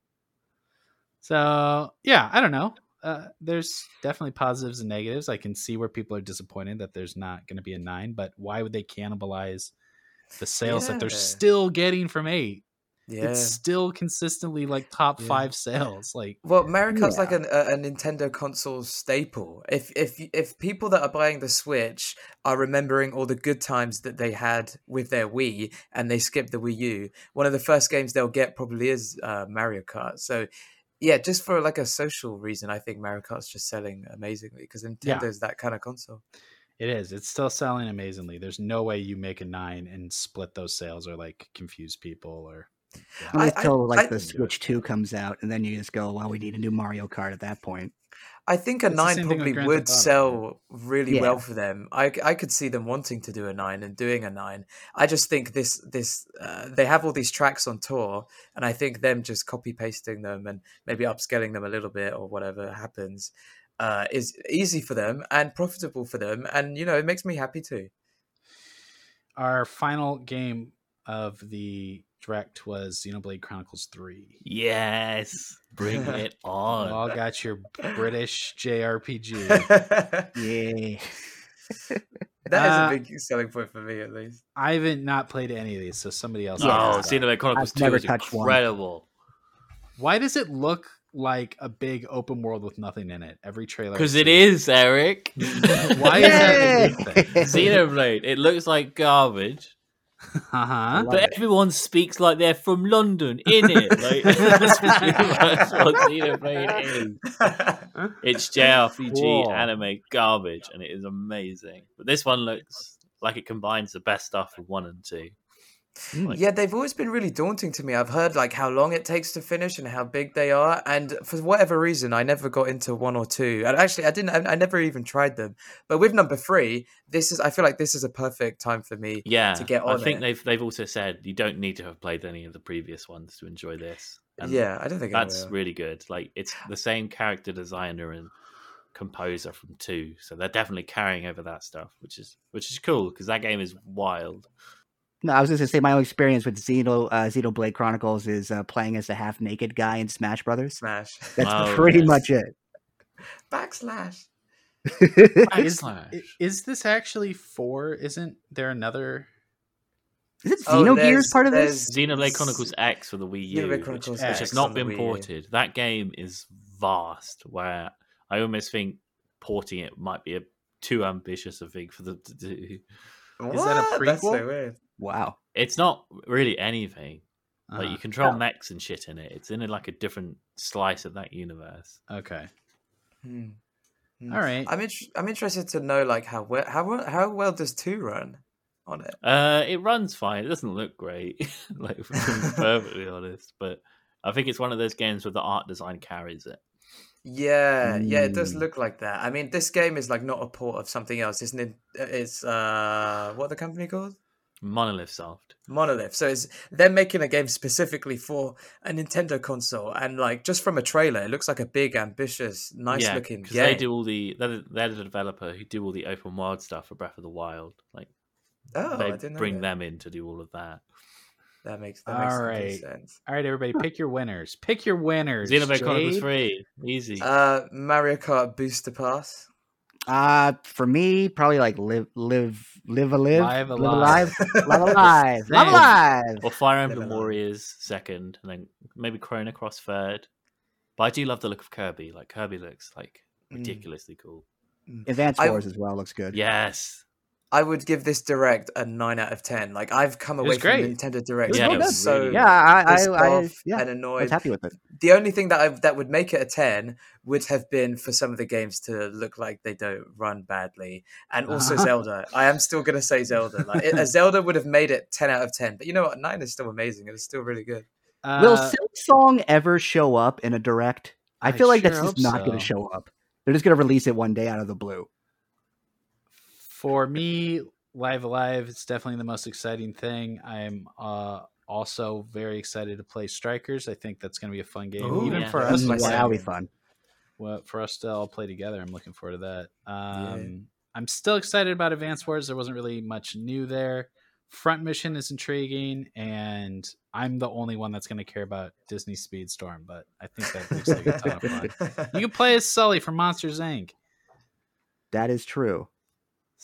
So yeah, I don't know. Uh, there's definitely positives and negatives. I can see where people are disappointed that there's not going to be a nine, but why would they cannibalize the sales that they're still getting from eight? Yeah. It's still consistently like top Yeah. five sales. Like Well, Mario Kart's like an, a, a Nintendo console staple. If if if people that are buying the Switch are remembering all the good times that they had with their Wii and they skip the Wii U, one of the first games they'll get probably is uh, Mario Kart. So, yeah, just for like a social reason, I think Mario Kart's just selling amazingly because Yeah. Nintendo's that kind of console. It is. It's still selling amazingly. There's no way you make a nine and split those sales or like confuse people or. I- until like I- the Switch Two comes out, and then you just go, "Well, we need a new Mario Kart." At that point, I think a It's nine same thing with probably would Auto, sell really well for them. I, I could see them wanting to do a nine and doing a nine. I just think this this uh, they have all these tracks on tour, and I think them just copy pasting them and maybe upscaling them a little bit or whatever happens uh, is easy for them and profitable for them, and you know it makes me happy too. Our final game of the direct was Xenoblade Chronicles 3. Yes, bring it on. You on. all got your British JRPG. that yeah, is Uh, a big selling point for me, at least. I haven't not played any of these, so somebody else. Oh. Xenoblade Chronicles I've 2 is touched one. incredible. Why does it look like a big open world with nothing in it. Every trailer Because I've it seen. is, Eric. Why is that a good thing? Xenoblade. It looks like garbage, Uh-huh. love but it. everyone speaks like they're from London in it. Like, that's pretty much what Xenoblade is. It's JRPG Cool. anime garbage, and it is amazing. But this one looks like it combines the best stuff of one and two. Like- yeah, they've always been really daunting to me. I've heard like how long it takes to finish and how big they are, and for whatever reason, I never got into one or two. And actually, I didn't. I, I never even tried them. But with number three, this is. I feel like this is a perfect time for me. Yeah, To get on. I think it. they've they've also said you don't need to have played any of the previous ones to enjoy this. And yeah, I don't think I that's really good. Like it's the same character designer and composer from two, so they're definitely carrying over that stuff, which is which is cool because that game is wild. No, I was just gonna say my own experience with Xeno uh, Xenoblade Chronicles is uh, playing as the half naked guy in Smash Brothers. Smash. That's Oh, pretty yes. much it. Backslash. Is, Backslash. is this actually four? Isn't there another? Is it Oh, Xenogears there's- part of this? there's- Xenoblade Chronicles X for the Wii U, which, Chronicles which has not been ported. That game is vast. Where I almost think porting it might be a too ambitious a thing for them to do. What? Is that a That's so weird. Wow. It's not really anything. Like Uh, you control Oh. mechs and shit in it. It's in like a different slice of that universe. okay. Hmm. Hmm. All right. I'm int- I'm interested to know like how well how well- how well does two run on it. Uh, it runs fine. It doesn't look great, like if I'm perfectly honest. But I think it's one of those games where the art design carries it. Yeah, yeah, it does Mm. look like that. I mean, this game is like not a port of something else, isn't it? It's uh, what the company called? Monolith Soft. Monolith. So it's they're making a game specifically for a Nintendo console, and like just from a trailer, it looks like a big, ambitious, nice yeah, looking because game. they do all the they're, they're the developer who do all the open world stuff for Breath of the Wild. Like oh, I they didn't bring that. them in to do all of that. That makes that makes All complete right. sense. All right, everybody, pick your winners. Pick your winners. Xenoblade Chronicles Jade? Three, easy. Uh, Mario Kart Booster Pass. Uh for me, probably like live live live a live Live live alive. alive live alive live alive. or Fire Never Emblem. Warriors second, and then maybe Chrono Cross third. But I do love the look of Kirby. Like Kirby looks like Mm. ridiculously cool. Advance I- Wars as well looks good. Yes, I would give this direct a nine out of ten. Like I've come away from great. Nintendo Direct Yeah, being was so Yeah, I I, pissed I, off yeah, and I annoyed. was happy with it. The only thing that I, that would make it a ten would have been for some of the games to look like they don't run badly, and also Uh-huh. Zelda. I am still gonna say Zelda. Like it, a Zelda would have made it ten out of ten. But you know what? Nine is still amazing. It's still really good. Will Uh, Silk Song ever show up in a direct? I I feel like sure that's just not gonna show up. They're just going to release it one day out of the blue. For me, Live Alive is definitely the most exciting thing. I'm uh, also very excited to play Strikers. I think that's going to be a fun game, Ooh, even yeah. for us. my yeah, that'll be fun. well, for us to all play together. I'm looking forward to that. Um, I'm still excited about Advance Wars. There wasn't really much new there. Front Mission is intriguing, and I'm the only one that's going to care about Disney Speedstorm, but I think that looks like a ton of fun. You can play as Sully from Monsters Inc. That is true.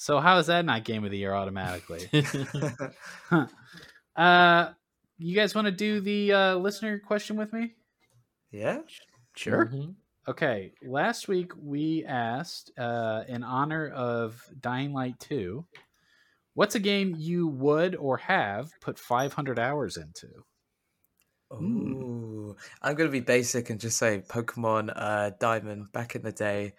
So how is that not Game of the Year automatically? Huh. Uh, you guys want to do the uh, listener question with me? yeah. Sure. Mhm. Okay, last week we asked, uh, in honor of Dying Light 2, what's a game you would or have put 500 hours into? Ooh, I'm gonna be basic and just say Pokemon uh, Diamond back in the day.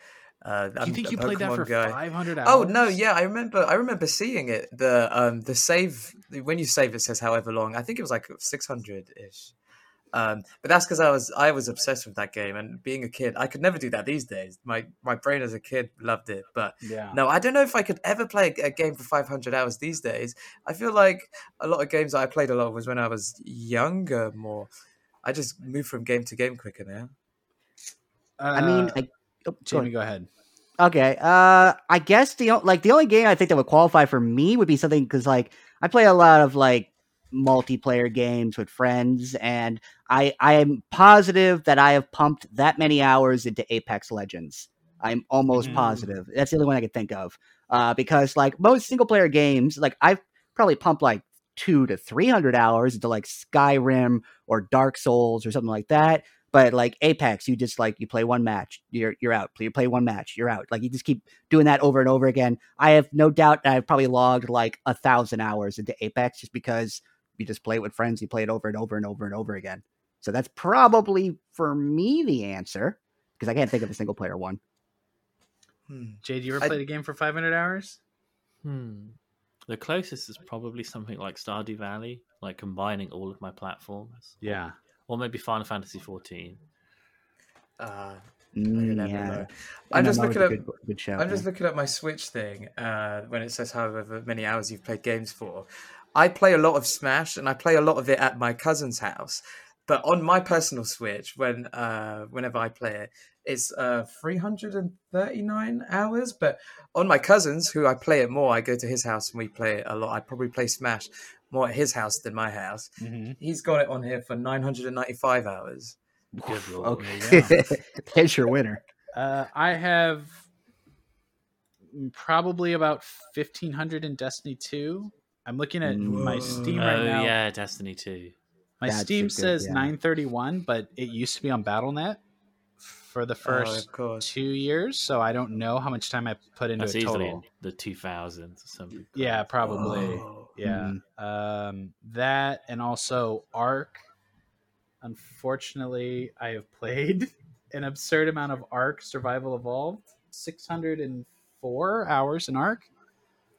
Uh, Do I'm you think a you played that Pokemon for guy. 500 hours? Oh no, yeah, I remember. I remember seeing it. The um the save when you save it says however long. I think it was like six hundred ish. Um, but that's because I was I was obsessed with that game and being a kid, I could never do that these days. My my brain as a kid loved it, but Yeah. no, I don't know if I could ever play a, a game for five hundred hours these days. I feel like a lot of games that I played a lot was when I was younger. More, I just move from game to game quicker now. I mean, Uh, I, oh, go Jamie, ahead. go ahead. Okay. Uh, I guess the like the only game I think that would qualify for me would be something because like I play a lot of like multiplayer games with friends, and I I am positive that I have pumped that many hours into Apex Legends. I'm almost Mm. positive. That's the only one I could think of. Uh, because like most single player games, like I've probably pumped like two to three hundred hours into like Skyrim or Dark Souls or something like that. But like Apex, you just like you play one match, you're you're out. You play one match, you're out. Like you just keep doing that over and over again. I have no doubt that I've probably logged like a thousand hours into Apex just because you just play it with friends, you play it over and over and over and over again. So that's probably for me the answer because I can't think of a single player one. Hmm. Jay, do you ever I- play the game for 500 hours? Hmm. The closest is probably something like Stardew Valley, like combining all of my platforms, Yeah. Or maybe Final Fantasy XIV. Uh, Mm, never yeah, know. I'm just looking at good, good show. I'm just looking at my Switch thing uh, when it says however many hours you've played games for. I play a lot of Smash and I play a lot of it at my cousin's house. But on my personal Switch, when uh, whenever I play it, it's uh, 339 hours. But on my cousin's, who I play it more, I go to his house and we play it a lot. I probably play Smash more at his house than my house. Mm-hmm. He's got it on here for 995 hours. Good lord. okay. There's your winner. Uh, I have probably about 1500 in Destiny 2. I'm looking at my Steam right oh now. yeah, Destiny 2. My That's Steam good- says yeah. 931, but it used to be on BattleNet for the Oh, first of course. two years, so I don't know how much time I put into That's it easily total. in the 2000s or something. Yeah, probably. Whoa. Yeah. Um, that and also Ark. Unfortunately, I have played an absurd amount of Ark Survival Evolved. 604 hours in Ark.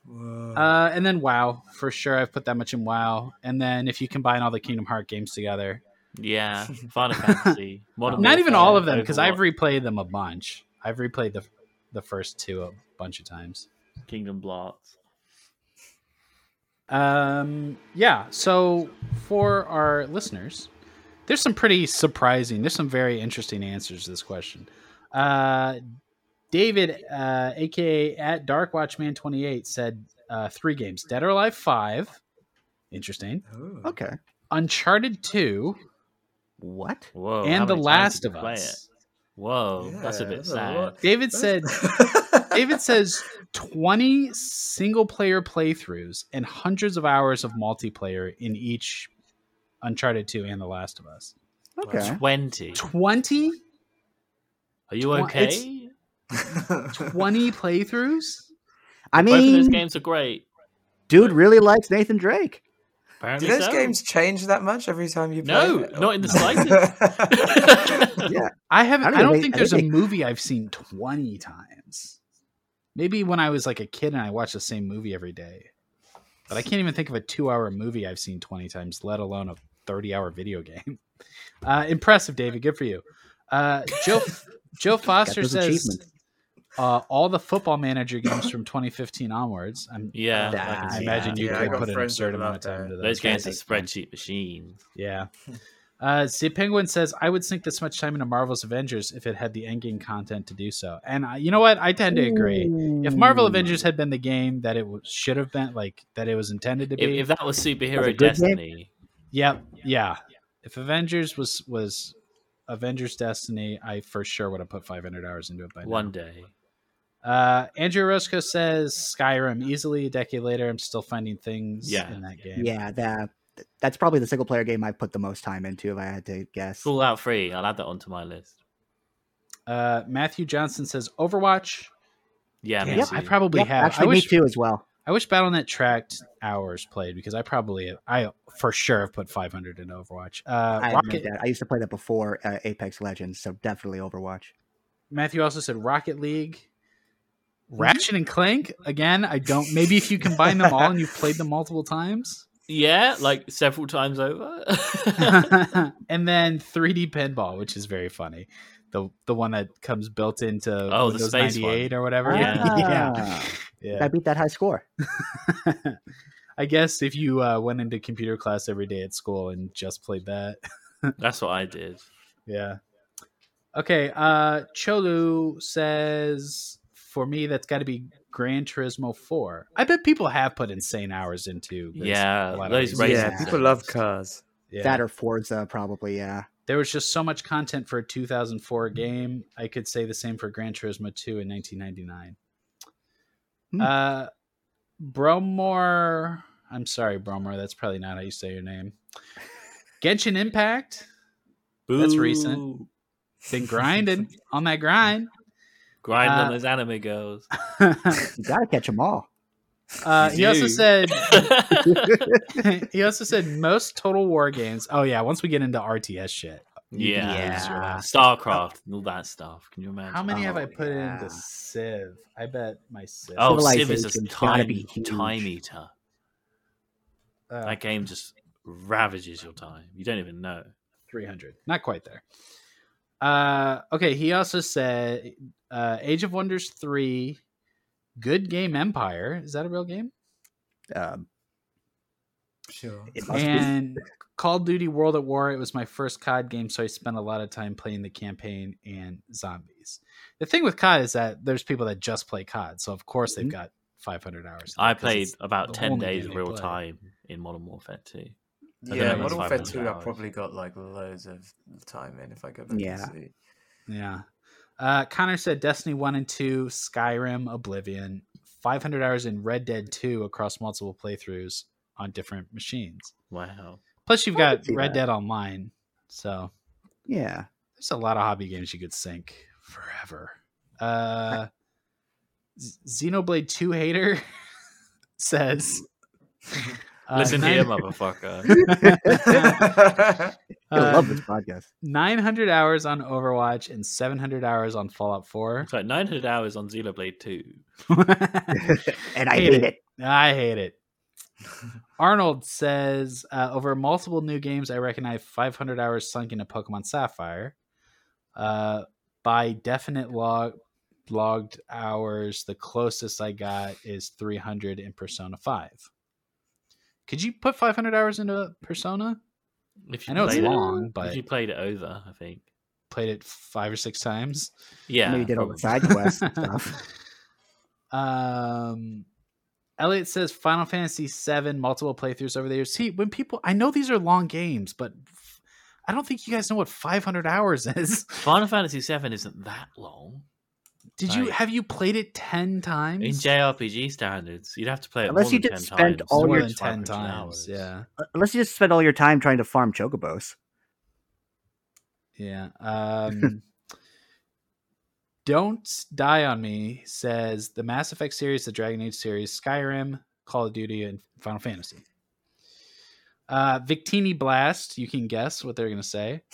Whoa. Uh, and then WoW, for sure. I've put that much in WoW. And then if you combine all the Kingdom Heart games together, Yeah, Final Fantasy. Modern not even all of them, because I've replayed them a bunch. I've replayed the the first two a bunch of times. Kingdom Blocks. Um, yeah. So for our listeners, there's some pretty surprising. There's some very interesting answers to this question. Uh, David, uh, aka at Dark Watchman 28, said uh, three games: Dead or Alive Five, interesting. Ooh. Okay. Uncharted Two, What? Whoa. and The Last of you play Us. It? Whoa, that's a bit that's sad. lot. David said. David says 20 single player playthroughs and hundreds of hours of multiplayer in each Uncharted 2 and The Last of Us. Okay. 20. 20? Are you Tw- okay? 20 playthroughs? I Both of those games are great. dude really likes Nathan Drake. Apparently Do those so. games change that much every time you play? No, it? not in the slightest. Yeah. I haven't I I don't don't, know, they- think there's think a they- movie I've seen 20 times. Maybe when I was like a kid and I watched the same movie every day. But I can't even think of a 2-hour movie I've seen 20 times, let alone a 30-hour video game. Uh, impressive, David. Good for you. Uh, Joe Joe Foster says achievements. Uh, all the football manager games from 2015 onwards. I'm, yeah, uh, I I, imagine that. you Yeah, could put an friends absurd amount of time that. into those. Those games are spreadsheet machine. Yeah. Uh, see, Penguin says, I would sink this much time into Marvel's Avengers if it had the endgame content to do so. And uh, you know what? I tend to agree. If Marvel Avengers had been the game that it w- should have been, like, that it was intended to be. if that was superhero good game. Destiny, yep. Yeah. If Avengers was, was Avengers Destiny, I for sure would have put 500 hours into it by now. one day. Uh, Andrew Roscoe says Skyrim easily a decade later. I'm still finding things Yeah. in that game. Yeah, that that's probably the single player game I put the most time into, if I had to guess. Fallout 3, I'll add that onto my list. Uh, Matthew Johnson says Overwatch. Yeah, me Yep. I probably Yep, have. actually, I wish, me too as well. I wish BattleNet tracked hours played because I probably I for sure have put 500 in Overwatch. Uh, I, Rocket doubt. I used to play that before uh, Apex Legends, so definitely Overwatch. Matthew also said Rocket League, Ratchet and Clank. Again, I don't. Maybe if you combine them all and you've played them multiple times, Yeah, like several times over. and then 3D Pinball, which is very funny. The the one that comes built into Oh, the Windows space 98 or whatever. Yeah. yeah, Ah, yeah. I beat that high score. I guess if you uh, went into computer class every day at school and just played that. That's what I did. Yeah. Okay. Uh, Cholu says for me that's got to be Gran Turismo 4. I bet people have put insane hours into. this Yeah, a those these yeah, people love cars. Yeah. That or Forza, probably. Yeah. there was just so much content for a 2004 game. I could say the same for Gran Turismo 2 in 1999. Hmm. Uh, Bromore. I'm sorry, Bromore. That's probably not how you say your name. Genshin Impact. That's recent. Been grinding on that grind. Grinding Uh, on those anime girls. You gotta catch them all. Uh, he also said he also said most total war games. Oh yeah, once we get into RTS shit. you can Yeah. lose your life. StarCraft and all that stuff. Can you imagine? How many have I Oh, put yeah. into Civ? I bet my Civ. Oh, Civ is a time, time eater. Uh, That game just ravages your time. You don't even know. 300. Not quite there. Uh, okay, he also said uh, Age of Wonders 3, Good Game Empire. Is that a real game? Um, Sure. it be. And Call of Duty World at War. It was my first COD game, so I spent a lot of time playing the campaign and zombies. The thing with COD is that there's people that just play COD, so of course they've Mhm. got 500 hours. I played about 10 days game of they real play. time in Modern Warfare 2. I Yeah, don't know, Modern that's Warfare 500 2, I've probably got like loads of time in if I go back Yeah. and see. Yeah. Uh, Connor said Destiny 1 and 2, Skyrim, Oblivion, 500 hours in Red Dead 2 across multiple playthroughs on different machines. Wow. Plus, you've I got Red that. Dead Online. So yeah. there's a lot of hobby games you could sink forever. Uh, Xenoblade 2 hater says. uh, Listen nine- here, motherfucker. I uh, love this podcast. 900 hours on Overwatch and 700 hours on Fallout 4. It's like 900 hours on Xenoblade 2. and I hate hate it. it. I hate it. Arnold says uh, over multiple new games, I reckon I have 500 hours sunk into Pokemon Sapphire. Uh, by definite log logged hours, the closest I got is 300 in Persona 5. Could you put 500 hours into Persona? If I know it's played it- long, If but you played it over, I think. played it five or six times. Yeah. Maybe did all the side quests and stuff. Um, Elliot says Final Fantasy VII multiple playthroughs over the years. See, when people, I know these are long games, but I don't think you guys know what 500 hours is. Final Fantasy VII isn't that long. Did you have you played it 10 times? In JRPG standards, you'd have to play it Unless more you than did 10 spend times. all more your than 10 times. hours. Yeah. Unless you just spend all your time trying to farm chocobos. Yeah. Um, Don't Die on Me says the Mass Effect series, the Dragon Age series, Skyrim, Call of Duty, and Final Fantasy. Uh, Victini Blast, you can guess what they're going to say.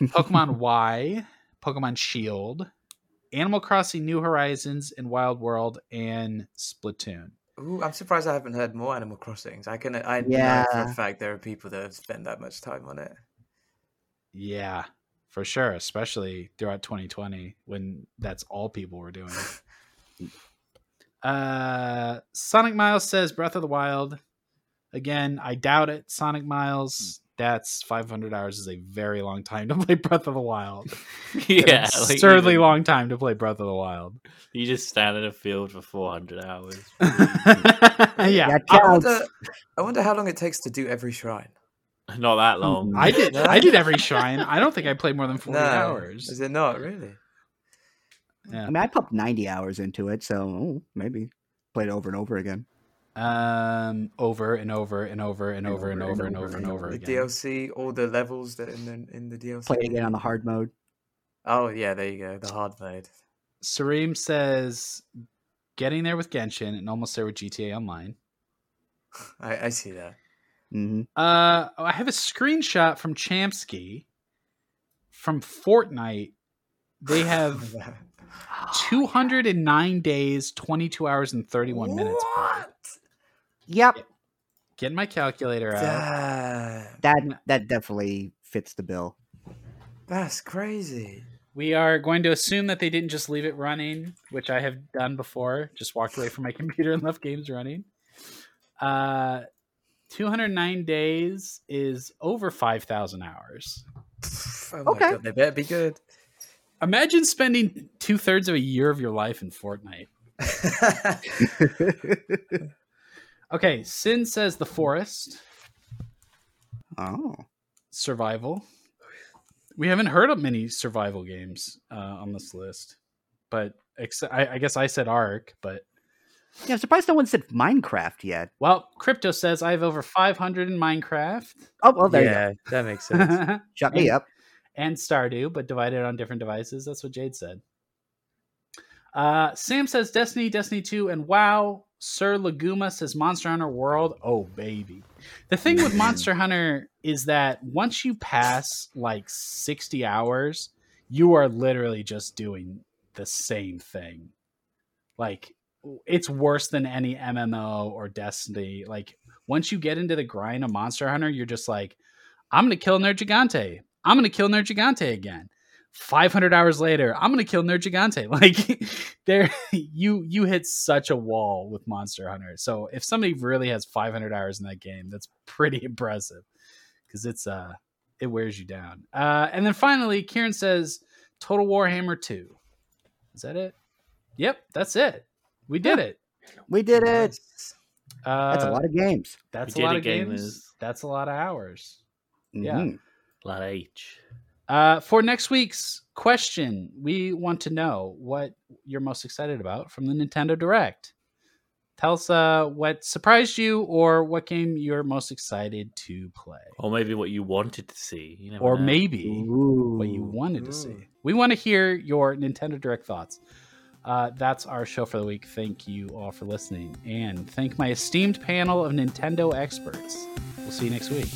Pokemon Y, Pokemon Shield, Animal Crossing New Horizons and Wild World, and Splatoon. Ooh, I'm surprised I haven't heard more Animal Crossings. I can, I know for Yeah. a fact there are people that have spent that much time on it. Yeah, for sure, especially throughout 2020 when that's all people were doing. uh Sonic Miles says Breath of the Wild. Again, I doubt it. Sonic Miles, that's 500 hours is a very long time to play Breath of the Wild. yeah, An like absurdly even- long time to play Breath of the Wild. You just stand in a field for 400 hours. yeah, That I counts. wonder, I wonder how long it takes to do every shrine. Not that hmm. long. I did. No? I did every shrine. I don't think I played more than 40 No, hours. Is it not really? Yeah. I mean, I pumped 90 hours into it, so oh, maybe played it over and over again. Um, over and over and over and over and over and over and over The again. DLC, all the levels that in the in the DLC. Play again on the hard mode. Oh yeah, there you go, the hard mode. Sareem says, getting there with Genshin and almost there with GTA Online. I, I see that. hmm Uh, I have a screenshot from Champsky from Fortnite. They have 209 days, 22 hours, and 31 minutes. played. Yep, Get my calculator out. Damn, that that definitely fits the bill. that's crazy. We are going to assume that they didn't just leave it running, which I have done before. Just walked away from my computer and left games running. Uh, 209 days is over 5,000 hours. Oh my Okay. god, they better be good. Imagine spending two thirds of a year of your life in Fortnite. Okay, Sin says the forest oh, survival. We haven't heard of many survival games uh, on this list, but ex- I, I guess I said Ark, but yeah. I'm surprised no one said Minecraft yet. well, Crypto says I have over 500 in Minecraft. Oh well, there you go. that makes sense. Shut me up. and Stardew, but divided on different devices. That's what Jade said. Uh, Sam says Destiny, Destiny 2, and WoW. Sir Laguma says Monster Hunter World. Oh, baby. The thing with Monster Hunter is that once you pass like 60 hours, you are literally just doing the same thing. Like, it's worse than any MMO or Destiny. Like, once you get into the grind of Monster Hunter, you're just like, I'm going to kill Nergigante. I'm going to kill Nergigante again. 500 hours later, I'm gonna kill Nergigante. Like, there, you you hit such a wall with Monster Hunter. So if somebody really has 500 hours in that game, that's pretty impressive because it's uh it wears you down. Uh, and then finally, Kieran says Total Warhammer 2. Is that it? Yep, that's it. We did Yeah. it. We did it. Uh, That's a lot of games. That's We a lot of games. gamers. That's a lot of hours. Yeah. a lot of H. Uh, for next week's question, we want to know what you're most excited about from the Nintendo Direct. Tell us uh, what surprised you or what game you're most excited to play. Or maybe what you wanted to see. You never Or know. maybe Ooh. what you wanted to Ooh. see. We want to hear your Nintendo Direct thoughts. Uh, that's our show for the week. Thank you all for listening. And thank my esteemed panel of Nintendo experts. We'll see you next week.